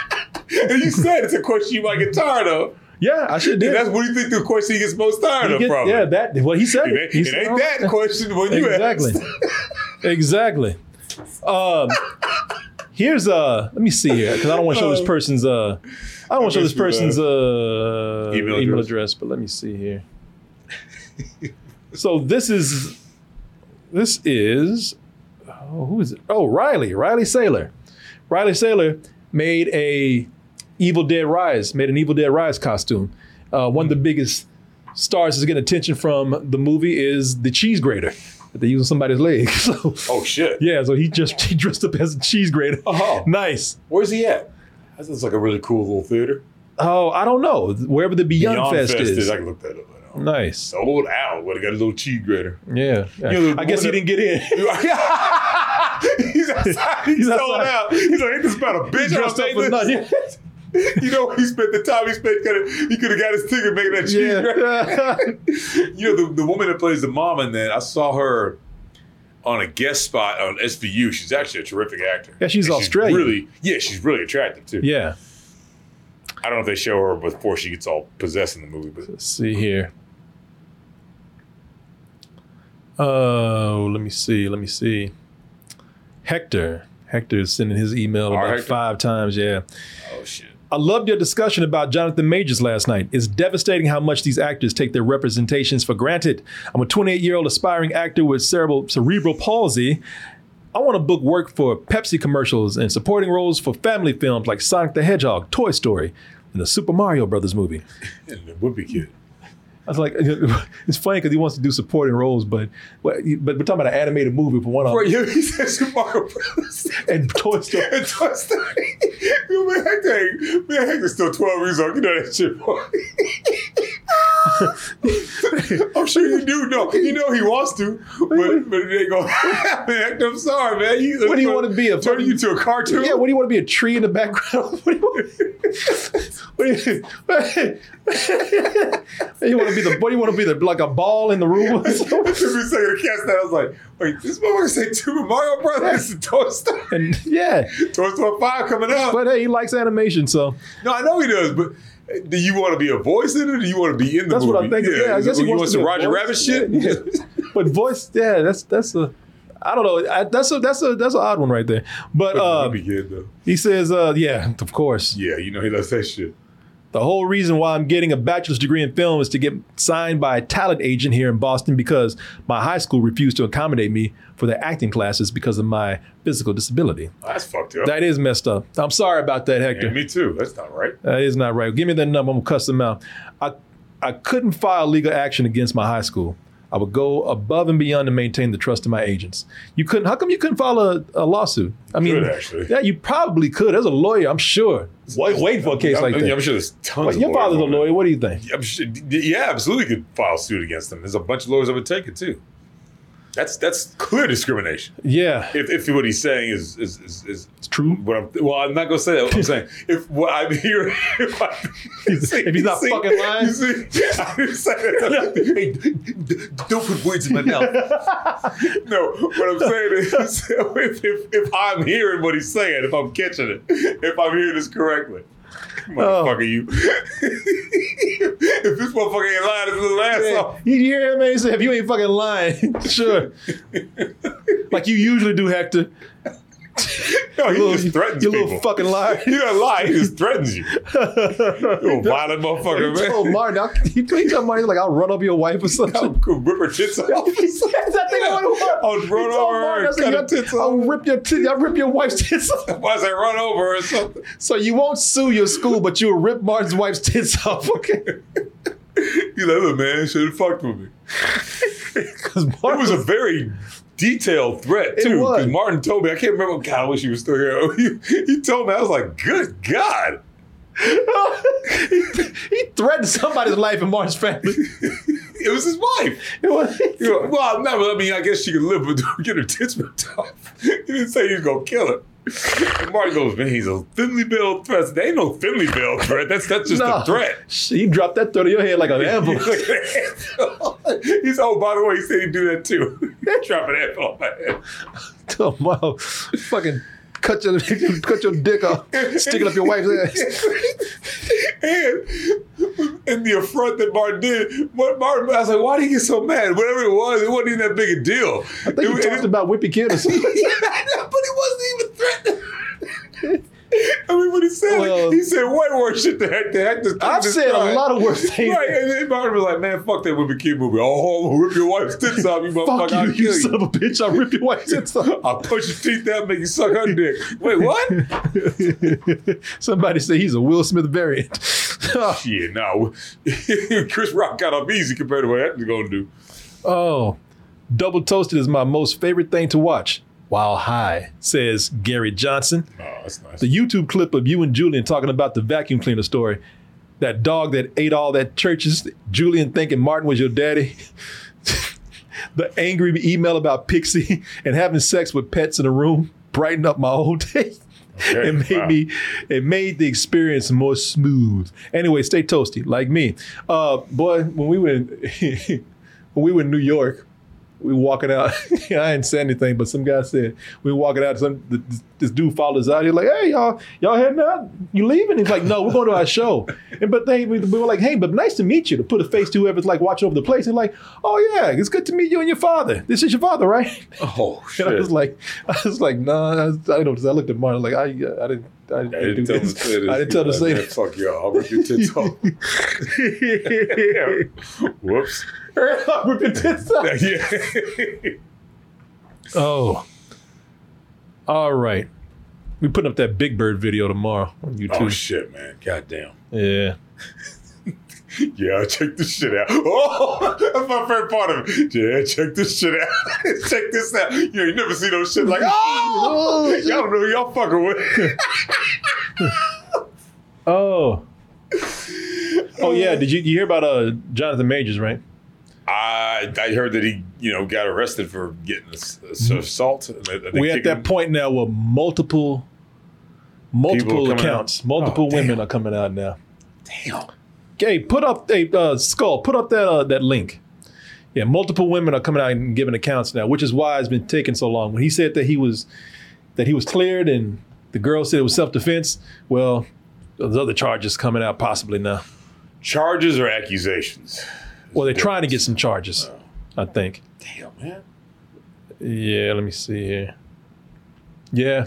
(laughs) and you said it's a question you might get tired of. Yeah, I should do. That's what do you think the question he gets most tired He of, probably. yeah, that. Well, he said It ain't, He it said, ain't that question when you exactly. asked. (laughs) exactly. Um, here's uh, let me see here because I don't want to show this person's uh, I don't want to show this person's uh Email email address. address, but let me see here. (laughs) so this is this is oh, who is it? Oh, Riley, Riley Sailor. Riley Sailor made a Evil Dead Rise, made an Evil Dead Rise costume. Uh, one of the biggest stars is getting attention from the movie is the cheese grater that they use on somebody's leg. (laughs) So, oh shit! yeah, so he just he dressed up as a cheese grater. Oh, nice. Where's he at? That looks like a really cool little theater. Oh, I don't know wherever the Beyond, Fest, is. I can look that up. Nice. Sold out. Would have got a little cheese grater. Yeah. yeah. You know, I guess he didn't get in. (laughs) He's outside. He's, He's sold outside. out. He's like, ain't this about a bitch? dressed up for nothing. (laughs) You know, he spent the time he spent. Could he could have got his ticket making that cheese Yeah. (laughs) you know, the, the woman that plays the mom in that, I saw her on a guest spot on SVU. She's actually a terrific actor. Yeah, she's And Australian. really, yeah, she's really attractive too. Yeah. I don't know if they show her before she gets all possessed in the movie, but Let's see here. Oh, let me see. Let me see. Hector. Hector is sending his email Our about Hector? five times. Yeah. oh shit. I loved your discussion about Jonathan Majors last night. It's devastating how much these actors take their representations for granted. I'm a 28 year old aspiring actor with cerebral, cerebral palsy. I want to book work for Pepsi commercials and supporting roles for family films like Sonic the Hedgehog, Toy Story, and the Super Mario Brothers movie. And the Whoopi kid. I was like, (laughs) it's funny because he wants to do supporting roles, but but we're talking about an animated movie for one of Bro, them. he said Super Mario. (laughs) And Toy Story. and Toy Story. (laughs) Man, Hector, man, Hector's still 12 years old. You know that shit, boy. I'm sure you do know. You know he wants to, but, but it ain't going to happen. I'm sorry, man. You, What do you want to be? A Turn you to a cartoon? Yeah, what do you want to be? A tree in the background? What do you want? What do you, you want to be the? What do you want to be? The like a ball in the room? (laughs) It took me a second to catch that. I was like, wait, this motherfucker say Super Mario Brothers and Toy Story. and yeah, Toy Story 5 coming out. but hey, he likes animation, so No, I know he does, but do you want to be a voice in it or do you want to be in the that's movie? what I'm thinking. Yeah, I guess he wants want to some be Roger. Rabbit shit? Yeah. but voice, yeah, that's that's a. I don't know. I, that's a that's a that's an odd one right there. But uh, though. he says, uh, yeah, of course. Yeah, you know he loves that shit. The whole reason why I'm getting a bachelor's degree in film is to get signed by a talent agent here in Boston because my high school refused to accommodate me for their acting classes because of my physical disability. That's fucked up. That is messed up. I'm sorry about that, Hector. Yeah, me too. That's not right. That is not right. Give me that number. I'm gonna cuss them out. I I couldn't file legal action against my high school. I would go above and beyond to maintain the trust of my agents. You couldn't. How come you couldn't file a, a lawsuit? I mean, Could, actually. yeah, you probably could. As a lawyer, I'm sure. Wait, wait for a case I'm, like that. I'm sure there's tons of your father's a lawyer. What do you think? I'm sure, yeah, absolutely could file suit against them. There's a bunch of lawyers that would take it too. That's that's clear discrimination. Yeah, If, if what he's saying is is is, is true. what I'm well, I'm not gonna say that. What I'm saying (laughs) if what I'm hearing, if, I, If he's not fucking lying? see, didn't. Hey, don't put words in my mouth. (laughs) no, what I'm saying is, (laughs) if, if if I'm hearing what he's saying, if I'm catching it, if I'm hearing this correctly. Oh. Motherfucker, you. (laughs) if this motherfucker ain't lying his little ass Yeah. off. You hear him, man? He said, if you ain't fucking lying, sure. (laughs) like you usually do, Hector. (laughs) No, he You just little- threatens you little fucking liar. you doesn't lie. He just threatens you. You a (laughs) violent motherfucker, He man. told Martin, I'll, he, told Martin, like, I'll run up your wife or (laughs) something. I'll rip her tits (laughs) off. Said that thing on the I'll run over her Martin, I said, cut her "I'll- tits I'll rip your tits, I'll rip your wife's tits off. Why say run over or something? So you won't sue your school, but you'll rip Martin's wife's tits off, okay? You like, look, man, should have fucked with me. Because It was a very detailed threat too. Because Martin told me, I can't remember. God, I wish he was still here. He, (laughs) he told me, I was like, good God. He, (laughs) he threatened somebody's life in Martin's family. It was his wife. It was, You know, well, no, I mean, I guess she could live with (laughs) get her tits ripped off. He didn't say he was gonna kill her. And Marty goes, man, he's a thinly veiled threat. There ain't no thinly veiled threat. That's that's just No. a threat. He dropped that threat to your head like an (laughs) envelope. he's oh, by the way, he said he'd do that too. Drop an apple on my head. oh. Fucking cut your, (laughs) cut your dick off, stick it up your wife's ass. and (laughs) in the affront that Martin did, what Martin, I was like, why did he get so mad? Whatever it was, it wasn't even that big a deal. I think he talked about Wimpy Kid or (laughs) something. but he wasn't even threatening. (laughs) I mean, what he said Well- he said way worse shit than Hector. Hector I've said a lot of worse things. Right, and then Martin was like, man, fuck that Wimpy Kid movie. Oh, I'll rip your wife's tits off, you Fuck motherfucker. I'll you, kill you son of a bitch. I'll rip your wife's tits off. (laughs) I'll punch your teeth out, make you suck her dick. Wait, what? (laughs) Somebody say he's a Will Smith variant. Shit, no. Chris Rock got off easy compared to what Hector's gonna do. Oh, Double Toasted is my most favorite thing to watch. While high, says Gary Johnson. Oh, that's nice. The YouTube clip of you and Julian talking about the vacuum cleaner story. That dog that ate all that churches, Julian thinking Martin was your daddy. (laughs) the angry email about Pixie and having sex with pets in a room brightened up my whole day. (laughs) Okay, it made wow. me it made the experience more smooth. Anyway, stay toasty like me. Uh boy, when we were in, (laughs) when we were in New York, we walking out. (laughs) I didn't say anything, but some guy said we walking out. Some this, this dude followed us out. He's like, "Hey, y'all, y'all heading out? You leaving?" He's like, "No, we're going to our show." (laughs) And but they we, we were like, "Hey, but nice to meet you." To put a face to whoever's like watching over the place. And like, "Oh yeah, it's good to meet you and your father. This is your father, right?" Oh shit. (laughs) And I was like, I was like, "Nah." I, I don't. know. I looked at Martin like, I, uh, I didn't. I didn't, I didn't tell him to say this. I didn't tell him to say that. Fuck y'all. I'll rip your tits off. Whoops. Rip your tits off. yeah. (laughs) Oh. All right. We putting up that Big Bird video tomorrow on YouTube. Oh shit, man. Goddamn. yeah. (laughs) Yeah, check this shit out. (laughs) Oh, that's my favorite part of it. Yeah, check this shit out. check this out. You know, you never see those shit like, oh, y'all don't know who y'all fucking with. Oh. Oh yeah. Did you, you hear about uh Jonathan Majors, right? I I heard that he, you know, got arrested for getting ass- assault. and they- they We're at that him. point now where multiple multiple accounts, out. multiple Oh, damn. women are coming out now. Damn. Okay, put up a uh, skull. Put up that uh, that link. Yeah, multiple women are coming out and giving accounts now, which is why it's been taking so long. When he said that he was that he was cleared and the girl said it was self defense, well, there's other charges coming out possibly now. Charges or accusations? Well, they're trying to get some charges, I think. Damn, man. Yeah, let me see here. Yeah,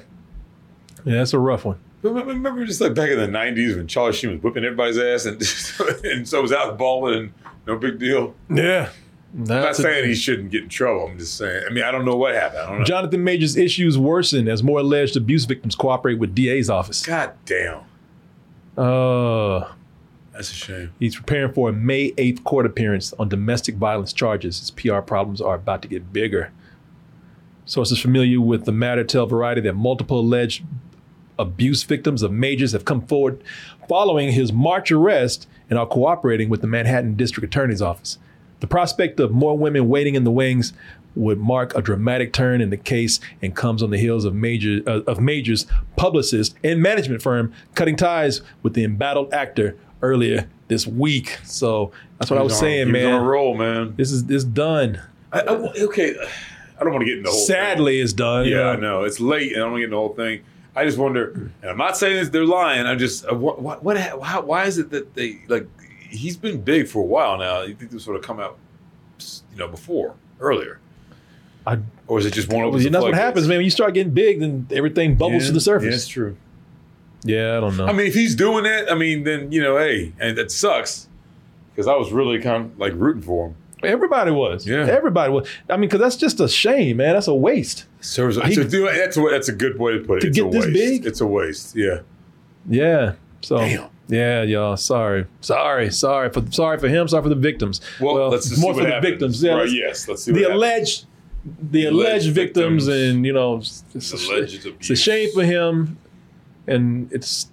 yeah, that's a rough one. Remember, just like back in the 90s when Charlie Sheen was whipping everybody's ass and, (laughs) and so was alcohol and no big deal? Yeah. I'm not saying he shouldn't get in trouble. I'm just saying, I mean, I don't know what happened. I don't know. Jonathan Majors' issues worsen as more alleged abuse victims cooperate with DA's office. God damn. Uh, That's a shame. he's preparing for a May 8th court appearance on domestic violence charges. His PR problems are about to get bigger. Sources familiar with the matter tell Variety that multiple alleged abuse victims of Majors have come forward following his March arrest and are cooperating with the Manhattan District Attorney's Office. The prospect of more women waiting in the wings would mark a dramatic turn in the case and comes on the heels of Major uh, of Major's publicist and management firm cutting ties with the embattled actor earlier this week. So that's what I was on- saying, he's man. on a roll, man. This is this done. I, I, okay, I don't want to get in the whole Sadly, it's done. thing. you Yeah. I know. It's late and I don't want to get in the whole thing. I just wonder, and I'm not saying this, they're lying. I'm just, uh, what, what, what how, why is it that they, like, he's been big for a while now. You think this would have come out, you know, before earlier? I, or is it just one of those? that's what happens, man. When you start getting big, then everything bubbles to the surface. Yeah, it's true. Yeah, I don't know. I mean, if he's doing that, I mean, then you know, hey, and that sucks because I was really kind of like rooting for him. Everybody was. Yeah. Everybody was. I mean, because that's just a shame, man. That's a waste. Serves, He- it's a, that's a, that's a good way to put it. To it's get a this waste. big? It's a waste. Yeah. Yeah. So yeah, y'all. Sorry, sorry, sorry for sorry for him. Sorry for the victims. Well, let's just more see for what the happens. victims. Yeah, Right, let's- yes, let's see the what happens. alleged, the alleged, Alleged victims, victims. and you know, it's, a, it's a shame for him, and it's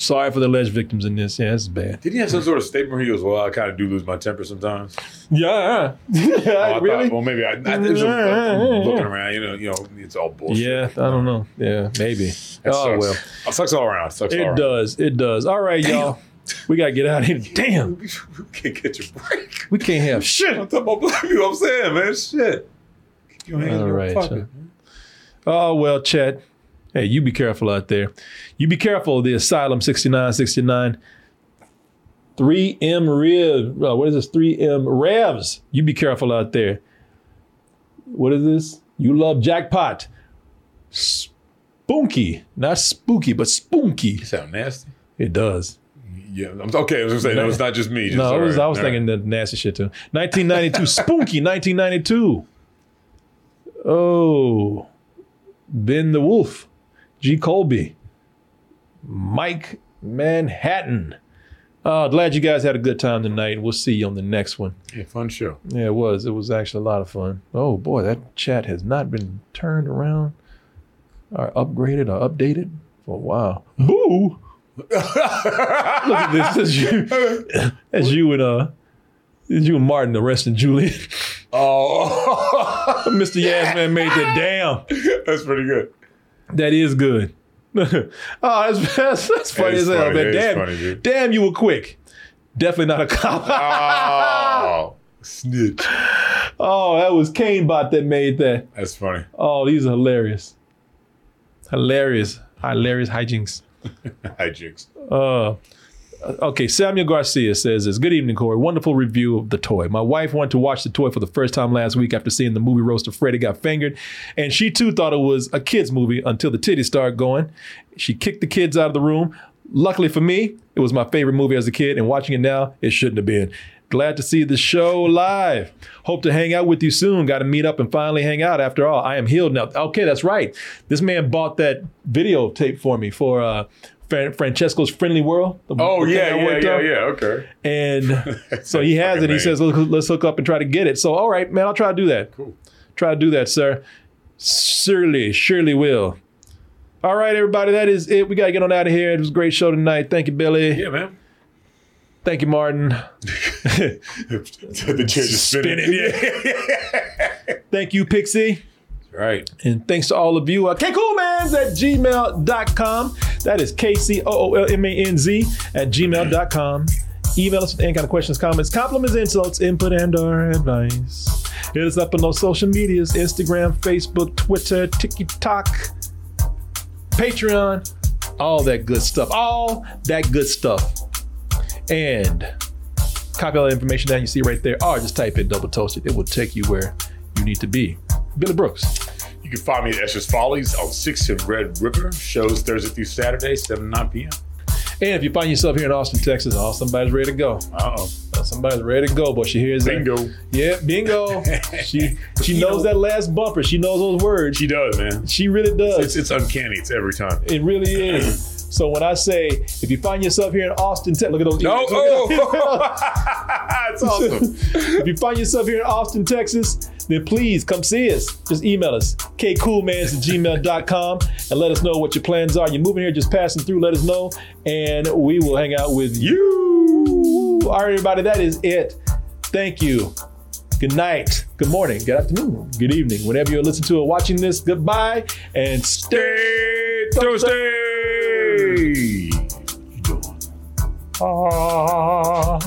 sorry for the alleged victims in this. Yeah, it's bad. Did he have some sort of statement where he goes, "Well, I kind of do lose my temper sometimes." Yeah, (laughs) Oh, I really? Thought, well, maybe I. I there's a, I'm looking around, you know, you know, it's all bullshit. Yeah, I don't know. Yeah, maybe. That oh sucks. well, It sucks all around. It sucks all it around. does. It does. All right, y'all. We gotta get out of here. Damn, (laughs) We can't get your break. we can't have shit. I'm talking about black people. I'm saying, man, shit. Keep your hands in your right. pocket. Oh well, Chet. Hey, you be careful out there. You be careful. The Asylum 6969. 3M Rib. Uh, what is this? 3M Revs. You be careful out there. What is this? You love jackpot. Spunky. Not spooky, but spunky. sound nasty. It does. Yeah, I'm okay. I was gonna say, no, it's not just me. Just, no, I was, right, I was thinking the nasty shit too. 1992, (laughs) Spooky, 1992. Oh, Ben the Wolf, G. Colby, Mike Manhattan. Oh, glad you guys had a good time tonight. We'll see you on the next one. Yeah, fun show. Yeah, it was. It was actually a lot of fun. Oh boy, that chat has not been turned around or upgraded or updated for a while. Boo! Look at this. That's you. (laughs) That's you and uh, that's you and Martin arresting Julian. Oh, (laughs) Mr. Yasman made that. Damn, (laughs) that's pretty good. That is good. (laughs) oh, that's that's, that's funny as hell, man. Damn, funny, damn, you were quick. Definitely not a cop. (laughs) Oh, snitch. oh, that was Canebot that made that. That's funny. Oh, these are hilarious. Hilarious. Hilarious hijinks. (laughs) Hijinks. Uh, okay, Samuel Garcia says this. Good evening, Korey. Wonderful review of the toy. My wife wanted to watch the toy for the first time last week after seeing the movie Roast of Freddy Got Fingered, and she too thought it was a kid's movie until the titties started going. She kicked the kids out of the room. Luckily for me, it was my favorite movie as a kid, and watching it now, it shouldn't have been. Glad to see the show live. Hope to hang out with you soon. Got to meet up and finally hang out after all. I am healed now. Okay, that's right. This man bought that videotape for me for uh, Francesco's Friendly World. Oh yeah, yeah, yeah, on. yeah. Okay. And (laughs) so he has it. He says, let's, let's hook up and try to get it. So, all right, man, I'll try to do that. Cool. Try to do that, sir. Surely, surely will. All right, everybody, that is it. We got to get on out of here. It was a great show tonight. Thank you, Billy. Yeah, man. Thank you, Martin. (laughs) (laughs) the chair just spinning. yeah. Thank you, Pixie. Right. And thanks to all of you. Uh, KCoolmanz at gmail.com. That is K C O O L M A N Z at gmail.com. Email us with any kind of questions, comments, compliments, insults, input, and or advice. Hit us up on those social medias Instagram, Facebook, Twitter, TikTok, Patreon, all that good stuff. All that good stuff. And copy all the information that you see right there, or just type in double toasted. It will take you where you need to be. Billy Brooks. You can find me at Esther's Follies on 6th and Red River. Shows Thursday through Saturday, 7 9 p.m. And if you find yourself here in Austin, Texas, oh, somebody's ready to go. Uh-oh. Oh, somebody's ready to go, but she hears that- Bingo. Yeah, bingo. (laughs) she she knows that last bumper. She knows those words. She does, man. She really does. It's, it's uncanny. It's every time. It really is. (clears throat) So when I say, if you find yourself here in Austin, Texas, look at those. No, ears. oh. It's (laughs) awesome. (laughs) if you find yourself here in Austin, Texas, then please come see us. Just email us, kcoolmanz at gmail.com, and let us know what your plans are. You're moving here, just passing through, let us know, and we will hang out with you. All right, everybody, that is it. Thank you. Good night, good morning, good afternoon, good evening. Whenever you're listening to or watching this, goodbye and stay Thursday. Doing? Ah.